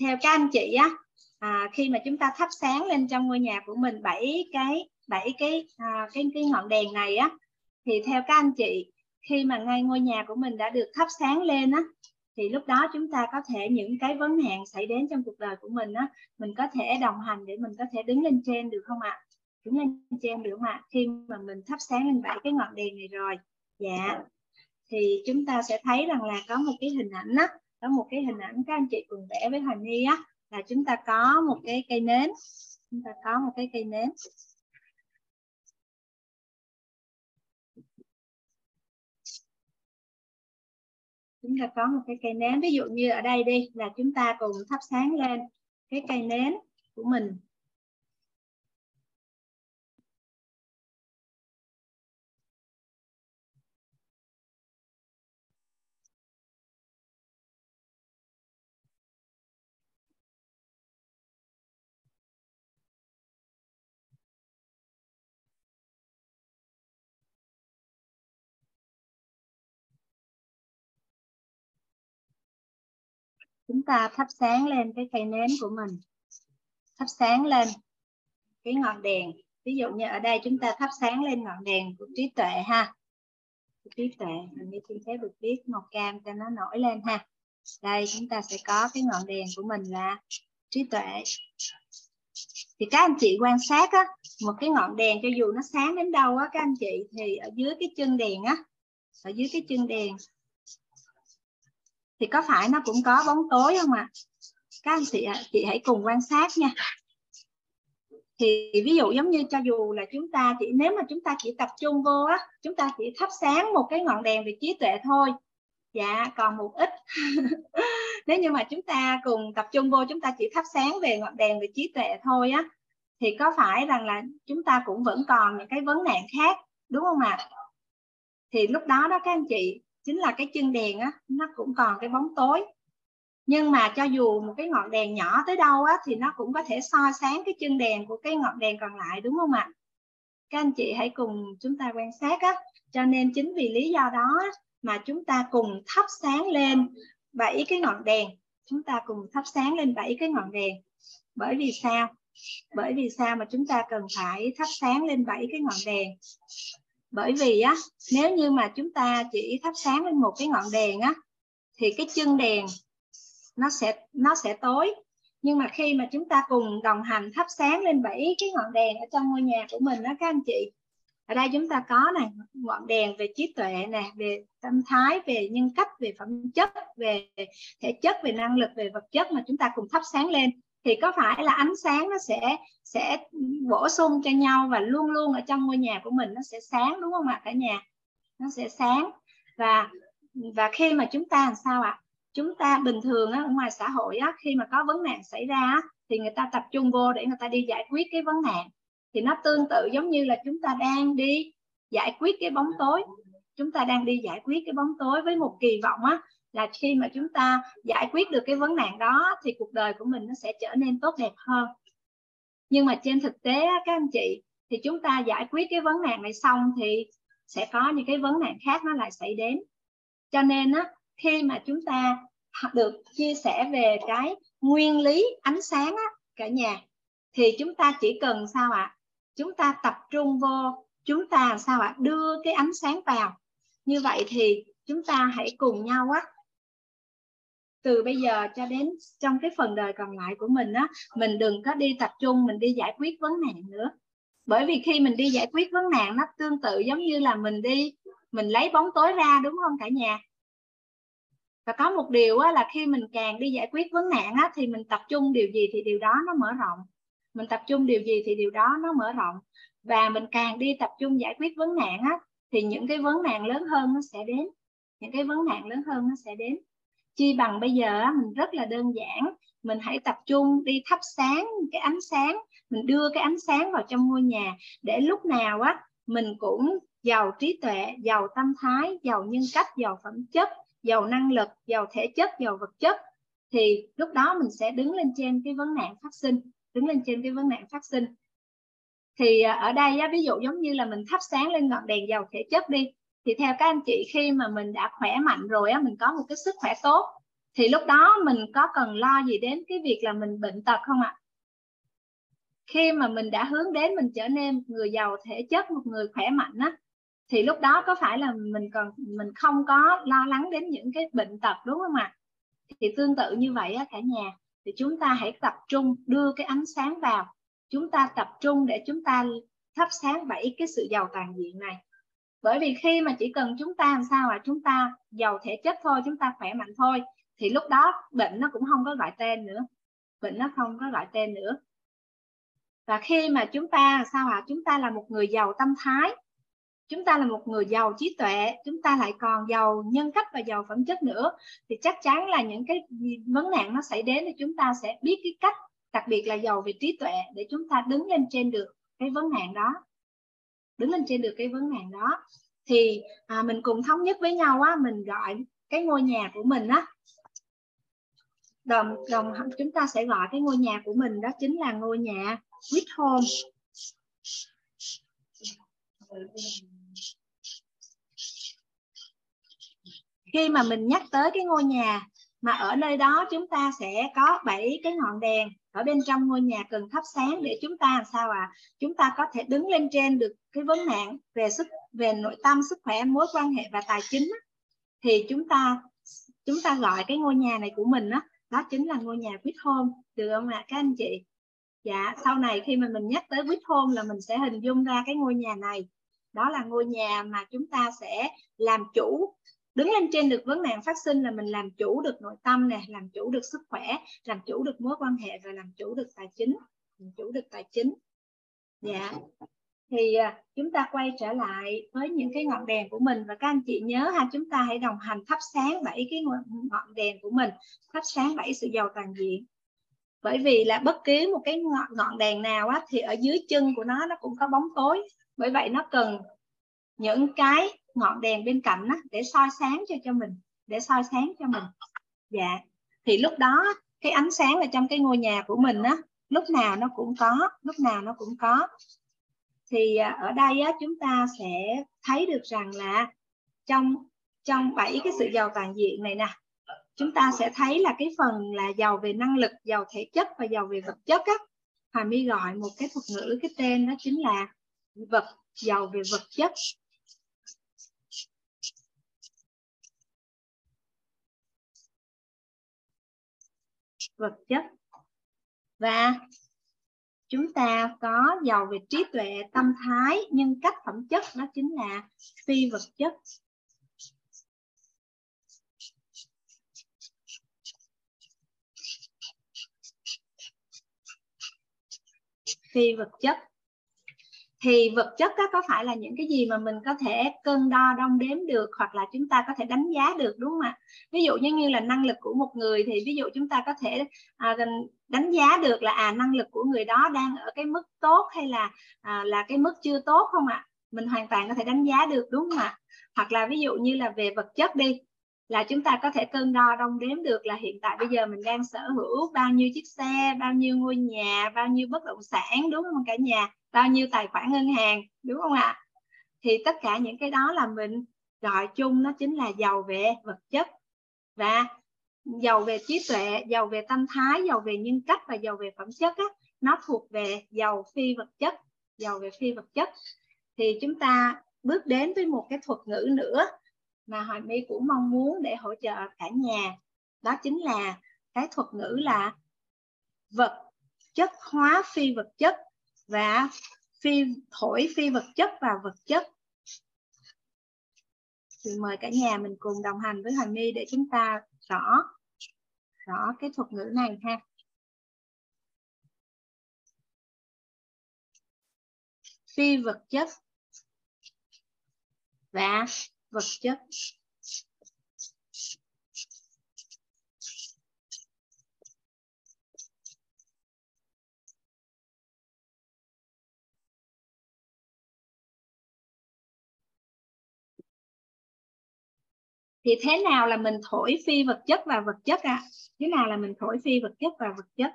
theo các anh chị á, à, khi mà chúng ta thắp sáng lên trong ngôi nhà của mình bảy cái bảy cái à, cái cái ngọn đèn này á, thì theo các anh chị khi mà ngay ngôi nhà của mình đã được thắp sáng lên á thì lúc đó chúng ta có thể những cái vấn nạn xảy đến trong cuộc đời của mình á, mình có thể đồng hành để mình có thể đứng lên trên được không ạ? Đứng lên trên được không ạ? Khi mà mình thắp sáng lên bảy cái ngọn đèn này rồi. Dạ. Thì chúng ta sẽ thấy rằng là có một cái hình ảnh á, có một cái hình ảnh các anh chị cùng vẽ với hoàng Nhi á, là chúng ta có một cái cây nến. Chúng ta có một cái cây nến. Chúng ta có một cái cây nến. Ví dụ như ở đây đi, là chúng ta cùng thắp sáng lên cái cây nến của mình. Chúng ta thắp sáng lên cái cây nến của mình. Thắp sáng lên cái ngọn đèn. Ví dụ như ở đây chúng ta thắp sáng lên ngọn đèn của trí tuệ ha. Trí tuệ mình như xin phép được biết màu cam cho nó nổi lên ha. Đây, chúng ta sẽ có cái ngọn đèn của mình là trí tuệ. Thì các anh chị quan sát á, một cái ngọn đèn cho dù nó sáng đến đâu á, các anh chị, thì ở dưới cái chân đèn á, ở dưới cái chân đèn thì có phải nó cũng có bóng tối không ạ à? các anh chị chị hãy cùng quan sát nha thì ví dụ giống như cho dù là chúng ta chỉ, nếu mà chúng ta chỉ tập trung vô á, chúng ta chỉ thắp sáng một cái ngọn đèn về trí tuệ thôi dạ còn một ít nếu như mà chúng ta cùng tập trung vô, chúng ta chỉ thắp sáng về ngọn đèn về trí tuệ thôi á, thì có phải rằng là chúng ta cũng vẫn còn những cái vấn nạn khác, đúng không ạ à? thì lúc đó đó các anh chị chính là cái chân đèn á, nó cũng còn cái bóng tối. Nhưng mà cho dù một cái ngọn đèn nhỏ tới đâu á, thì nó cũng có thể soi sáng cái chân đèn của cái ngọn đèn còn lại, đúng không ạ? Các anh chị hãy cùng chúng ta quan sát á. Cho nên chính vì lý do đó mà chúng ta cùng thắp sáng lên bảy cái ngọn đèn. Chúng ta cùng thắp sáng lên bảy cái ngọn đèn. Bởi vì sao? Bởi vì sao mà chúng ta cần phải thắp sáng lên bảy cái ngọn đèn? Bởi vì á, nếu như mà chúng ta chỉ thắp sáng lên một cái ngọn đèn á, thì cái chân đèn nó sẽ nó sẽ tối. Nhưng mà khi mà chúng ta cùng đồng hành thắp sáng lên bảy cái ngọn đèn ở trong ngôi nhà của mình đó các anh chị, ở đây chúng ta có này ngọn đèn về trí tuệ nè, về tâm thái, về nhân cách, về phẩm chất, về thể chất, về năng lực, về vật chất mà chúng ta cùng thắp sáng lên thì có phải là ánh sáng nó sẽ sẽ bổ sung cho nhau và luôn luôn ở trong ngôi nhà của mình nó sẽ sáng đúng không ạ? Cả nhà nó sẽ sáng. Và và khi mà chúng ta làm sao ạ? Chúng ta bình thường á, ở ngoài xã hội á, khi mà có vấn nạn xảy ra thì người ta tập trung vô để người ta đi giải quyết cái vấn nạn. Thì nó tương tự giống như là chúng ta đang đi giải quyết cái bóng tối. Chúng ta đang đi giải quyết cái bóng tối với một kỳ vọng á là khi mà chúng ta giải quyết được cái vấn nạn đó thì cuộc đời của mình nó sẽ trở nên tốt đẹp hơn nhưng mà trên thực tế các anh chị, thì chúng ta giải quyết cái vấn nạn này xong thì sẽ có những cái vấn nạn khác nó lại xảy đến cho nên á, khi mà chúng ta được chia sẻ về cái nguyên lý ánh sáng á, cả nhà, thì chúng ta chỉ cần sao ạ à? chúng ta tập trung vô, chúng ta sao ạ à? đưa cái ánh sáng vào như vậy thì chúng ta hãy cùng nhau á từ bây giờ cho đến trong cái phần đời còn lại của mình á mình đừng có đi tập trung mình đi giải quyết vấn nạn nữa. Bởi vì khi mình đi giải quyết vấn nạn nó tương tự giống như là mình đi mình lấy bóng tối ra đúng không cả nhà? Và có một điều á, là khi mình càng đi giải quyết vấn nạn á, thì mình tập trung điều gì thì điều đó nó mở rộng. Mình tập trung điều gì thì điều đó nó mở rộng. Và mình càng đi tập trung giải quyết vấn nạn á, thì những cái vấn nạn lớn hơn nó sẽ đến. Những cái vấn nạn lớn hơn nó sẽ đến chi bằng bây giờ mình rất là đơn giản. Mình hãy tập trung đi thắp sáng cái ánh sáng. Mình đưa cái ánh sáng vào trong ngôi nhà để lúc nào á mình cũng giàu trí tuệ giàu tâm thái giàu nhân cách giàu phẩm chất giàu năng lực giàu thể chất giàu vật chất. Thì lúc đó mình sẽ đứng lên trên cái vấn nạn phát sinh đứng lên trên cái vấn nạn phát sinh. Thì à, ở đây á, ví dụ giống như là mình thắp sáng lên ngọn đèn giàu thể chất đi thì theo các anh chị, khi mà mình đã khỏe mạnh rồi á, mình có một cái sức khỏe tốt, thì lúc đó mình có cần lo gì đến cái việc là mình bệnh tật không ạ? Khi mà mình đã hướng đến mình trở nên người giàu thể chất, một người khỏe mạnh á, thì lúc đó có phải là mình còn, mình không có lo lắng đến những cái bệnh tật, đúng không ạ? Thì tương tự như vậy á cả nhà. Thì chúng ta hãy tập trung đưa cái ánh sáng vào. Chúng ta tập trung để chúng ta thắp sáng bảy cái sự giàu toàn diện này bởi vì khi mà chỉ cần chúng ta làm sao là chúng ta giàu thể chất thôi, chúng ta khỏe mạnh thôi, thì lúc đó bệnh nó cũng không có gọi tên nữa. Bệnh nó không có gọi tên nữa. Và khi mà chúng ta sao ạ chúng ta là một người giàu tâm thái, chúng ta là một người giàu trí tuệ, chúng ta lại còn giàu nhân cách và giàu phẩm chất nữa, thì chắc chắn là những cái vấn nạn nó xảy đến thì chúng ta sẽ biết cái cách, đặc biệt là giàu về trí tuệ để chúng ta đứng lên trên được cái vấn nạn đó đứng lên trên được cái vấn nạn đó. Thì à, mình cùng thống nhất với nhau á mình gọi cái ngôi nhà của mình á. Đồng đồng chúng ta sẽ gọi cái ngôi nhà của mình đó chính là ngôi nhà with home. Khi mà mình nhắc tới cái ngôi nhà mà ở nơi đó chúng ta sẽ có bảy cái ngọn đèn. Ở bên trong ngôi nhà cần thắp sáng để chúng ta làm sao à chúng ta có thể đứng lên trên được cái vấn nạn về sức về nội tâm sức khỏe mối quan hệ và tài chính thì chúng ta chúng ta gọi cái ngôi nhà này của mình đó, đó chính là ngôi nhà quýt hôn. Được không ạ các anh chị? Dạ sau này khi mà mình nhắc tới quýt hôn là mình sẽ hình dung ra cái ngôi nhà này. Đó là ngôi nhà mà chúng ta sẽ làm chủ đứng lên trên được vấn nạn phát sinh là mình làm chủ được nội tâm nè làm chủ được sức khỏe làm chủ được mối quan hệ và làm chủ được tài chính làm chủ được tài chính. Dạ. Thì à, chúng ta quay trở lại với những cái ngọn đèn của mình và các anh chị nhớ ha chúng ta hãy đồng hành thắp sáng bảy cái ngọn đèn của mình thắp sáng bảy sự giàu toàn diện. Bởi vì là bất kỳ một cái ngọn, ngọn đèn nào á thì ở dưới chân của nó nó cũng có bóng tối. Bởi vậy nó cần những cái ngọn đèn bên cạnh á, để soi sáng cho cho mình để soi sáng cho mình. Dạ. Thì lúc đó cái ánh sáng ở trong cái ngôi nhà của mình á lúc nào nó cũng có lúc nào nó cũng có. Thì à, ở đây á, chúng ta sẽ thấy được rằng là trong trong bảy cái sự giàu toàn diện này nè chúng ta sẽ thấy là cái phần là giàu về năng lực giàu thể chất và giàu về vật chất á. Hà My gọi một cái thuật ngữ cái tên đó chính là vật giàu về vật chất. Vật chất. Và chúng ta có giàu về trí tuệ, tâm thái nhân cách phẩm chất đó chính là phi vật chất. Phi vật chất. Thì vật chất đó có phải là những cái gì mà mình có thể cân đo, đong đếm được, hoặc là chúng ta có thể đánh giá được, đúng không ạ? Ví dụ như như là năng lực của một người thì ví dụ chúng ta có thể à, đánh giá được là à năng lực của người đó đang ở cái mức tốt hay là à, là cái mức chưa tốt không ạ? Mình hoàn toàn có thể đánh giá được đúng không ạ? Hoặc là ví dụ như là về vật chất đi là chúng ta có thể cân đo đong đếm được là hiện tại bây giờ mình đang sở hữu bao nhiêu chiếc xe bao nhiêu ngôi nhà bao nhiêu bất động sản đúng không cả nhà? Bao nhiêu tài khoản ngân hàng đúng không ạ? Thì tất cả những cái đó là mình gọi chung nó chính là giàu về vật chất và giàu về trí tuệ giàu về tâm thái giàu về nhân cách và giàu về phẩm chất á, nó thuộc về giàu phi vật chất giàu về phi vật chất. Thì chúng ta bước đến với một cái thuật ngữ nữa mà Hoài My cũng mong muốn để hỗ trợ cả nhà. Đó chính là cái thuật ngữ là vật chất hóa phi vật chất và phi thổi phi vật chất và vật chất thì mời cả nhà mình cùng đồng hành với Hoàng My để chúng ta rõ rõ cái thuật ngữ này ha. Phi vật chất và vật chất. Thì thế nào là mình thổi phi vật chất và vật chất ạ à? thế nào là mình thổi phi vật chất và vật chất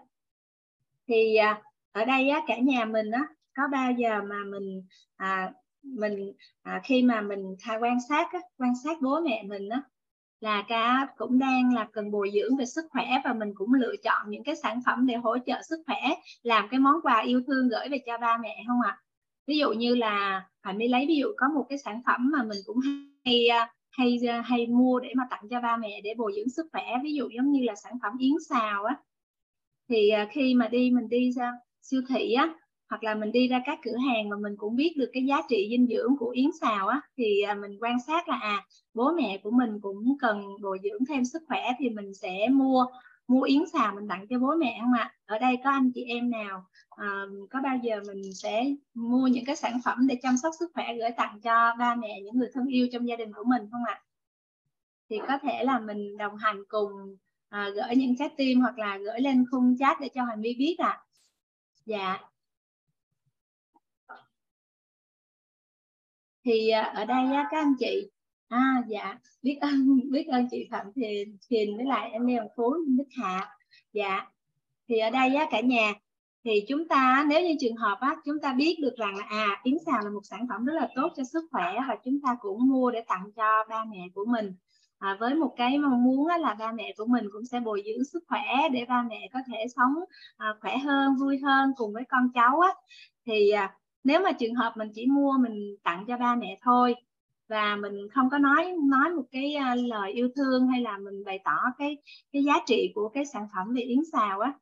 thì à, ở đây á, cả nhà mình á có bao giờ mà mình à, mình à, khi mà mình thay quan sát á, quan sát bố mẹ mình á là cả cũng đang là cần bồi dưỡng về sức khỏe và mình cũng lựa chọn những cái sản phẩm để hỗ trợ sức khỏe làm cái món quà yêu thương gửi về cho ba mẹ không ạ à? ví dụ như là à, phải mới lấy ví dụ có một cái sản phẩm mà mình cũng hay à, hay ờ, hay mua để mà tặng cho ba mẹ để bồi dưỡng sức khỏe, ví dụ giống như là sản phẩm yến xào á. Thì ờ, khi mà đi, mình đi ra siêu thị á, hoặc là mình đi ra các cửa hàng mà mình cũng biết được cái giá trị dinh dưỡng của yến xào á, thì ờ, mình quan sát là à bố mẹ của mình cũng cần bồi dưỡng thêm sức khỏe thì mình sẽ mua mua yến xào mình tặng cho bố mẹ không ạ? Ở đây có anh chị em nào à, có bao giờ mình sẽ mua những cái sản phẩm để chăm sóc sức khỏe gửi tặng cho ba mẹ những người thân yêu trong gia đình của mình không ạ? Thì có thể là mình đồng hành cùng à, gửi những trái tim hoặc là gửi lên khung chat để cho Hoàng My biết ạ. À. dạ. Thì ờ, ở đây các anh chị à dạ. Biết ơn biết ơn chị phạm thiền thiền với lại anh lê phú đức hạ. Dạ. Thì ở đây á, cả nhà thì chúng ta nếu như trường hợp á, chúng ta biết được rằng là à yến xào là một sản phẩm rất là tốt cho sức khỏe và chúng ta cũng mua để tặng cho ba mẹ của mình. À, với một cái mong muốn là ba mẹ của mình cũng sẽ bồi dưỡng sức khỏe để ba mẹ có thể sống à, khỏe hơn vui hơn cùng với con cháu á. Thì à, nếu mà trường hợp mình chỉ mua mình tặng cho ba mẹ thôi và mình không có nói nói một cái à, lời yêu thương hay là mình bày tỏ cái cái giá trị của cái sản phẩm về yến xào á,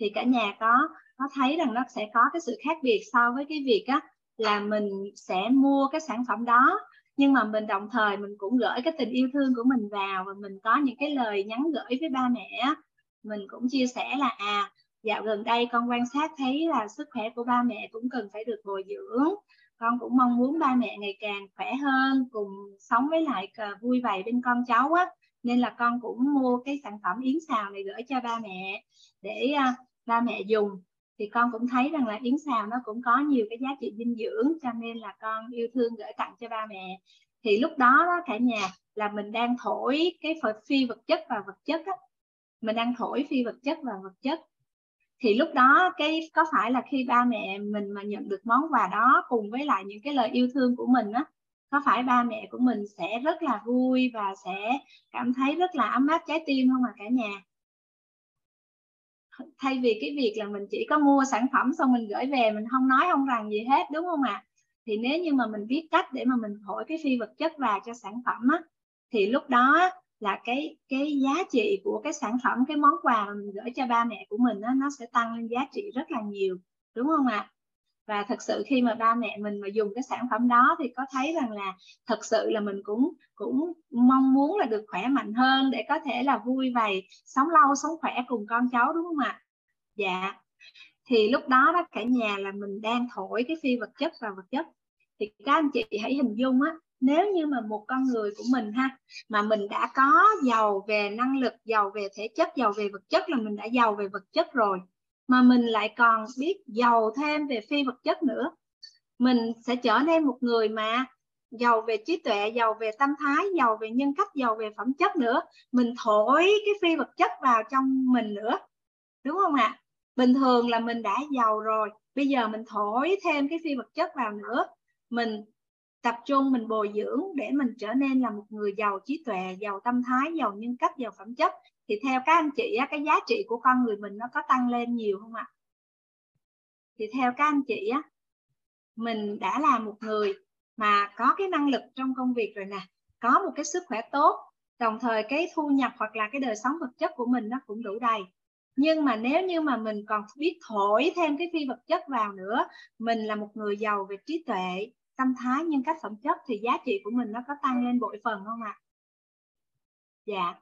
thì cả nhà có có thấy rằng nó sẽ có cái sự khác biệt so với cái việc á, là mình sẽ mua cái sản phẩm đó, nhưng mà mình đồng thời mình cũng gửi cái tình yêu thương của mình vào và mình có những cái lời nhắn gửi với ba mẹ mình cũng chia sẻ là à dạo gần đây con quan sát thấy là sức khỏe của ba mẹ cũng cần phải được bồi dưỡng con cũng mong muốn ba mẹ ngày càng khỏe hơn cùng sống với lại à, vui vẻ bên con cháu á. Nên là con cũng mua cái sản phẩm yến xào này gửi cho ba mẹ để uh, ba mẹ dùng. Thì con cũng thấy rằng là yến xào nó cũng có nhiều cái giá trị dinh dưỡng cho nên là con yêu thương gửi tặng cho ba mẹ. Thì lúc đó, đó cả nhà là mình đang thổi cái phi vật chất và vật chất á. Mình đang thổi phi vật chất và vật chất thì lúc đó cái, có phải là khi ba mẹ mình mà nhận được món quà đó cùng với lại những cái lời yêu thương của mình á, có phải ba mẹ của mình sẽ rất là vui và sẽ cảm thấy rất là ấm áp trái tim không à cả nhà thay vì cái việc là mình chỉ có mua sản phẩm xong mình gửi về, mình không nói không rằng gì hết, đúng không ạ à? thì nếu như mà mình biết cách để mà mình thổi cái phi vật chất vào cho sản phẩm á, thì lúc đó là cái cái giá trị của cái sản phẩm cái món quà mà mình gửi cho ba mẹ của mình đó, nó sẽ tăng lên giá trị rất là nhiều đúng không ạ? Và thật sự khi mà ba mẹ mình mà dùng cái sản phẩm đó thì có thấy rằng là thật sự là mình cũng cũng mong muốn là được khỏe mạnh hơn để có thể là vui vầy sống lâu sống khỏe cùng con cháu đúng không ạ? Dạ. Thì lúc đó đó cả nhà là mình đang thổi cái phi vật chất và vật chất. Thì các anh chị hãy hình dung á nếu như mà một con người của mình ha, mà mình đã có giàu về năng lực, giàu về thể chất, giàu về vật chất là mình đã giàu về vật chất rồi, mà mình lại còn biết giàu thêm về phi vật chất nữa, mình sẽ trở nên một người mà giàu về trí tuệ, giàu về tâm thái, giàu về nhân cách, giàu về phẩm chất nữa. Mình thổi cái phi vật chất vào trong mình nữa, đúng không ạ? Bình thường là mình đã giàu rồi, bây giờ mình thổi thêm cái phi vật chất vào nữa, mình tập trung, mình bồi dưỡng để mình trở nên là một người giàu trí tuệ, giàu tâm thái, giàu nhân cách, giàu phẩm chất. Thì theo các anh chị cái giá trị của con người mình nó có tăng lên nhiều không ạ? Thì theo các anh chị á, mình đã là một người mà có cái năng lực trong công việc rồi nè, có một cái sức khỏe tốt, đồng thời cái thu nhập hoặc là cái đời sống vật chất của mình nó cũng đủ đầy. Nhưng mà nếu như mà mình còn biết thổi thêm cái phi vật chất vào nữa, mình là một người giàu về trí tuệ tâm thái nhân cách phẩm chất thì giá trị của mình nó có tăng lên bội phần không ạ? Dạ.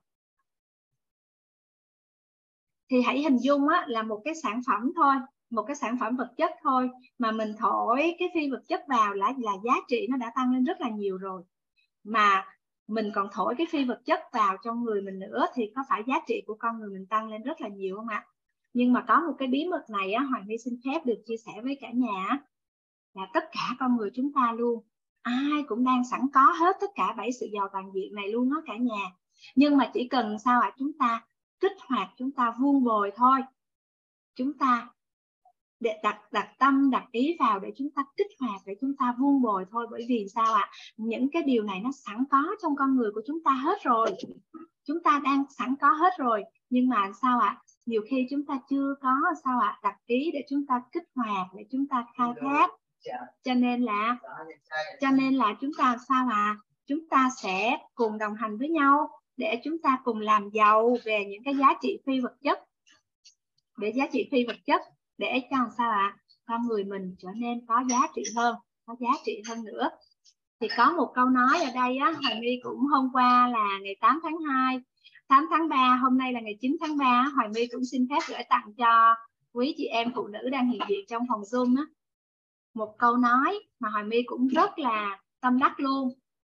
Thì hãy hình dung á, là một cái sản phẩm thôi một cái sản phẩm vật chất thôi mà mình thổi cái phi vật chất vào là là giá trị nó đã tăng lên rất là nhiều rồi. Mà mình còn thổi cái phi vật chất vào trong người mình nữa thì có phải giá trị của con người mình tăng lên rất là nhiều không ạ? Nhưng mà có một cái bí mật này á hoàng my xin phép được chia sẻ với cả nhà là tất cả con người chúng ta luôn. Ai cũng đang sẵn có hết tất cả bảy sự giàu toàn diện này luôn đó cả nhà. Nhưng mà chỉ cần sao ạ? À, chúng ta kích hoạt chúng ta vuông bồi thôi. Chúng ta để đặt đặt tâm đặt ý vào để chúng ta kích hoạt để chúng ta vuông bồi thôi. Bởi vì sao ạ? À? những cái điều này nó sẵn có trong con người của chúng ta hết rồi. Chúng ta đang sẵn có hết rồi. Nhưng mà sao ạ? À? nhiều khi chúng ta chưa có sao ạ? À? đặt ý để chúng ta kích hoạt để chúng ta khai thác cho nên là cho nên là chúng ta sao à chúng ta sẽ cùng đồng hành với nhau để chúng ta cùng làm giàu về những cái giá trị phi vật chất. Để giá trị phi vật chất để cho sao ạ? À? con người mình trở nên có giá trị hơn có giá trị hơn nữa. Thì có một câu nói ở đây á Hoài My cũng hôm qua là ngày 8 tháng 2 8 tháng 3 hôm nay là ngày 9 tháng 3 Hoài My cũng xin phép gửi tặng cho quý chị em phụ nữ đang hiện diện trong phòng Zoom á một câu nói mà Hoài My cũng rất là tâm đắc luôn.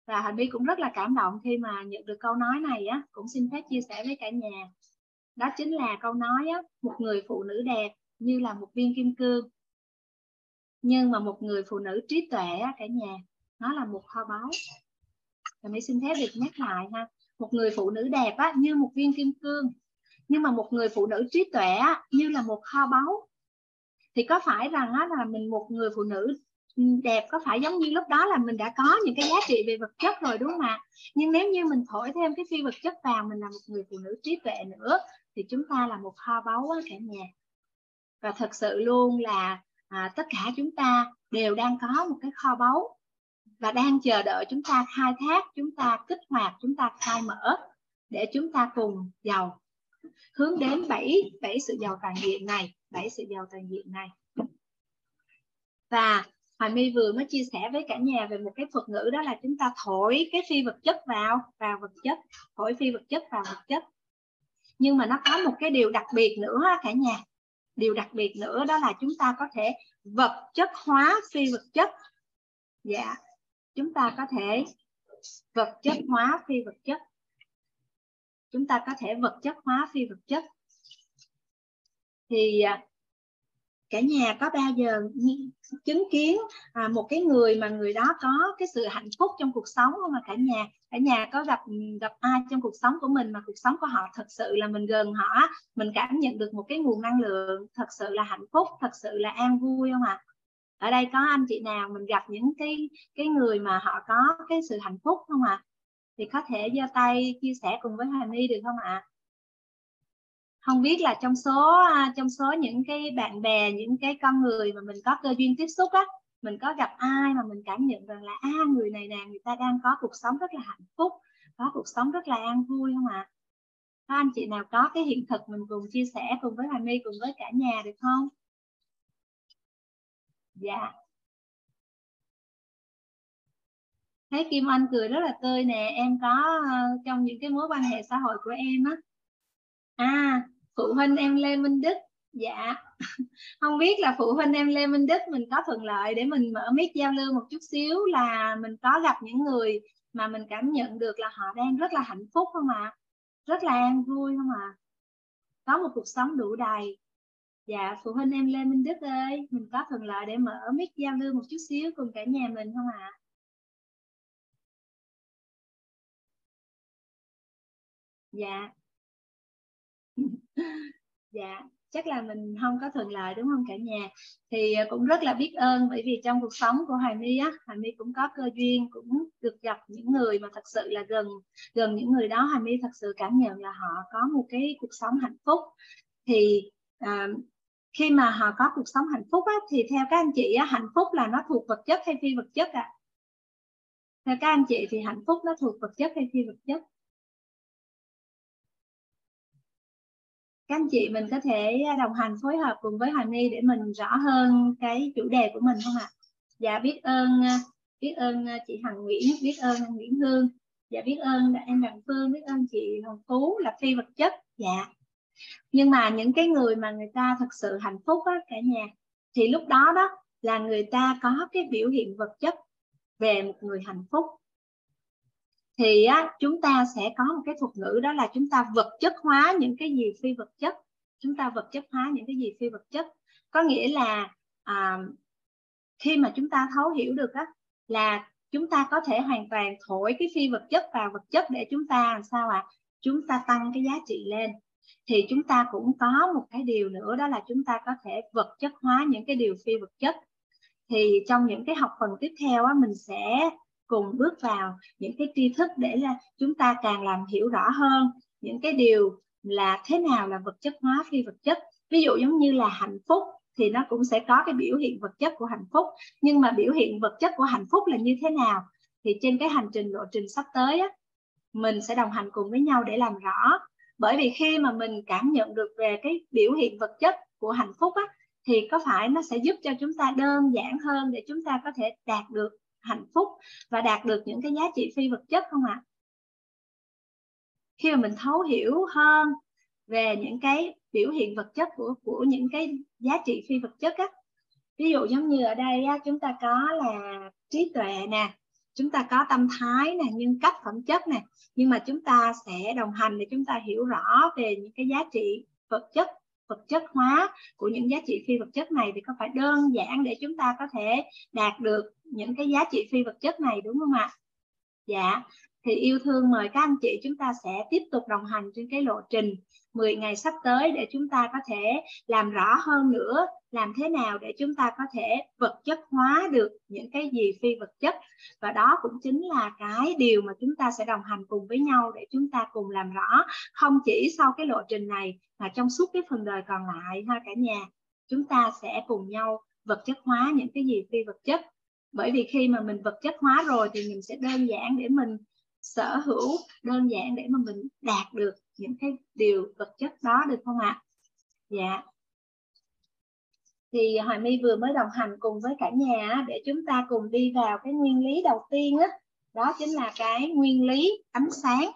Và Hoài My cũng rất là cảm động khi mà nhận được câu nói này á. Cũng xin phép chia sẻ với cả nhà. Đó chính là câu nói á một người phụ nữ đẹp như là một viên kim cương. Nhưng mà một người phụ nữ trí tuệ á, cả nhà nó là một kho báu. Và My xin phép được nhắc lại ha. Một người phụ nữ đẹp á, như một viên kim cương. Nhưng mà một người phụ nữ trí tuệ á, như là một kho báu thì có phải rằng á, là mình một người phụ nữ ừ, đẹp có phải giống như lúc đó là mình đã có những cái giá trị về vật chất rồi đúng không ạ? Nhưng nếu như mình thổi thêm cái phi vật chất vào mình là một người phụ nữ trí tuệ nữa thì chúng ta là một kho báu á, cả nhà. Và thật sự luôn là à, tất cả chúng ta đều đang có một cái kho báu và đang chờ đợi chúng ta khai thác chúng ta kích hoạt chúng ta khai mở để chúng ta cùng giàu. Hướng đến bảy bảy sự giàu toàn diện này bảy sự giàu toàn diện này. Và Hoài My vừa mới chia sẻ với cả nhà về một cái thuật ngữ đó là chúng ta thổi cái phi vật chất vào vào vật chất, thổi phi vật chất vào vật chất. Nhưng mà nó có một cái điều đặc biệt nữa cả nhà. Điều đặc biệt nữa đó là chúng ta có thể vật chất hóa phi vật chất. Dạ chúng ta có thể vật chất hóa phi vật chất. Chúng ta có thể vật chất hóa phi vật chất thì à, cả nhà có bao giờ chứng kiến à, một cái người mà người đó có cái sự hạnh phúc trong cuộc sống không mà cả nhà cả nhà có gặp gặp ai trong cuộc sống của mình mà cuộc sống của họ thật sự là mình gần họ mình cảm nhận được một cái nguồn năng lượng thật sự là hạnh phúc, thật sự là an vui không ạ à? ở đây có anh chị nào mình gặp những cái cái người mà họ có cái sự hạnh phúc không ạ à? thì có thể giơ tay chia sẻ cùng với Hà My được không ạ à? Không biết là trong số à, trong số những cái bạn bè những cái con người mà mình có cơ duyên tiếp xúc á mình có gặp ai mà mình cảm nhận rằng là a à, người này nè người ta đang có cuộc sống rất là hạnh phúc có cuộc sống rất là an vui không ạ? À? có anh chị nào có cái hiện thực mình cùng chia sẻ cùng với Hà My cùng với cả nhà được không? Dạ. Thấy Kim Anh cười rất là tươi nè em có ờ, trong những cái mối quan hệ xã hội của em á. À phụ huynh em Lê Minh Đức dạ không biết là phụ huynh em Lê Minh Đức mình có thuận lợi để mình mở mic giao lưu một chút xíu là mình có gặp những người mà mình cảm nhận được là họ đang rất là hạnh phúc không ạ à? rất là an vui không ạ à? có một cuộc sống đủ đầy dạ phụ huynh em Lê Minh Đức ơi, mình có thuận lợi để mở mic giao lưu một chút xíu cùng cả nhà mình không ạ à? dạ dạ chắc là mình không có thuận lợi đúng không cả nhà? Thì à, cũng rất là biết ơn bởi vì trong cuộc sống của Hoài My á Hoài My cũng có cơ duyên cũng được gặp những người mà thật sự là gần gần những người đó. Hoài My thật sự cảm nhận là họ có một cái cuộc sống hạnh phúc. Thì à, khi mà họ có cuộc sống hạnh phúc á, thì theo các anh chị á, hạnh phúc là nó thuộc vật chất hay phi vật chất ạ? À? theo các anh chị thì hạnh phúc nó thuộc vật chất hay phi vật chất? Các anh chị mình có thể à, đồng hành phối hợp cùng với Hoàng My để mình rõ hơn cái chủ đề của mình không ạ? Dạ biết ơn à, biết ơn à, chị Hằng Nguyễn, biết ơn anh Nguyễn Hương, dạ biết ơn em Đặng Phương, biết ơn chị Hồng Phú là phi vật chất. Dạ. Nhưng mà những cái người mà người ta thật sự hạnh phúc á cả nhà thì lúc đó đó là người ta có cái biểu hiện vật chất về một người hạnh phúc thì á, chúng ta sẽ có một cái thuật ngữ đó là chúng ta vật chất hóa những cái gì phi vật chất. Chúng ta vật chất hóa những cái gì phi vật chất. Có nghĩa là à, khi mà chúng ta thấu hiểu được á là chúng ta có thể hoàn toàn thổi cái phi vật chất vào vật chất để chúng ta làm sao ạ? À? chúng ta tăng cái giá trị lên. Thì chúng ta cũng có một cái điều nữa đó là chúng ta có thể vật chất hóa những cái điều phi vật chất. Thì trong những cái học phần tiếp theo á mình sẽ cùng bước vào những cái tri thức để là chúng ta càng làm hiểu rõ hơn những cái điều là thế nào là vật chất hóa phi vật chất. Ví dụ giống như là hạnh phúc thì nó cũng sẽ có cái biểu hiện vật chất của hạnh phúc. Nhưng mà biểu hiện vật chất của hạnh phúc là như thế nào thì trên cái hành trình lộ trình sắp tới á, mình sẽ đồng hành cùng với nhau để làm rõ. Bởi vì khi mà mình cảm nhận được về cái biểu hiện vật chất của hạnh phúc á, thì có phải nó sẽ giúp cho chúng ta đơn giản hơn để chúng ta có thể đạt được hạnh phúc và đạt được những cái giá trị phi vật chất không ạ? khi mà mình thấu hiểu hơn về những cái biểu hiện vật chất của của những cái giá trị phi vật chất á ví dụ giống như ở đây á, chúng ta có là trí tuệ nè chúng ta có tâm thái nè nhân cách phẩm chất nè nhưng mà chúng ta sẽ đồng hành để chúng ta hiểu rõ về những cái giá trị vật chất vật chất hóa của những giá trị phi vật chất này thì có phải đơn giản để chúng ta có thể đạt được những cái giá trị phi vật chất này, đúng không ạ? Dạ. Thì yêu thương mời các anh chị chúng ta sẽ tiếp tục đồng hành trên cái lộ trình. 10 ngày sắp tới để chúng ta có thể làm rõ hơn nữa làm thế nào để chúng ta có thể vật chất hóa được những cái gì phi vật chất. Và đó cũng chính là cái điều mà chúng ta sẽ đồng hành cùng với nhau để chúng ta cùng làm rõ, không chỉ sau cái lộ trình này mà trong suốt cái phần đời còn lại ha cả nhà. Chúng ta sẽ cùng nhau vật chất hóa những cái gì phi vật chất. Bởi vì khi mà mình vật chất hóa rồi thì mình sẽ đơn giản để mình sở hữu đơn giản để mà mình đạt được những cái điều vật chất đó được không ạ? Dạ. Thì Hoài My vừa mới đồng hành cùng với cả nhà để chúng ta cùng đi vào cái nguyên lý đầu tiên đó, đó chính là cái nguyên lý ánh sáng.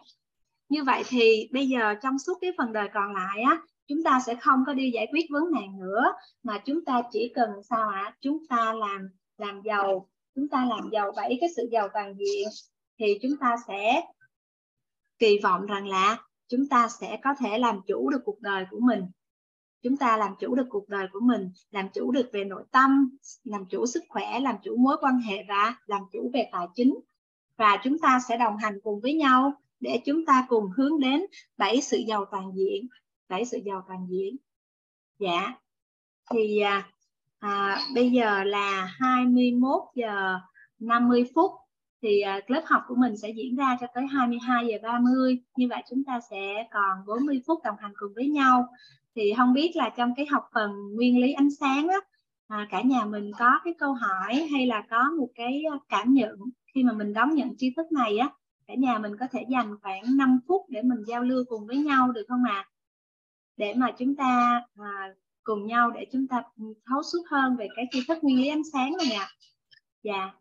Như vậy thì bây giờ trong suốt cái phần đời còn lại á chúng ta sẽ không có đi giải quyết vấn nạn nữa mà chúng ta chỉ cần sao ạ? Chúng ta làm làm giàu chúng ta làm giàu bảy cái sự giàu toàn diện thì chúng ta sẽ kỳ vọng rằng là chúng ta sẽ có thể làm chủ được cuộc đời của mình. Chúng ta làm chủ được cuộc đời của mình làm chủ được về nội tâm làm chủ sức khỏe làm chủ mối quan hệ và làm chủ về tài chính. Và chúng ta sẽ đồng hành cùng với nhau để chúng ta cùng hướng đến bảy sự giàu toàn diện bảy sự giàu toàn diện. Dạ. Thì à, à bây giờ là 21 giờ 50 phút thì uh, lớp học của mình sẽ diễn ra cho tới 22 giờ 30 như vậy chúng ta sẽ còn 40 phút đồng hành cùng với nhau. Thì không biết là trong cái học phần nguyên lý ánh sáng á à, cả nhà mình có cái câu hỏi hay là có một cái à, cảm nhận khi mà mình đón nhận tri thức này á cả nhà mình có thể dành khoảng 5 phút để mình giao lưu cùng với nhau được không ạ? À? để mà chúng ta à, cùng nhau để chúng ta thấu suốt hơn về cái tri thức nguyên lý ánh sáng này ạ. Dạ.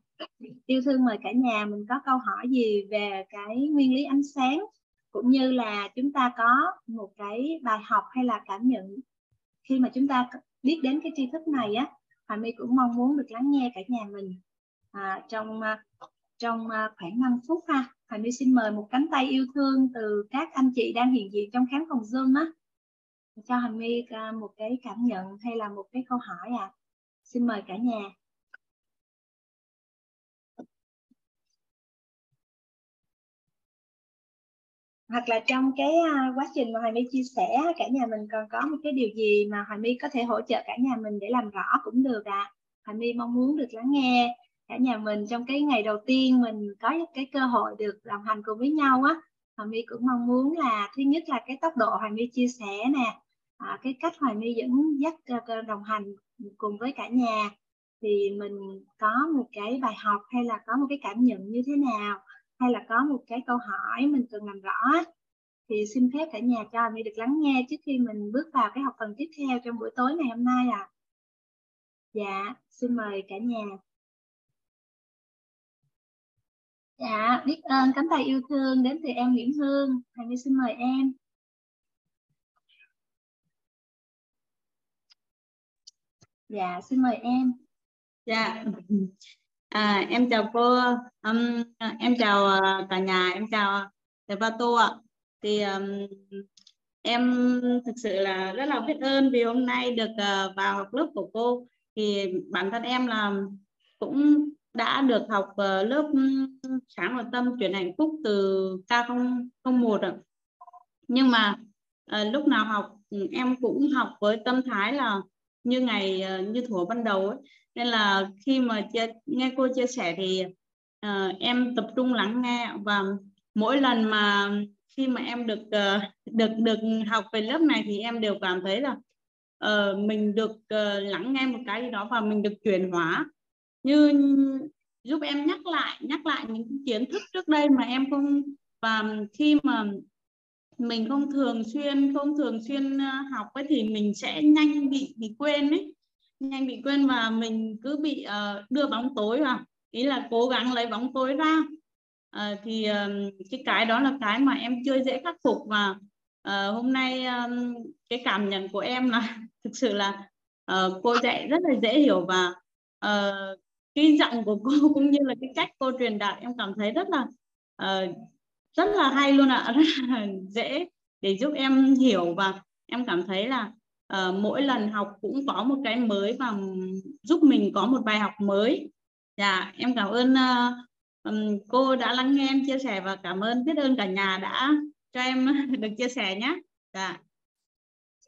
Tiêu thương mời cả nhà mình có câu hỏi gì về cái nguyên lý ánh sáng cũng như là chúng ta có một cái bài học hay là cảm nhận khi mà chúng ta biết đến cái tri thức này á Hà My cũng mong muốn được lắng nghe cả nhà mình à, trong à, trong à, khoảng 5 phút ha. Hà My xin mời một cánh tay yêu thương từ các anh chị đang hiện diện trong khán phòng Zoom á. Cho Hà My à, một cái cảm nhận hay là một cái câu hỏi à xin mời cả nhà. Hoặc là trong cái à, quá trình mà Hoài My chia sẻ cả nhà mình còn có một cái điều gì mà Hoài My có thể hỗ trợ cả nhà mình để làm rõ cũng được ạ. À. Hoài My mong muốn được lắng nghe cả nhà mình trong cái ngày đầu tiên mình có cái cơ hội được đồng hành cùng với nhau á. Hoài My cũng mong muốn là thứ nhất là cái tốc độ Hoài My chia sẻ nè, à, cái cách Hoài My dẫn dắt à, đồng hành cùng với cả nhà thì mình có một cái bài học hay là có một cái cảm nhận như thế nào hay là có một cái câu hỏi mình cần làm rõ thì xin phép cả nhà cho mình được lắng nghe trước khi mình bước vào cái học phần tiếp theo trong buổi tối ngày hôm nay ạ. À. Dạ, xin mời cả nhà. Dạ, biết ơn cánh tay yêu thương đến từ em Nguyễn Hương. Thầy xin mời em. Dạ, xin mời em. Dạ, À, em chào cô, um, em chào ờ, cả nhà, em chào thầy Pato ạ. Thì um, em thực sự là rất là biết ơn vì hôm nay được uh, vào học lớp của cô. Thì bản thân em là cũng đã được học uh, lớp sáng và tâm chuyển hạnh phúc từ K001 ạ. Nhưng mà uh, lúc nào học em cũng học với tâm thái là như ngày uh, như thuở ban đầu ấy nên là khi mà chia, nghe cô chia sẻ thì uh, em tập trung lắng nghe và mỗi lần mà khi mà em được uh, được được học về lớp này thì em đều cảm thấy là uh, mình được uh, lắng nghe một cái gì đó và mình được chuyển hóa. Như giúp em nhắc lại nhắc lại những kiến thức trước đây mà em không và khi mà mình không thường xuyên không thường xuyên học ấy thì mình sẽ nhanh bị bị quên ấy nhanh bị quên và mình cứ bị uh, đưa bóng tối vào. Ý là cố gắng lấy bóng tối ra. Uh, thì um, cái cái đó là cái mà em chưa dễ khắc phục và uh, hôm nay um, cái cảm nhận của em là thực sự là uh, cô dạy rất là dễ hiểu và uh, cái giọng của cô cũng như là cái cách cô truyền đạt em cảm thấy rất là uh, rất là hay luôn ạ. Rất là dễ để giúp em hiểu và em cảm thấy là à, mỗi lần học cũng có một cái mới và giúp mình có một bài học mới. Dạ em cảm ơn uh, cô đã lắng nghe em chia sẻ và cảm ơn biết ơn cả nhà đã cho em được chia sẻ nhé dạ.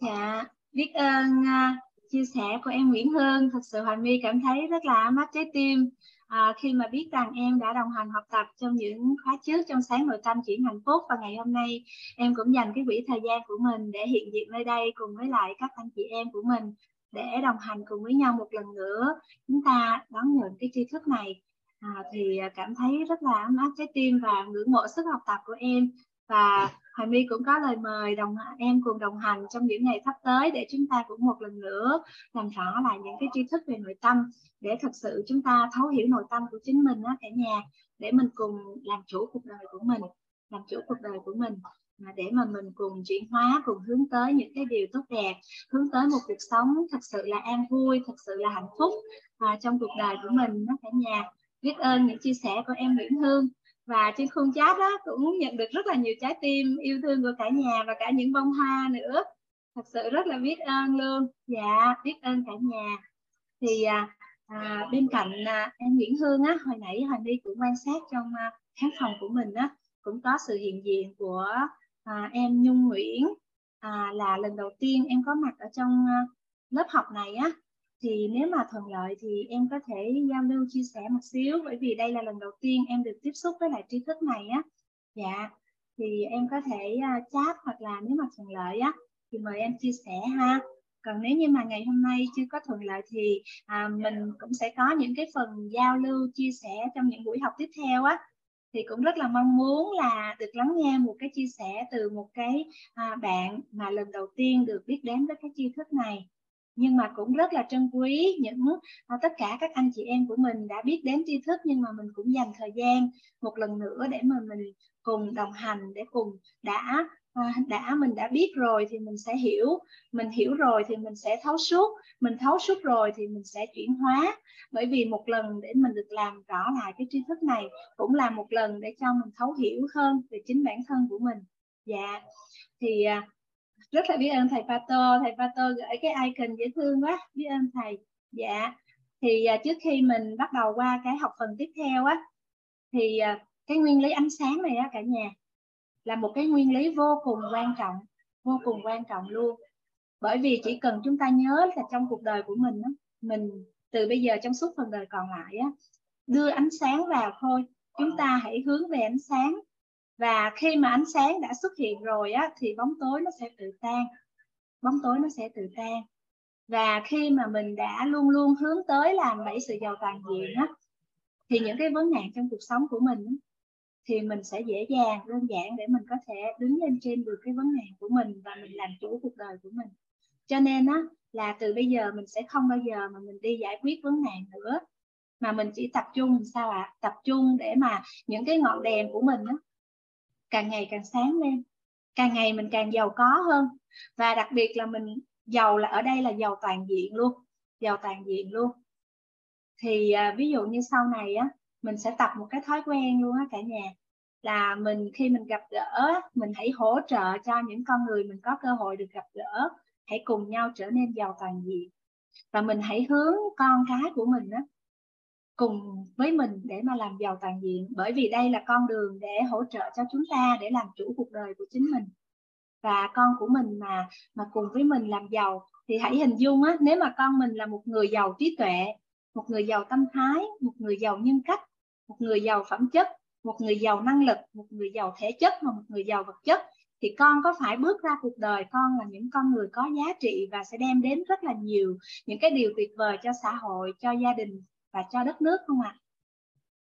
Dạ biết ơn uh, chia sẻ của em Nguyễn Hương thật sự Hoàng My cảm thấy rất là mát trái tim à, khi mà biết rằng em đã đồng hành học tập trong những khóa trước trong sáng nội tâm chuyển hạnh phúc và ngày hôm nay em cũng dành cái quỹ thời gian của mình để hiện diện nơi đây cùng với lại các anh chị em của mình để đồng hành cùng với nhau một lần nữa. Chúng ta đón nhận cái tri thức này. À, thì cảm thấy rất là ấm áp trái tim và ngưỡng mộ sức học tập của em và Hoài My cũng có lời mời đồng em cùng đồng hành trong những ngày sắp tới để chúng ta cũng một lần nữa làm rõ lại những cái tri thức về nội tâm để thật sự chúng ta thấu hiểu nội tâm của chính mình đó cả nhà để mình cùng làm chủ cuộc đời của mình làm chủ cuộc đời của mình. Mà để mà mình cùng chuyển hóa cùng hướng tới những cái điều tốt đẹp hướng tới một cuộc sống thật sự là an vui thật sự là hạnh phúc à, trong cuộc đời của mình đó cả nhà. Biết ơn những chia sẻ của em Nguyễn Hương và trên khung chat đó cũng nhận được rất là nhiều trái tim yêu thương của cả nhà và cả những bông hoa nữa. Thật sự rất là biết ơn luôn. Dạ biết ơn cả nhà. Thì à, à bên cạnh à, em Nguyễn Hương á hồi nãy hồi đi cũng quan sát trong à, khán phòng của mình á cũng có sự hiện diện của à, em Nhung Nguyễn. À, là lần đầu tiên em có mặt ở trong à, lớp học này á thì nếu mà thuận lợi thì em có thể giao lưu chia sẻ một xíu bởi vì đây là lần đầu tiên em được tiếp xúc với lại tri thức này á. Dạ thì em có thể à, chat hoặc là nếu mà thuận lợi á thì mời em chia sẻ ha. Còn nếu như mà ngày hôm nay chưa có thuận lợi thì à, mình cũng sẽ có những cái phần giao lưu chia sẻ trong những buổi học tiếp theo á. Thì cũng rất là mong muốn là được lắng nghe một cái chia sẻ từ một cái à, bạn mà lần đầu tiên được biết đến với cái tri thức này nhưng mà cũng rất là trân quý những à, tất cả các anh chị em của mình đã biết đến tri thức, nhưng mà mình cũng dành thời gian một lần nữa để mà mình cùng đồng hành, để cùng đã à, đã mình đã biết rồi thì mình sẽ hiểu. Mình hiểu rồi thì mình sẽ thấu suốt. Mình thấu suốt rồi thì mình sẽ chuyển hóa. Bởi vì một lần để mình được làm rõ lại cái tri thức này cũng là một lần để cho mình thấu hiểu hơn về chính bản thân của mình. Dạ. Thì à, rất là biết ơn thầy Pato. Thầy Pato gửi cái icon dễ thương quá. Biết ơn thầy. Dạ. Thì à, trước khi mình bắt đầu qua cái học phần tiếp theo á thì à, cái nguyên lý ánh sáng này á cả nhà là một cái nguyên lý vô cùng quan trọng vô cùng quan trọng luôn. Bởi vì chỉ cần chúng ta nhớ là trong cuộc đời của mình á mình từ bây giờ trong suốt phần đời còn lại á đưa ánh sáng vào thôi. Chúng ta hãy hướng về ánh sáng và khi mà ánh sáng đã xuất hiện rồi á thì bóng tối nó sẽ tự tan. Bóng tối nó sẽ tự tan. Và khi mà mình đã luôn luôn hướng tới làm bảy sự giàu toàn diện á thì những cái vấn nạn trong cuộc sống của mình á, thì mình sẽ dễ dàng đơn giản để mình có thể đứng lên trên được cái vấn nạn của mình và mình làm chủ cuộc đời của mình. Cho nên á là từ bây giờ mình sẽ không bao giờ mà mình đi giải quyết vấn nạn nữa mà mình chỉ tập trung sao ạ? À? tập trung để mà những cái ngọn đèn của mình á, càng ngày càng sáng lên càng ngày mình càng giàu có hơn. Và đặc biệt là mình giàu là ở đây là giàu toàn diện luôn giàu toàn diện luôn. Thì à, ví dụ như sau này á mình sẽ tập một cái thói quen luôn á cả nhà là mình khi mình gặp gỡ mình hãy hỗ trợ cho những con người mình có cơ hội được gặp gỡ hãy cùng nhau trở nên giàu toàn diện. Và mình hãy hướng con cái của mình á cùng với mình để mà làm giàu toàn diện. Bởi vì đây là con đường để hỗ trợ cho chúng ta, để làm chủ cuộc đời của chính mình. Và con của mình mà mà cùng với mình làm giàu, thì hãy hình dung á, nếu mà con mình là một người giàu trí tuệ, một người giàu tâm thái, một người giàu nhân cách, một người giàu phẩm chất, một người giàu năng lực, một người giàu thể chất và một người giàu vật chất, thì con có phải bước ra cuộc đời con là những con người có giá trị và sẽ đem đến rất là nhiều những cái điều tuyệt vời cho xã hội, cho gia đình và cho đất nước không ạ? À?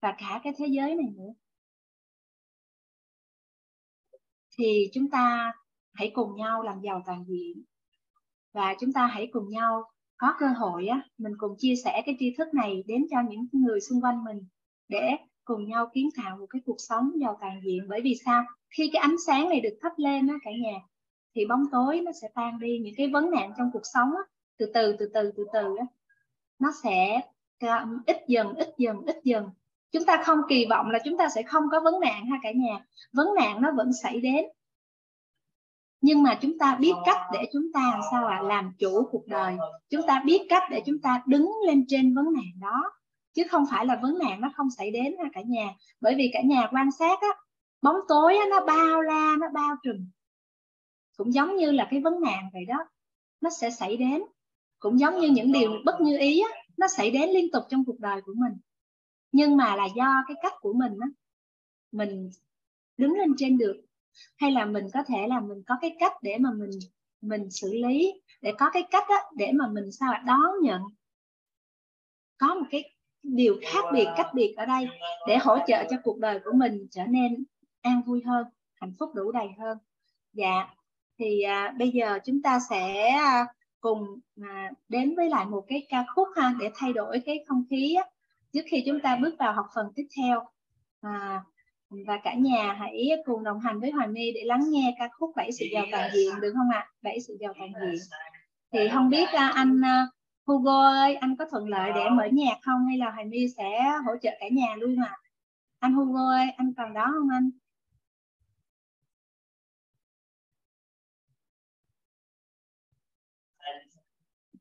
Và cả cái thế giới này nữa. Thì chúng ta hãy cùng nhau làm giàu toàn diện và chúng ta hãy cùng nhau có cơ hội á mình cùng chia sẻ cái tri thức này đến cho những người xung quanh mình để cùng nhau kiến tạo một cái cuộc sống giàu toàn diện bởi vì sao khi cái ánh sáng này được thắp lên á cả nhà thì bóng tối nó sẽ tan đi những cái vấn nạn trong cuộc sống á, từ từ từ từ từ từ á, nó sẽ Dạ, ít dần ít dần ít dần. Chúng ta không kỳ vọng là chúng ta sẽ không có vấn nạn ha cả nhà. Vấn nạn nó vẫn xảy đến. Nhưng mà chúng ta biết cách để chúng ta làm sao ạ? À, làm chủ cuộc đời. Chúng ta biết cách để chúng ta đứng lên trên vấn nạn đó. Chứ không phải là vấn nạn nó không xảy đến ha cả nhà. Bởi vì cả nhà quan sát á bóng tối á, nó bao la nó bao trùm. Cũng giống như là cái vấn nạn vậy đó. Nó sẽ xảy đến. Cũng giống như những điều bất như ý á, nó xảy đến liên tục trong cuộc đời của mình. Nhưng mà là do cái cách của mình á mình đứng lên trên được hay là mình có thể là mình có cái cách để mà mình mình xử lý để có cái cách á, để mà mình sao đón nhận. Có một cái điều khác biệt cách biệt ở đây để hỗ trợ cho cuộc đời của mình trở nên an vui hơn hạnh phúc đủ đầy hơn. Dạ thì à, bây giờ chúng ta sẽ à, cùng à, đến với lại một cái ca khúc ha để thay đổi cái không khí á, trước khi chúng ta bước vào học phần tiếp theo à, và cả nhà hãy cùng đồng hành với Hoài My để lắng nghe ca khúc bảy sự giàu toàn diện được không ạ? Bảy sự giàu toàn diện. Thì không biết à, anh à, Hugo ơi, anh có thuận lợi để mở nhạc không hay là Hoài My sẽ hỗ trợ cả nhà luôn ạ? À? Anh Hugo ơi, anh còn đó không anh?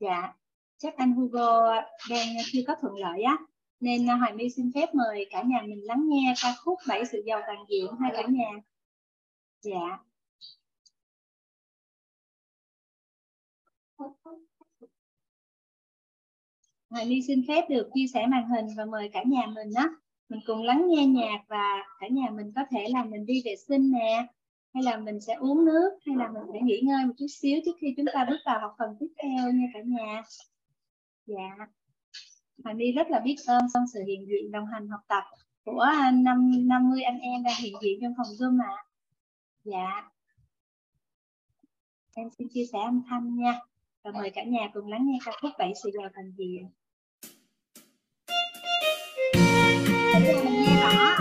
Dạ, chắc anh Hugo đang chưa có thuận lợi á nên à, Hoàng Hoài My xin phép mời cả nhà mình lắng nghe ca khúc Bảy sự giàu toàn diện hai cả nhà. Dạ. Hoài My xin phép được chia sẻ màn hình và mời cả nhà mình á mình cùng lắng nghe nhạc và cả nhà mình có thể là mình đi vệ sinh nè hay là mình sẽ uống nước, hay là mình sẽ nghỉ ngơi một chút xíu trước khi chúng ta bước vào học phần tiếp theo nha cả nhà. Dạ. Hoàng My rất là biết ơn trong sự hiện diện đồng hành học tập của năm 50 anh em đang hiện diện trong phòng Zoom ạ. À. Dạ. Em xin chia sẻ âm thanh nha. Và mời cả nhà cùng lắng nghe ca khúc Bảy sự giàu thành diện. Mình nghe rõ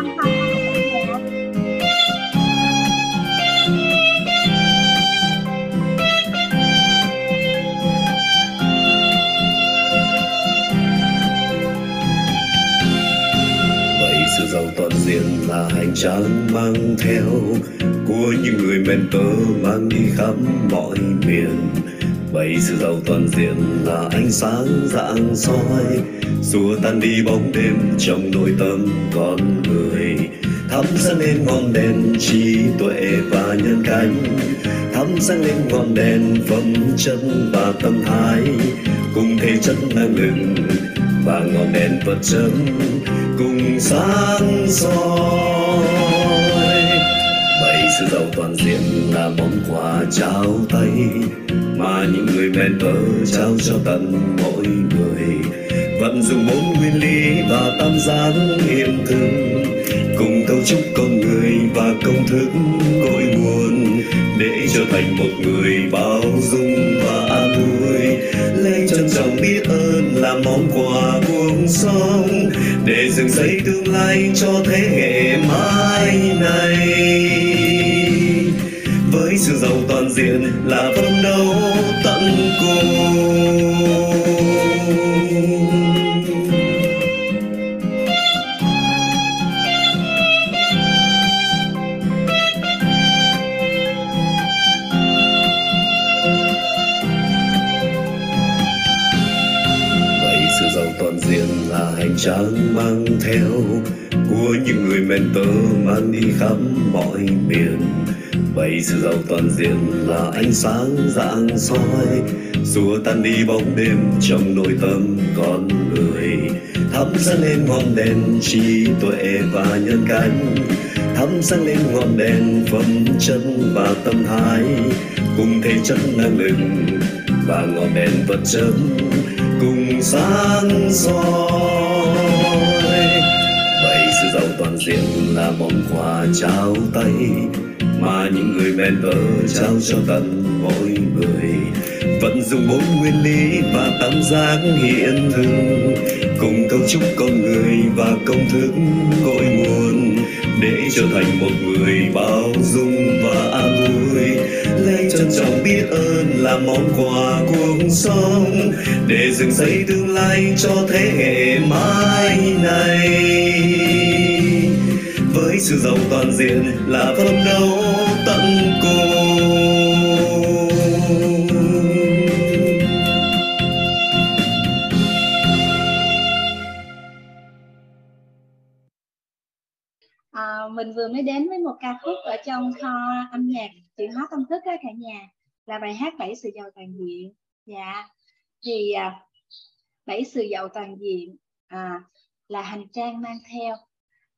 giàu toàn diện là hành trang mang theo của những người mentor mang đi khắp mọi miền. Bảy sự giàu toàn diện là ánh sáng dạng soi, xua tan đi bóng đêm trong nội tâm con người. Thắp sáng lên ngọn đèn trí tuệ và nhân cách. Thắp sáng lên ngọn đèn phẩm chất và tâm thái. Cùng thể chất năng lượng và ngọn đèn vật chất sáng soi. Bảy sự giàu toàn diện là món quà trao tay, mà những người mentor trao cho tận mỗi người. Vận dụng bốn nguyên lý và tam giác hiện thực cùng cấu trúc con người và công thức cội nguồn, để trở thành một người bao dung và an trân trọng biết ơn là món quà cuộc sống để dựng xây tương lai cho thế hệ mai này. Với sự giàu toàn diện là phấn đấu tận cùng. Của tơ mang đi khắp mọi miền. Bảy sự giàu toàn diện là ánh sáng dạng soi. Xua tan đi bóng đêm trong nội tâm con người. Thắp sáng lên ngọn đèn trí tuệ và nhân cách. Thắp sáng lên ngọn đèn phẩm chất và tâm thái. Cùng thể chất năng lực và ngọn đèn vật chất cùng sáng soi toàn diện là món quà trao tay, mà những người mentor trao cho tận mỗi người. Vẫn dùng bốn nguyên lý và tam giác hiện thực, cùng cấu trúc con người và công thức cội nguồn, để trở thành một người bao dung và an vui. Lấy trân trọng biết ơn là món quà cuộc sống để dựng xây tương lai cho thế hệ mai này sự giàu toàn diện là phấn đấu tận cùng. À, mình vừa mới đến với một ca khúc ở trong kho âm nhạc chuyển hóa tâm thức đó cả nhà. Là bài hát bảy sự giàu toàn diện. Dạ. Thì à, bảy sự giàu toàn diện à, là hành trang mang theo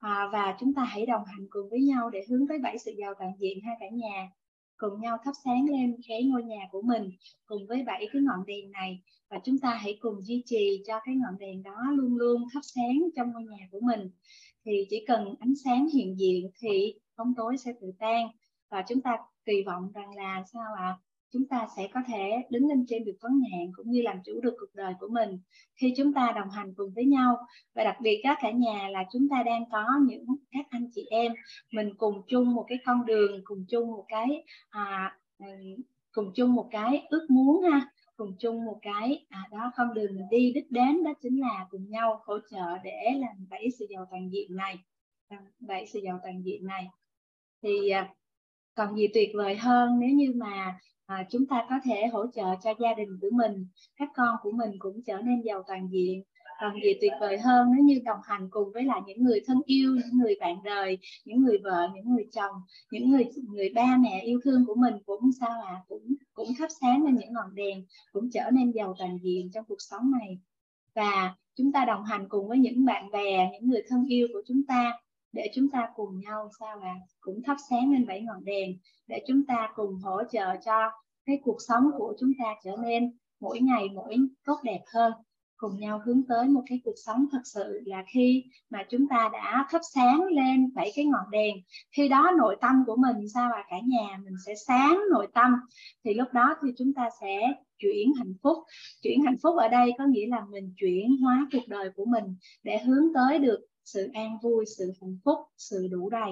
à, và chúng ta hãy đồng hành cùng với nhau để hướng tới bảy sự giàu toàn diện hai cả nhà cùng nhau thắp sáng lên cái ngôi nhà của mình cùng với bảy cái ngọn đèn này. Và chúng ta hãy cùng duy trì cho cái ngọn đèn đó luôn luôn thắp sáng trong ngôi nhà của mình. Thì chỉ cần ánh sáng hiện diện thì bóng tối sẽ tự tan. Và chúng ta kỳ vọng rằng là sao ạ? à? Chúng ta sẽ có thể đứng lên trên được vấn nạn cũng như làm chủ được cuộc đời của mình khi chúng ta đồng hành cùng với nhau. Và đặc biệt các cả nhà là chúng ta đang có những các anh chị em mình cùng chung một cái con đường cùng chung một cái à, ừ, cùng chung một cái ước muốn ha cùng chung một cái à, đó con đường mình đi đích đến đó chính là cùng nhau hỗ trợ để làm bảy sự giàu toàn diện này bảy sự giàu toàn diện này. Thì à, còn gì tuyệt vời hơn nếu như mà à, chúng ta có thể hỗ trợ cho gia đình của mình các con của mình cũng trở nên giàu toàn diện. Còn gì tuyệt vời hơn nếu như đồng hành cùng với lại những người thân yêu những người bạn đời những người vợ những người chồng những người người ba mẹ yêu thương của mình cũng sao à cũng cũng thắp sáng lên những ngọn đèn cũng trở nên giàu toàn diện trong cuộc sống này. Và chúng ta đồng hành cùng với những bạn bè những người thân yêu của chúng ta để chúng ta cùng nhau sao à cũng thắp sáng lên bảy ngọn đèn, để chúng ta cùng hỗ trợ cho cái cuộc sống của chúng ta trở nên mỗi ngày mỗi tốt đẹp hơn. Cùng nhau hướng tới một cái cuộc sống thật sự là khi mà chúng ta đã thắp sáng lên bảy cái ngọn đèn. Khi đó nội tâm của mình sao là cả nhà mình sẽ sáng nội tâm. Thì lúc đó thì chúng ta sẽ chuyển hạnh phúc. Chuyển hạnh phúc ở đây có nghĩa là mình chuyển hóa cuộc đời của mình để hướng tới được sự an vui, sự hạnh phúc, sự đủ đầy.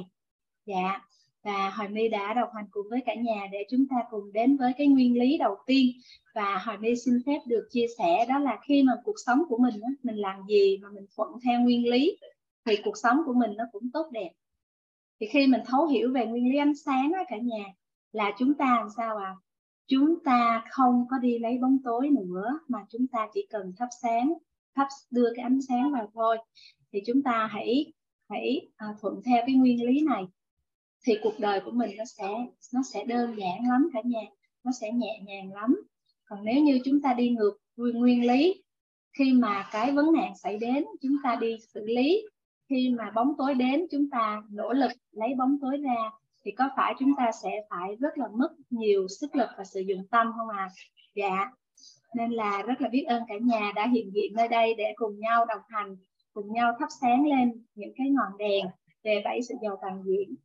Dạ. Và Hoài My đã đồng hành cùng với cả nhà để chúng ta cùng đến với cái nguyên lý đầu tiên. Và Hoài My xin phép được chia sẻ đó là khi mà cuộc sống của mình mình làm gì mà mình thuận theo nguyên lý, thì cuộc sống của mình nó cũng tốt đẹp. Thì khi mình thấu hiểu về nguyên lý ánh sáng á cả nhà, là chúng ta làm sao à chúng ta không có đi lấy bóng tối nữa, mà chúng ta chỉ cần thắp sáng, thắp đưa cái ánh sáng vào thôi thì chúng ta hãy hãy à, thuận theo cái nguyên lý này. Thì cuộc đời của mình nó sẽ nó sẽ đơn giản lắm cả nhà nó sẽ nhẹ nhàng lắm. Còn nếu như chúng ta đi ngược nguyên, nguyên lý khi mà cái vấn nạn xảy đến chúng ta đi xử lý. Khi mà bóng tối đến chúng ta nỗ lực lấy bóng tối ra thì có phải chúng ta sẽ phải rất là mất nhiều sức lực và sử dụng tâm không à dạ. Nên là rất là biết ơn cả nhà đã hiện diện nơi đây để cùng nhau đồng hành cùng nhau thắp sáng lên những cái ngọn đèn về bảy sự giàu toàn diện.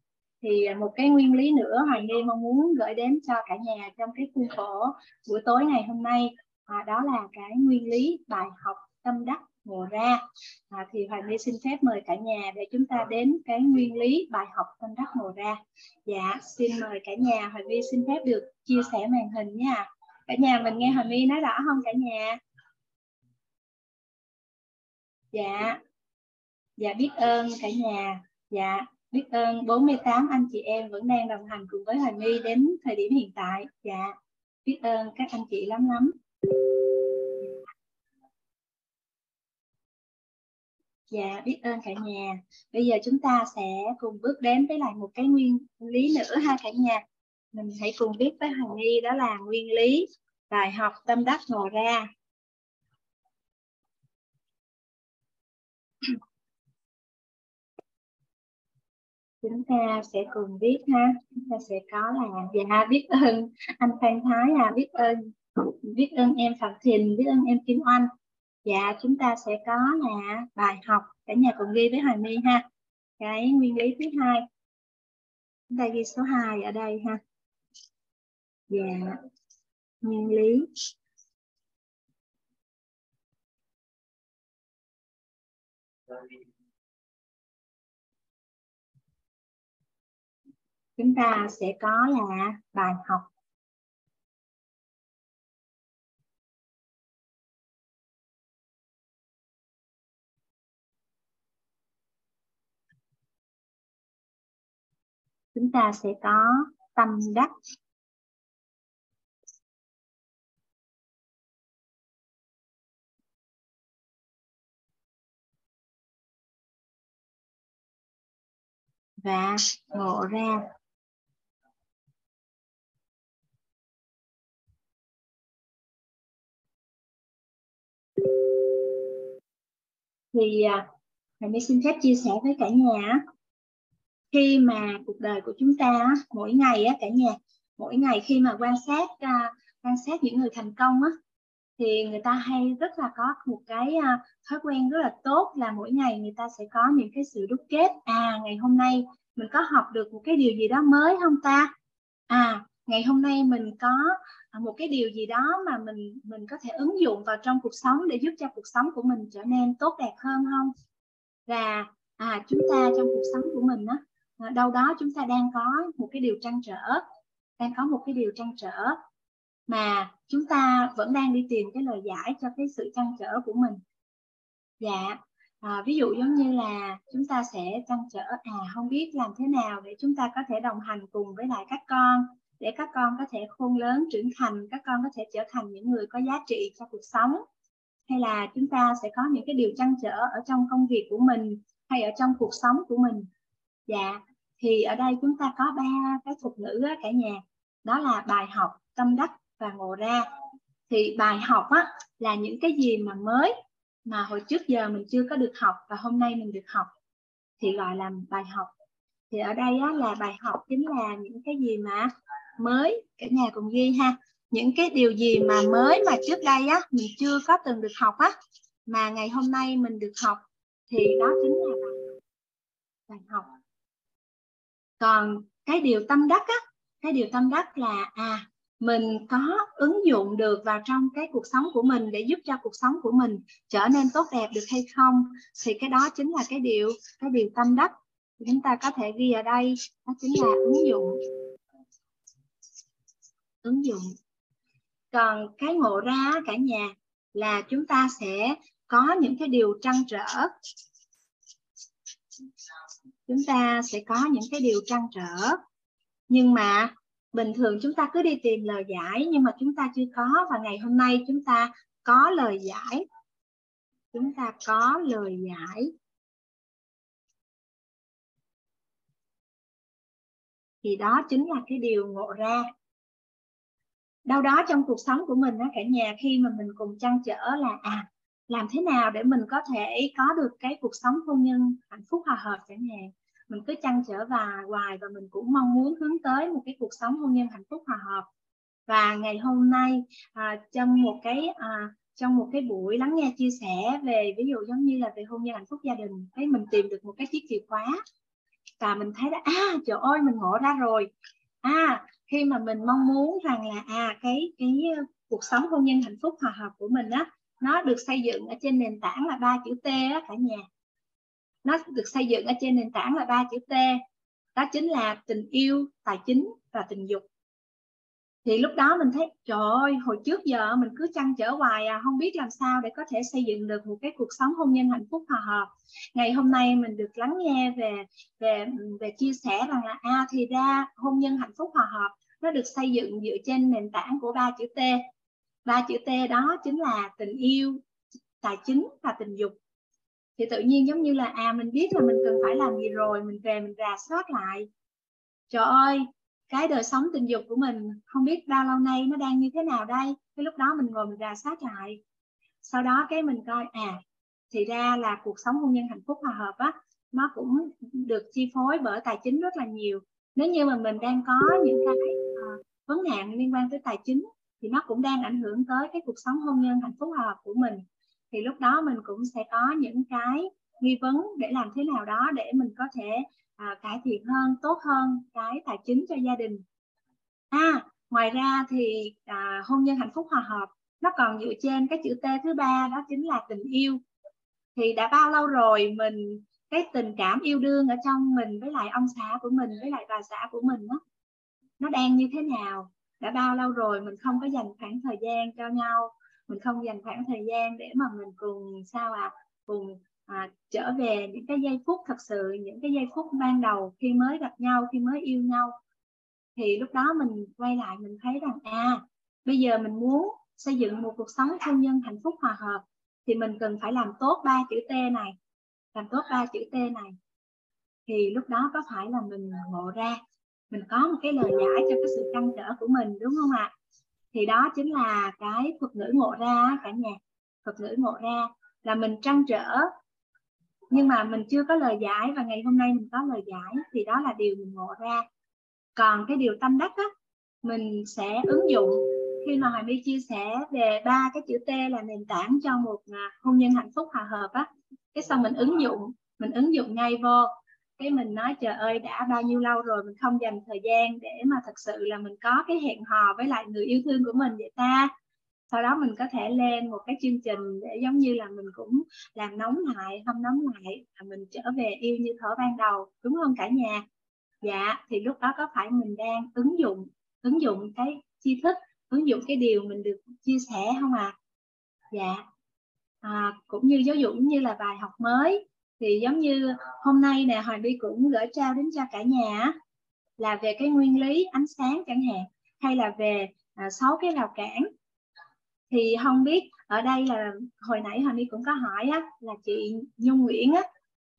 Thì à, một cái nguyên lý nữa Hoàng Nghi mong muốn gửi đến cho cả nhà trong cái khuôn khổ buổi tối ngày hôm nay à, đó là cái nguyên lý bài học tâm đắc ngộ ra. À, thì Hoàng Nghi xin phép mời cả nhà để chúng ta đến cái nguyên lý bài học tâm đắc ngộ ra. Dạ xin mời cả nhà Hoàng Nghi xin phép được chia sẻ màn hình nha. Cả nhà mình nghe Hoàng Nghi nói rõ không cả nhà dạ dạ biết ơn cả nhà dạ biết ơn 48 anh chị em vẫn đang đồng hành cùng với Hoài My đến thời điểm hiện tại. Dạ, biết ơn các anh chị lắm lắm. Dạ, biết ơn cả nhà. Bây giờ chúng ta sẽ cùng bước đến với lại một cái nguyên lý nữa ha cả nhà. Mình hãy cùng biết với Hoài My đó là nguyên lý bài học tâm đắc ngộ ra. Chúng ta sẽ cùng viết ha. Chúng ta sẽ có là dạ biết ơn. Anh Phan Thái à biết ơn. Biết ơn em Phạm Thìn biết ơn em Kim Oanh. Dạ chúng ta sẽ có là bài học. Cả nhà cùng ghi với Hoài My ha. Cái nguyên lý thứ hai. Chúng ta ghi số 2 ở đây ha. Dạ nguyên lý. Chúng ta sẽ có là bài học. Chúng ta sẽ có tâm đắc. Và ngộ ra. Thì à, mình xin phép chia sẻ với cả nhà khi mà cuộc đời của chúng ta mỗi ngày á cả nhà mỗi ngày khi mà quan sát à, quan sát những người thành công á thì người ta hay rất là có một cái à, thói quen rất là tốt là mỗi ngày người ta sẽ có những cái sự đúc kết. À ngày hôm nay mình có học được một cái điều gì đó mới không ta? À ngày hôm nay mình có à, một cái điều gì đó mà mình mình có thể ứng dụng vào trong cuộc sống để giúp cho cuộc sống của mình trở nên tốt đẹp hơn không? Và à chúng ta trong cuộc sống của mình á à, đâu đó chúng ta đang có một cái điều trăn trở, đang có một cái điều trăn trở mà chúng ta vẫn đang đi tìm cái lời giải cho cái sự trăn trở của mình. Dạ à, ví dụ giống như là chúng ta sẽ trăn trở à không biết làm thế nào để chúng ta có thể đồng hành cùng với lại các con để các con có thể khôn lớn trưởng thành các con có thể trở thành những người có giá trị cho cuộc sống. Hay là chúng ta sẽ có những cái điều trăn trở ở trong công việc của mình hay ở trong cuộc sống của mình. Dạ thì ở đây chúng ta có ba cái thuật ngữ cả nhà. Đó là bài học tâm đắc và ngộ ra. Thì bài học á là những cái gì mà mới mà hồi trước giờ mình chưa có được học và hôm nay mình được học thì gọi là bài học. Thì ở đây á, là bài học chính là những cái gì mà mới cả nhà cùng ghi ha. Những cái điều gì mà mới mà trước đây á mình chưa có từng được học á mà ngày hôm nay mình được học thì đó chính là bài, bài học. Còn cái điều tâm đắc á cái điều tâm đắc là à mình có ứng dụng được vào trong cái cuộc sống của mình để giúp cho cuộc sống của mình trở nên tốt đẹp được hay không? Thì cái đó chính là cái điều cái điều tâm đắc. Chúng ta có thể ghi ở đây, đó chính là ứng dụng. Ứng dụng. Còn cái ngộ ra cả nhà, là chúng ta sẽ có những cái điều trăn trở. Chúng ta sẽ có những cái điều trăn trở. Nhưng mà bình thường chúng ta cứ đi tìm lời giải, nhưng mà chúng ta chưa có. Và ngày hôm nay chúng ta có lời giải. Chúng ta có lời giải. Thì đó chính là cái điều ngộ ra. Đâu đó trong cuộc sống của mình cả nhà, khi mà mình cùng chăn trở là à làm thế nào để mình có thể có được cái cuộc sống hôn nhân hạnh phúc hòa hợp chẳng hạn mình cứ chăn trở và hoài và mình cũng mong muốn hướng tới một cái cuộc sống hôn nhân hạnh phúc hòa hợp. Và ngày hôm nay à, trong một cái à, trong một cái buổi lắng nghe chia sẻ về ví dụ giống như là về hôn nhân hạnh phúc gia đình thấy mình tìm được một cái chiếc chìa khóa và mình thấy là à trời ơi mình ngộ ra rồi. À khi mà mình mong muốn rằng là à cái cái cuộc sống hôn nhân hạnh phúc hòa hợp của mình á nó được xây dựng ở trên nền tảng là ba chữ T á cả nhà nó được xây dựng ở trên nền tảng là ba chữ T. Đó chính là tình yêu tài chính và tình dục. Thì lúc đó mình thấy trời ơi hồi trước giờ mình cứ chăn trở hoài à không biết làm sao để có thể xây dựng được một cái cuộc sống hôn nhân hạnh phúc hòa hợp. Ngày hôm nay mình được lắng nghe về về về chia sẻ rằng là a à, thì ra hôn nhân hạnh phúc hòa hợp nó được xây dựng dựa trên nền tảng của ba chữ T. Ba chữ T đó chính là tình yêu tài chính và tình dục thì tự nhiên giống như là à mình biết là mình cần phải làm gì rồi mình về mình rà soát lại. Trời ơi cái đời sống tình dục của mình không biết bao lâu nay nó đang như thế nào đây. Cái lúc đó mình ngồi mình rà soát lại. Sau đó cái mình coi à thì ra là cuộc sống hôn nhân hạnh phúc hòa hợp á nó cũng được chi phối bởi tài chính rất là nhiều. Nếu như mà mình đang có những cái uh, vấn nạn liên quan tới tài chính thì nó cũng đang ảnh hưởng tới cái cuộc sống hôn nhân hạnh phúc hòa hợp của mình thì lúc đó mình cũng sẽ có những cái nghi vấn để làm thế nào đó để mình có thể à, cải thiện hơn tốt hơn cái tài chính cho gia đình. À ngoài ra thì à, hôn nhân hạnh phúc hòa hợp nó còn dựa trên cái chữ T thứ ba đó chính là tình yêu. Thì đã bao lâu rồi mình cái tình cảm yêu đương ở trong mình với lại ông xã của mình với lại bà xã của mình đó, nó đang như thế nào? Đã bao lâu rồi mình không có dành khoảng thời gian cho nhau? Mình không dành khoảng thời gian để mà mình cùng sao à cùng à, trở về những cái giây phút thật sự những cái giây phút ban đầu khi mới gặp nhau khi mới yêu nhau. Thì lúc đó mình quay lại mình thấy rằng à bây giờ mình muốn xây dựng một cuộc sống hôn nhân hạnh phúc hòa hợp thì mình cần phải làm tốt ba chữ T này làm tốt ba chữ T này. Thì lúc đó có phải là mình ngộ ra mình có một cái lời giải cho cái sự trăn trở của mình đúng không ạ? Thì đó chính là cái thuật ngữ ngộ ra cả nhà. Thuật ngữ ngộ ra là mình trăn trở, nhưng mà mình chưa có lời giải và ngày hôm nay mình có lời giải thì đó là điều mình ngộ ra. Còn cái điều tâm đắc á, mình sẽ ứng dụng. Khi mà Hoài My chia sẻ về ba cái chữ T là nền tảng cho một à, hôn nhân hạnh phúc hòa hợp á, cái sau mình ứng dụng, mình ứng dụng ngay vô cái mình nói trời ơi đã bao nhiêu lâu rồi mình không dành thời gian để mà thật sự là mình có cái hẹn hò với lại người yêu thương của mình vậy ta? Sau đó mình có thể lên một cái chương trình để giống như là mình cũng làm nóng lại không nóng lại và mình trở về yêu như thở ban đầu đúng không cả nhà? Dạ thì lúc đó có phải mình đang ứng dụng ứng dụng cái tri thức ứng dụng cái điều mình được chia sẻ không ạ? À? dạ. À, cũng như giáo dục như là bài học mới thì giống như hôm nay nè Hoàng My cũng gửi trao đến cho cả nhà là về cái nguyên lý ánh sáng chẳng hạn hay là về à, sáu cái rào cản. Thì không biết ở đây là hồi nãy Hoàng My cũng có hỏi á, là chị Nhung Nguyễn á,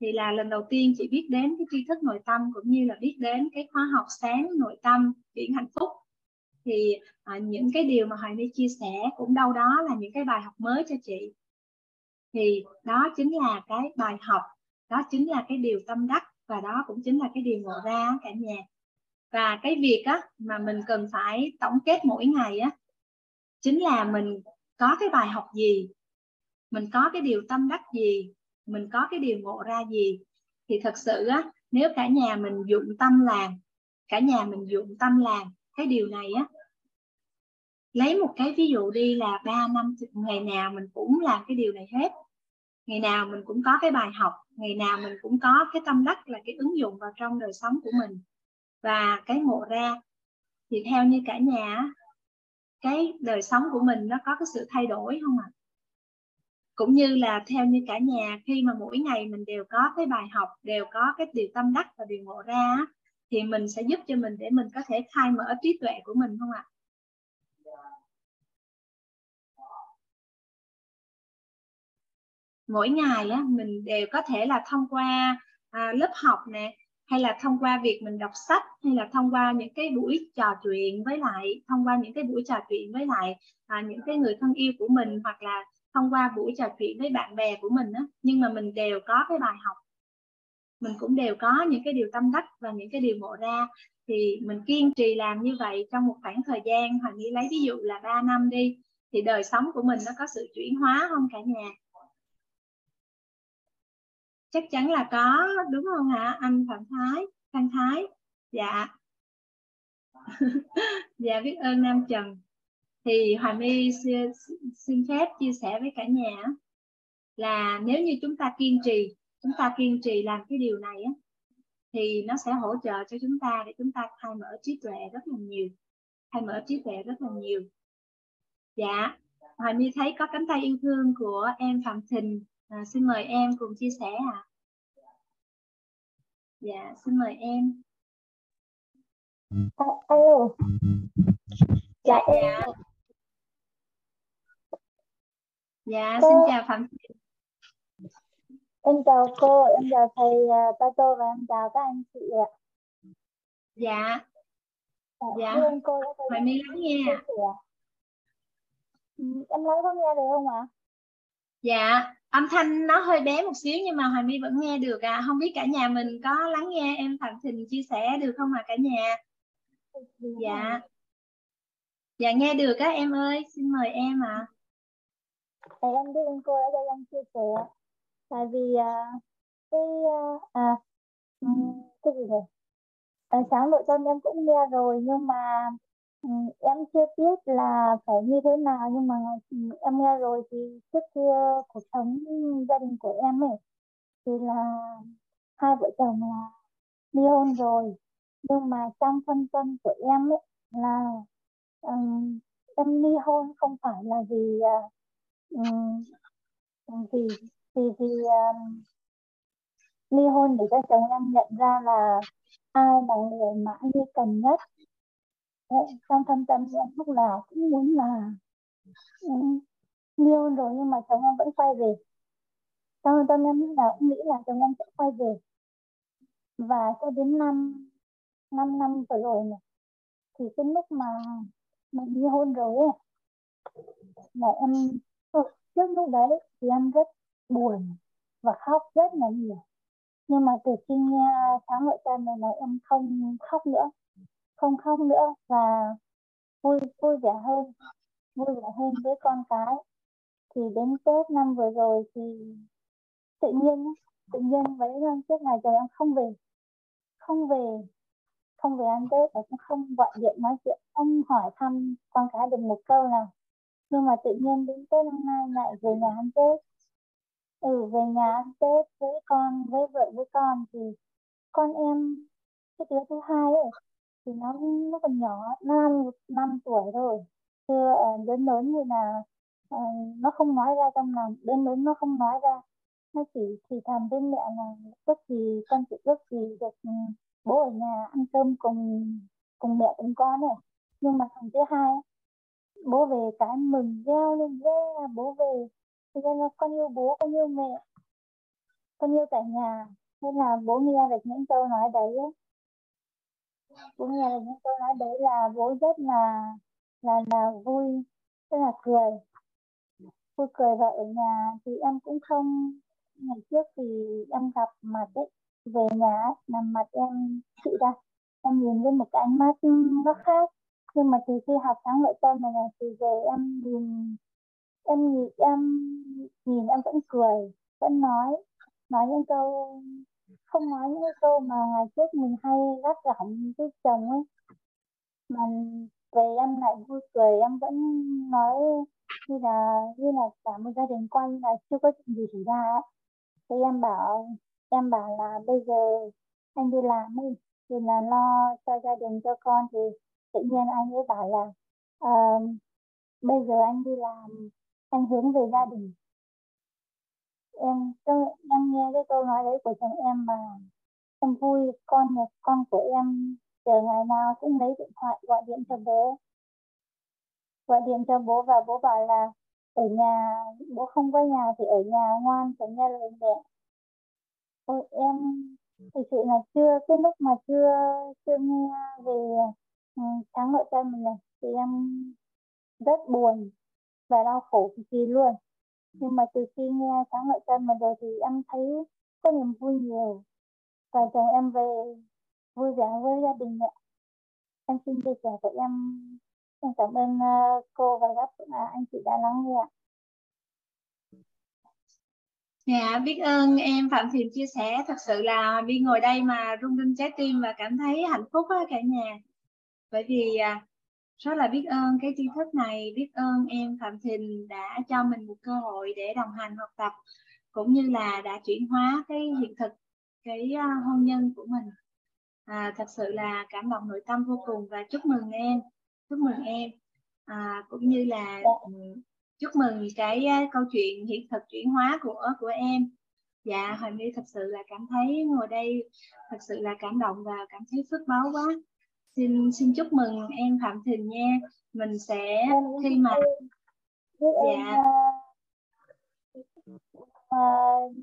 thì là lần đầu tiên chị biết đến cái tri thức nội tâm cũng như là biết đến cái khóa học sáng nội tâm chuyển hạnh phúc. Thì à, những cái điều mà Hoàng My chia sẻ cũng đâu đó là những cái bài học mới cho chị thì đó chính là cái bài học, đó chính là cái điều tâm đắc và đó cũng chính là cái điều ngộ ra cả nhà. Và cái việc á mà mình cần phải tổng kết mỗi ngày á chính là mình có cái bài học gì, mình có cái điều tâm đắc gì, mình có cái điều ngộ ra gì. Thì thật sự á, nếu cả nhà mình dụng tâm làm, cả nhà mình dụng tâm làm cái điều này á, lấy một cái ví dụ đi là 3 năm, ngày nào mình cũng làm cái điều này hết ngày nào mình cũng có cái bài học, ngày nào mình cũng có cái tâm đắc là cái ứng dụng vào trong đời sống của mình và cái ngộ ra thì theo như cả nhà cái đời sống của mình nó có cái sự thay đổi không ạ à? cũng như là theo như cả nhà, khi mà mỗi ngày mình đều có cái bài học, đều có cái điều tâm đắc và điều ngộ ra thì mình sẽ giúp cho mình để mình có thể khai mở trí tuệ của mình không ạ à? Mỗi ngày á mình đều có thể là thông qua à, lớp học nè hay là thông qua việc mình đọc sách hay là thông qua những cái buổi trò chuyện với lại thông qua những cái buổi trò chuyện với lại à, những cái người thân yêu của mình hoặc là thông qua buổi trò chuyện với bạn bè của mình á. Nhưng mà mình đều có cái bài học. Mình cũng đều có những cái điều tâm đắc và những cái điều ngộ ra. Thì mình kiên trì làm như vậy trong một khoảng thời gian hoặc như lấy ví dụ là 3 năm đi thì đời sống của mình nó có sự chuyển hóa không cả nhà chắc chắn là có, đúng không hả? Anh phạm thái, phan thái. Dạ. Dạ biết ơn nam trần. Thì Hòa My xin phép chia sẻ với cả nhà là nếu như chúng ta kiên trì, chúng ta kiên trì làm cái điều này á, thì nó sẽ hỗ trợ cho chúng ta để chúng ta khai mở trí tuệ rất là nhiều, khai mở trí tuệ rất là nhiều. Dạ. Hoài My thấy có cánh tay yêu thương của em Phạm Thình à, xin mời em cùng chia sẻ ạ. À. dạ xin mời em. À, alo dạ em. Dạ xin chào Phạm em chào cô em chào thầy uh, Pato và em chào các anh chị ạ. Dạ. Dạ, dạ. cô Hoài My lắng nghe ừ, em nói có nghe được không ạ? Dạ âm thanh nó hơi bé một xíu nhưng mà Hoài My vẫn nghe được à. Không biết cả nhà mình có lắng nghe em Phạm Thình chia sẻ được không à, cả nhà? Dạ. Dạ nghe được á em ơi. Xin mời em ạ. À. Em biết ơn cô đã cho em chia sẻ. Tại vì uh, cái uh, à cái gì này à, sáng nội tâm em cũng nghe rồi nhưng mà Ừ, em chưa biết là phải như thế nào nhưng mà ừ, em nghe rồi thì trước kia cuộc sống gia đình của em ấy thì là hai vợ chồng là ly hôn rồi. Nhưng mà trong phân tâm của em ấy là um, em ly hôn không phải là vì um, vì vì vì um, ly hôn để cho chồng em nhận ra là ai là người mà anh cần nhất. Đấy, trong thâm tâm em lúc nào cũng muốn là um, rồi nhưng mà chồng em vẫn quay về. Trong tâm em lúc nào cũng nghĩ là chồng em sẽ quay về. Và cho đến năm năm năm vừa rồi này thì cái lúc mà mình ly hôn rồi ấy là em ừ, trước lúc đấy thì em rất buồn và khóc rất là nhiều. Nhưng mà từ khi nghe sáng nội tâm này là em không khóc nữa không khóc nữa và vui vui vẻ hơn, vui vẻ hơn với con cái. Thì đến tết năm vừa rồi thì tự nhiên tự nhiên mấy năm trước này trời em không về không về không về ăn tết và cũng không gọi điện nói chuyện, không hỏi thăm con cái được một câu nào. Nhưng mà tự nhiên đến tết năm nay lại về nhà ăn tết. Ừ về nhà ăn tết với con, với vợ, với con thì con em, cái đứa thứ hai ấy thì nó nó còn nhỏ năm năm tuổi thôi. Chưa uh, ờ, lớn lớn như là uh, nó không nói ra trong lòng. Đến lớn nó không nói ra. Nó chỉ thì thầm với mẹ là ước gì con chỉ ước gì được ừ, bố ở nhà ăn cơm cùng cùng mẹ cùng con này nhưng mà thằng thứ hai bố về cái mừng reo lên yeah, bố về. Thì là con yêu bố con yêu mẹ con yêu cả nhà. Nên là bố nghe được những câu nói đấy cũng nghe được những câu nói đấy là bố rất là là là vui rất là cười. Vui cười và ở nhà thì em cũng không, ngày trước thì em gặp mặt ấy, về nhà nằm mặt em, chị ra, em nhìn với một cái ánh mắt nó khác. Nhưng mà từ khi học sáng nội tâm này này thì về em nhìn em nhìn em nhìn, em vẫn cười, vẫn nói nói những câu không nói những câu mà ngày trước mình hay gắt gỏng với chồng ấy mà về em lại vui cười em vẫn nói như là như là cả một gia đình quanh là chưa có chuyện gì xảy ra ấy. thì em bảo em bảo là bây giờ anh đi làm đi thì là lo cho gia đình cho con thì tự nhiên anh ấy bảo là uh, bây giờ anh đi làm anh hướng về gia đình em em nghe cái câu nói đấy của chồng em mà em vui con nhà con của em chờ ngày nào cũng lấy điện thoại gọi điện cho bố. Gọi điện cho bố và bố bảo là ở nhà bố không có nhà thì ở nhà ngoan phải nghe lời mẹ. Ôi, em thực sự là chưa cái lúc mà chưa chưa nghe về thắng tháng nội tâm mình này thì em rất buồn và đau khổ cực kỳ luôn nhưng mà từ khi nghe sáng nội tâm mình rồi thì em thấy có niềm vui nhiều và chồng em về vui vẻ với gia đình ạ em xin chia sẻ với em em cảm ơn ờ, cô và các à, anh chị đã lắng nghe ạ Dạ, biết ơn em Phạm Thiền chia sẻ. Thật sự là Vi ngồi đây mà rung rinh trái tim và cảm thấy hạnh phúc á cả nhà. Bởi vì à, rất là biết ơn cái tri thức này, biết ơn em Phạm Thìn đã cho mình một cơ hội để đồng hành học tập cũng như là đã chuyển hóa cái hiện thực cái à, hôn nhân của mình. À, thật sự là cảm động nội tâm vô cùng và chúc mừng em, chúc mừng em. À, cũng như là ừ, chúc mừng cái à, câu chuyện hiện thực chuyển hóa của của em dạ hoàng my thật sự là cảm thấy ngồi đây thật sự là cảm động và cảm thấy phước báo quá xin xin chúc mừng em phạm thìn nha. Mình sẽ khi mà dạ. uh,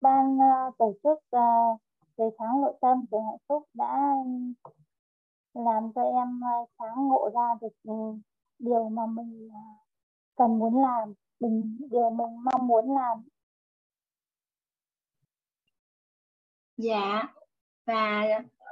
ban uh, tổ chức uh, về tháng nội tâm về hạnh phúc đã làm cho em uh, sáng ngộ ra được uh, điều mà mình uh, cần muốn làm mình điều mình mong muốn làm. Dạ và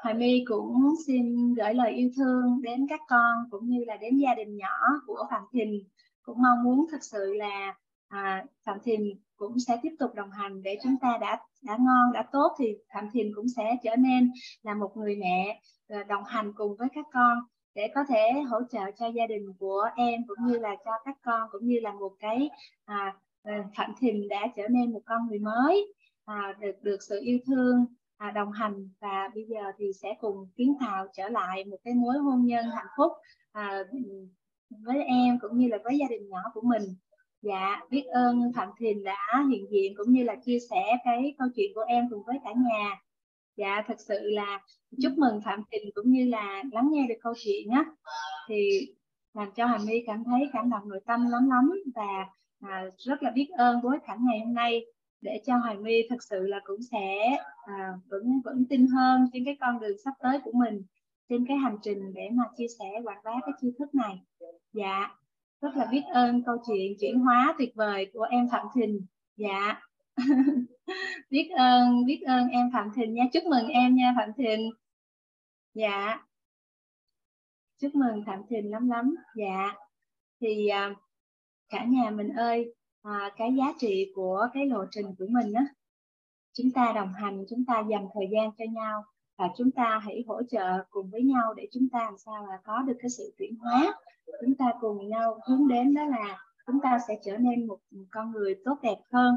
Hoài My cũng xin gửi lời yêu thương đến các con cũng như là đến gia đình nhỏ của Phạm Thìn. Cũng mong muốn thật sự là à, Phạm Thìn cũng sẽ tiếp tục đồng hành để chúng ta đã đã ngon đã tốt thì Phạm Thìn cũng sẽ trở nên là một người mẹ à, đồng hành cùng với các con để có thể hỗ trợ cho gia đình của em cũng như là cho các con cũng như là một cái à, à Phạm Thìn đã trở nên một con người mới à, được được sự yêu thương à, đồng hành. Và bây giờ thì sẽ cùng kiến tạo trở lại một cái mối hôn nhân hạnh phúc à, với em cũng như là với gia đình nhỏ của mình. Dạ biết ơn phạm thìn đã hiện diện cũng như là chia sẻ cái câu chuyện của em cùng với cả nhà. Dạ thật sự là chúc mừng phạm thìn cũng như là lắng nghe được câu chuyện á. Thì làm cho hàm my cảm thấy cảm động nội tâm lắm lắm và à, rất là biết ơn với cảnh ngày hôm nay để cho Hoài My thực sự là cũng sẽ à, vẫn vẫn tin hơn trên cái con đường sắp tới của mình trên cái hành trình để mà chia sẻ quảng bá cái tri thức này. Dạ rất là biết ơn câu chuyện chuyển hóa tuyệt vời của em Phạm Thìn. Dạ. Biết ơn biết ơn em Phạm Thìn nha. Chúc mừng em nha Phạm Thìn. Dạ. Chúc mừng Phạm Thìn lắm lắm. Dạ. Thì à, cả nhà mình ơi à, cái giá trị của cái lộ trình của mình á. Chúng ta đồng hành chúng ta dành thời gian cho nhau và chúng ta hãy hỗ trợ cùng với nhau để chúng ta làm sao là có được cái sự chuyển hóa. Chúng ta cùng nhau hướng đến đó là chúng ta sẽ trở nên một con người tốt đẹp hơn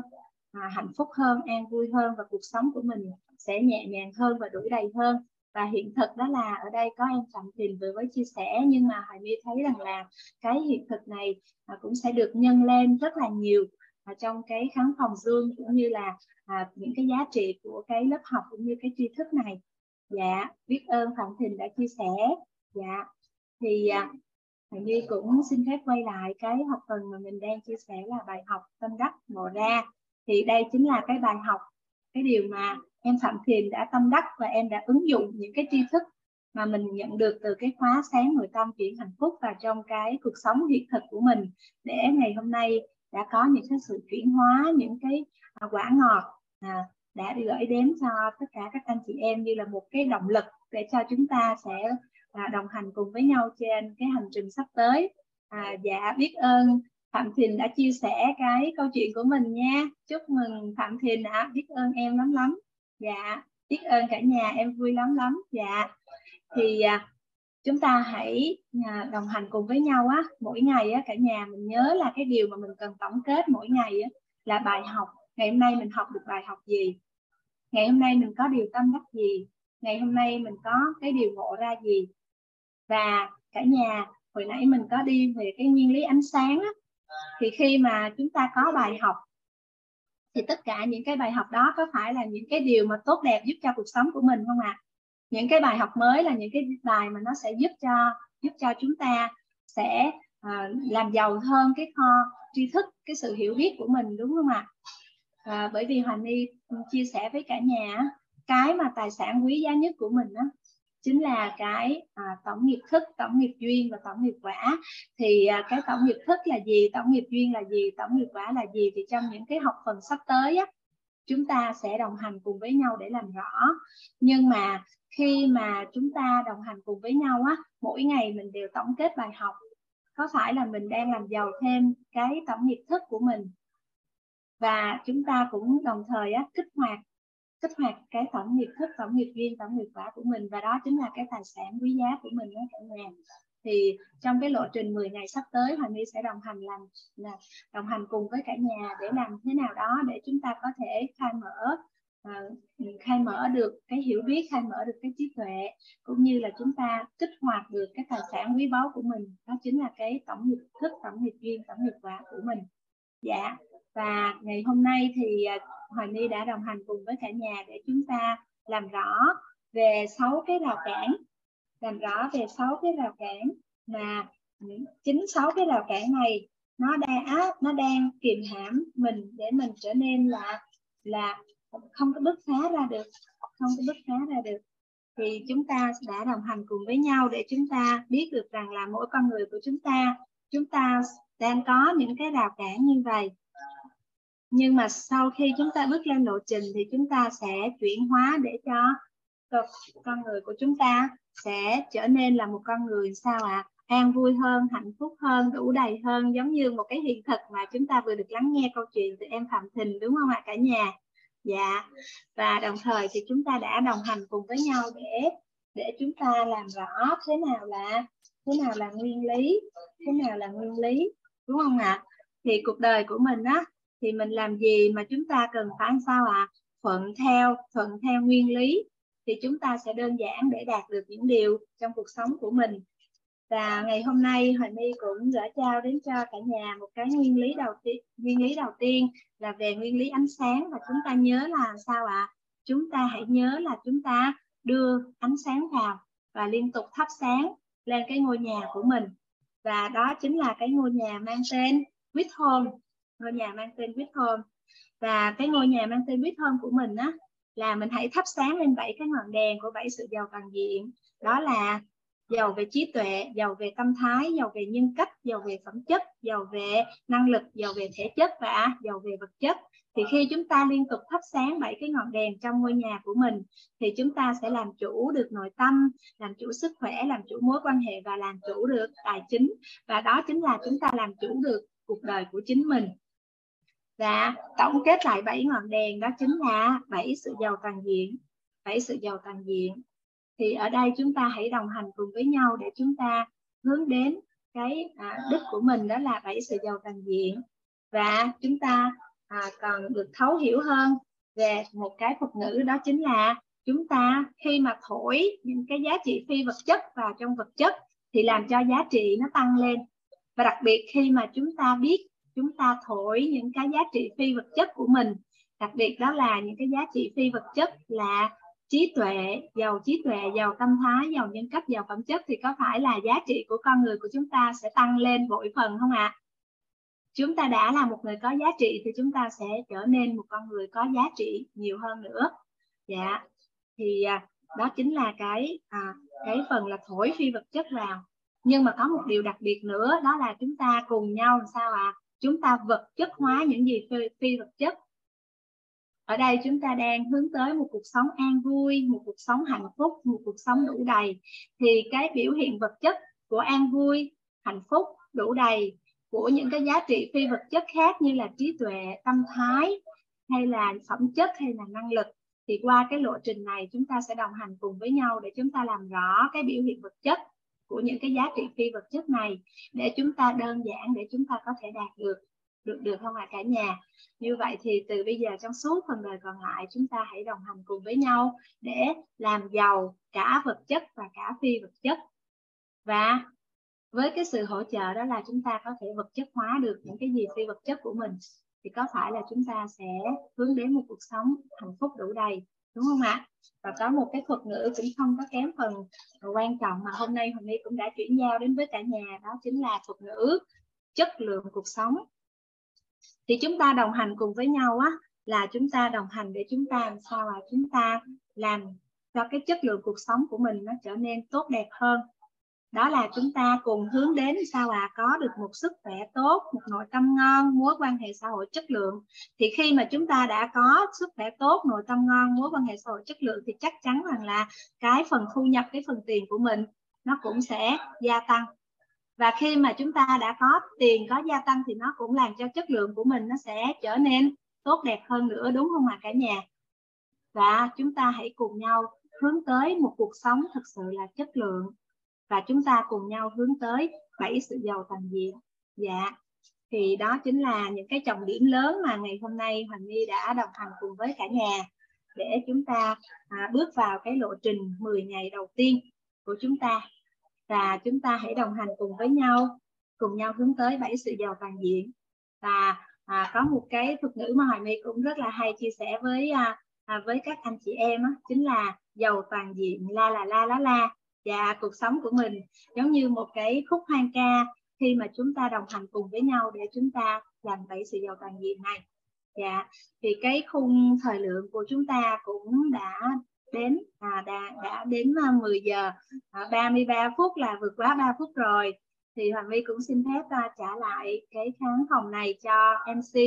à, hạnh phúc hơn an vui hơn và cuộc sống của mình sẽ nhẹ nhàng hơn và đủ đầy hơn và hiện thực đó là ở đây có em Phạm Thìn vừa mới chia sẻ nhưng mà Hoài My thấy rằng là cái hiện thực này à, cũng sẽ được nhân lên rất là nhiều à, trong cái kháng phòng dương cũng như là à, những cái giá trị của cái lớp học cũng như cái tri thức này. Dạ biết ơn Phạm Thìn đã chia sẻ. Dạ thì à, Hoài My cũng xin phép quay lại cái học phần mà mình đang chia sẻ là bài học tâm đắc ngộ ra. Thì đây chính là cái bài học cái điều mà em Phạm Thiền đã tâm đắc và em đã ứng dụng những cái tri thức mà mình nhận được từ cái khóa sáng nội tâm chuyển hạnh phúc vào trong cái cuộc sống hiện thực của mình. Để ngày hôm nay đã có những cái sự chuyển hóa những cái à, quả ngọt à, đã gửi đến cho tất cả các anh chị em như là một cái động lực để cho chúng ta sẽ à, đồng hành cùng với nhau trên cái hành trình sắp tới. À, dạ biết ơn Phạm Thìn đã chia sẻ cái câu chuyện của mình nha. Chúc mừng Phạm Thìn đã biết ơn em lắm lắm dạ biết ơn cả nhà, em vui lắm lắm dạ. Thì à, chúng ta hãy à, đồng hành cùng với nhau á. Mỗi ngày á, cả nhà mình nhớ là cái điều mà mình cần tổng kết mỗi ngày á, là bài học. Ngày hôm nay mình học được bài học gì? Ngày hôm nay mình có điều tâm đắc gì? Ngày hôm nay mình có cái điều ngộ ra gì? Và cả nhà, hồi nãy mình có đi về cái nguyên lý ánh sáng á, thì khi mà chúng ta có bài học thì tất cả những cái bài học đó có phải là những cái điều mà tốt đẹp giúp cho cuộc sống của mình không ạ à? những cái bài học mới là những cái bài mà nó sẽ giúp cho giúp cho chúng ta sẽ à, làm giàu hơn cái kho tri thức cái sự hiểu biết của mình đúng không ạ à, bởi vì Hoàng My chia sẻ với cả nhà cái mà tài sản quý giá nhất của mình đó chính là cái à, tổng nghiệp thức tổng nghiệp duyên và tổng nghiệp quả. Thì à, cái tổng nghiệp thức là gì tổng nghiệp duyên là gì tổng nghiệp quả là gì thì trong những cái học phần sắp tới á chúng ta sẽ đồng hành cùng với nhau để làm rõ. Nhưng mà khi mà chúng ta đồng hành cùng với nhau á mỗi ngày mình đều tổng kết bài học. Có phải là mình đang làm giàu thêm cái tổng nghiệp thức của mình? Và chúng ta cũng đồng thời á, kích hoạt kích hoạt cái tổng nghiệp thức tổng nghiệp duyên tổng nghiệp quả của mình. Và đó chính là cái tài sản quý giá của mình đó cả nhà. Thì trong cái lộ trình 10 ngày sắp tới Hoàng My sẽ đồng hành làm là đồng hành cùng với cả nhà để làm thế nào đó để chúng ta có thể khai mở uh, khai mở được cái hiểu biết khai mở được cái trí tuệ cũng như là chúng ta kích hoạt được cái tài sản quý báu của mình. Đó chính là cái tổng nghiệp thức tổng nghiệp duyên tổng nghiệp quả của mình. Dạ và ngày hôm nay thì à, Hoàng My đã đồng hành cùng với cả nhà để chúng ta làm rõ về sáu cái rào cản, làm rõ về sáu cái rào cản mà chính sáu cái rào cản này nó đang nó đang kìm hãm mình để mình trở nên là là không có bứt phá ra được, không có bứt phá ra được. Thì chúng ta đã đồng hành cùng với nhau để chúng ta biết được rằng là mỗi con người của chúng ta chúng ta đang có những cái rào cản như vậy nhưng mà sau khi chúng ta bước lên lộ trình thì chúng ta sẽ chuyển hóa để cho con người của chúng ta sẽ trở nên là một con người sao ạ? À? an vui hơn, hạnh phúc hơn, đủ đầy hơn, giống như một cái hiện thực mà chúng ta vừa được lắng nghe câu chuyện từ em phạm thìn, đúng không ạ, cả nhà? Dạ. Và đồng thời thì chúng ta đã đồng hành cùng với nhau để để chúng ta làm rõ thế nào là, thế nào là nguyên lý, thế nào là nguyên lý, đúng không ạ? Thì cuộc đời của mình á thì mình làm gì mà chúng ta cần phải sao ạ à? thuận theo thuận theo nguyên lý thì chúng ta sẽ đơn giản để đạt được những điều trong cuộc sống của mình và ngày hôm nay Hoài My cũng gửi trao đến cho cả nhà một cái nguyên lý đầu tiên nguyên lý đầu tiên là về nguyên lý ánh sáng và chúng ta nhớ là sao ạ à? chúng ta hãy nhớ là chúng ta đưa ánh sáng vào và liên tục thắp sáng lên cái ngôi nhà của mình và đó chính là cái ngôi nhà mang tên With Home ngôi nhà mang tên Quýt Home. Và cái ngôi nhà mang tên Quýt Home của mình á, là mình hãy thắp sáng lên bảy cái ngọn đèn của bảy sự giàu toàn diện. Đó là giàu về trí tuệ, giàu về tâm thái, giàu về nhân cách, giàu về phẩm chất, giàu về năng lực, giàu về thể chất và giàu về vật chất. Thì khi chúng ta liên tục thắp sáng bảy cái ngọn đèn trong ngôi nhà của mình, thì chúng ta sẽ làm chủ được nội tâm, làm chủ sức khỏe, làm chủ mối quan hệ và làm chủ được tài chính. Và đó chính là chúng ta làm chủ được cuộc đời của chính mình và tổng kết lại bảy ngọn đèn đó chính là bảy sự giàu toàn diện bảy sự giàu toàn diện. Thì ở đây chúng ta hãy đồng hành cùng với nhau để chúng ta hướng đến cái à, đích của mình đó là bảy sự giàu toàn diện. Và chúng ta à, còn được thấu hiểu hơn về một cái thuật ngữ đó chính là chúng ta khi mà thổi những cái giá trị phi vật chất vào trong vật chất thì làm cho giá trị nó tăng lên. Và đặc biệt khi mà chúng ta biết chúng ta thổi những cái giá trị phi vật chất của mình đặc biệt đó là những cái giá trị phi vật chất là trí tuệ giàu trí tuệ giàu tâm thái giàu nhân cách giàu phẩm chất thì có phải là giá trị của con người của chúng ta sẽ tăng lên bội phần không ạ à? chúng ta đã là một người có giá trị thì chúng ta sẽ trở nên một con người có giá trị nhiều hơn nữa dạ thì à, đó chính là cái à, cái phần là thổi phi vật chất vào nhưng mà có một điều đặc biệt nữa đó là chúng ta cùng nhau làm sao ạ à? Chúng ta vật chất hóa những gì phi, phi vật chất. Ở đây chúng ta đang hướng tới một cuộc sống an vui một cuộc sống hạnh phúc một cuộc sống đủ đầy. Thì cái biểu hiện vật chất của an vui hạnh phúc đủ đầy của những cái giá trị phi vật chất khác như là trí tuệ tâm thái hay là phẩm chất hay là năng lực thì qua cái lộ trình này chúng ta sẽ đồng hành cùng với nhau để chúng ta làm rõ cái biểu hiện vật chất của những cái giá trị phi vật chất này để chúng ta đơn giản để chúng ta có thể đạt được được được không ạ à, cả nhà? Như vậy thì từ bây giờ trong suốt phần đời còn lại chúng ta hãy đồng hành cùng với nhau để làm giàu cả vật chất và cả phi vật chất. Và với cái sự hỗ trợ đó là chúng ta có thể vật chất hóa được những cái gì phi vật chất của mình. Thì có phải là chúng ta sẽ hướng đến một cuộc sống hạnh phúc đủ đầy? Đúng không ạ? Và có một cái thuật ngữ cũng không có kém phần quan trọng mà hôm nay Hoàng My cũng đã chuyển giao đến với cả nhà, đó chính là thuật ngữ chất lượng cuộc sống. Thì chúng ta đồng hành cùng với nhau á, là chúng ta đồng hành để chúng ta làm sao là chúng ta làm cho cái chất lượng cuộc sống của mình nó trở nên tốt đẹp hơn đó là chúng ta cùng hướng đến sao à có được một sức khỏe tốt, một nội tâm ngon, mối quan hệ xã hội chất lượng. Thì khi mà chúng ta đã có sức khỏe tốt, nội tâm ngon, mối quan hệ xã hội chất lượng thì chắc chắn rằng là cái phần thu nhập, cái phần tiền của mình nó cũng sẽ gia tăng. Và khi mà chúng ta đã có tiền, có gia tăng thì nó cũng làm cho chất lượng của mình nó sẽ trở nên tốt đẹp hơn nữa, đúng không ạ cả nhà? Và chúng ta hãy cùng nhau hướng tới một cuộc sống thực sự là chất lượng và chúng ta cùng nhau hướng tới bảy sự giàu toàn diện. Dạ. Thì đó chính là những cái trọng điểm lớn mà ngày hôm nay Hoàng My đã đồng hành cùng với cả nhà để chúng ta à, bước vào cái lộ trình 10 ngày đầu tiên của chúng ta. Và chúng ta hãy đồng hành cùng với nhau cùng nhau hướng tới bảy sự giàu toàn diện. Và à, có một cái thuật ngữ mà Hoài My cũng rất là hay chia sẻ với à, à, với các anh chị em á, chính là giàu toàn diện la là la la la và cuộc sống của mình. Giống như một cái khúc hoang ca khi mà chúng ta đồng hành cùng với nhau để chúng ta làm bảy sự giàu toàn diện này. Dạ thì cái khung thời lượng của chúng ta cũng đã đến à, đã, đã đến à, 10 giờ à, 33 phút là vượt quá 3 phút rồi. Thì Hoàng My cũng xin phép à, trả lại cái khán phòng này cho MC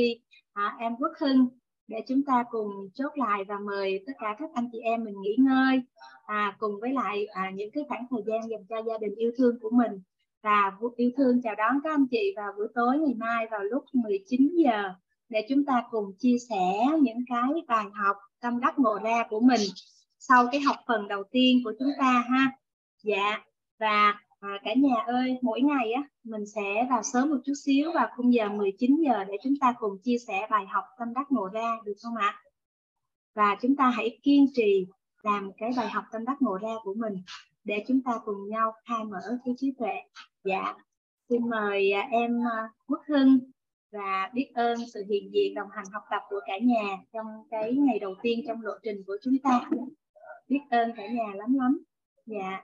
à, em Quốc Hưng để chúng ta cùng chốt lại và mời tất cả các anh chị em mình nghỉ ngơi à, cùng với lại à, những cái khoảng thời gian dành cho gia đình yêu thương của mình. Và yêu thương chào đón các anh chị vào buổi tối ngày mai vào lúc 19 giờ để chúng ta cùng chia sẻ những cái bài học tâm đắc ngộ ra của mình sau cái học phần đầu tiên của chúng ta ha. Dạ và à, cả nhà ơi mỗi ngày á mình sẽ vào sớm một chút xíu vào khung giờ 19 giờ để chúng ta cùng chia sẻ bài học tâm đắc ngộ ra được không ạ? Và chúng ta hãy kiên trì làm cái bài học tâm đắc ngộ ra của mình để chúng ta cùng nhau khai mở cái trí tuệ. Dạ xin mời à, em à, Quốc Hưng và biết ơn sự hiện diện đồng hành học tập của cả nhà trong cái ngày đầu tiên trong lộ trình của chúng ta. Biết ơn cả nhà lắm lắm. Dạ.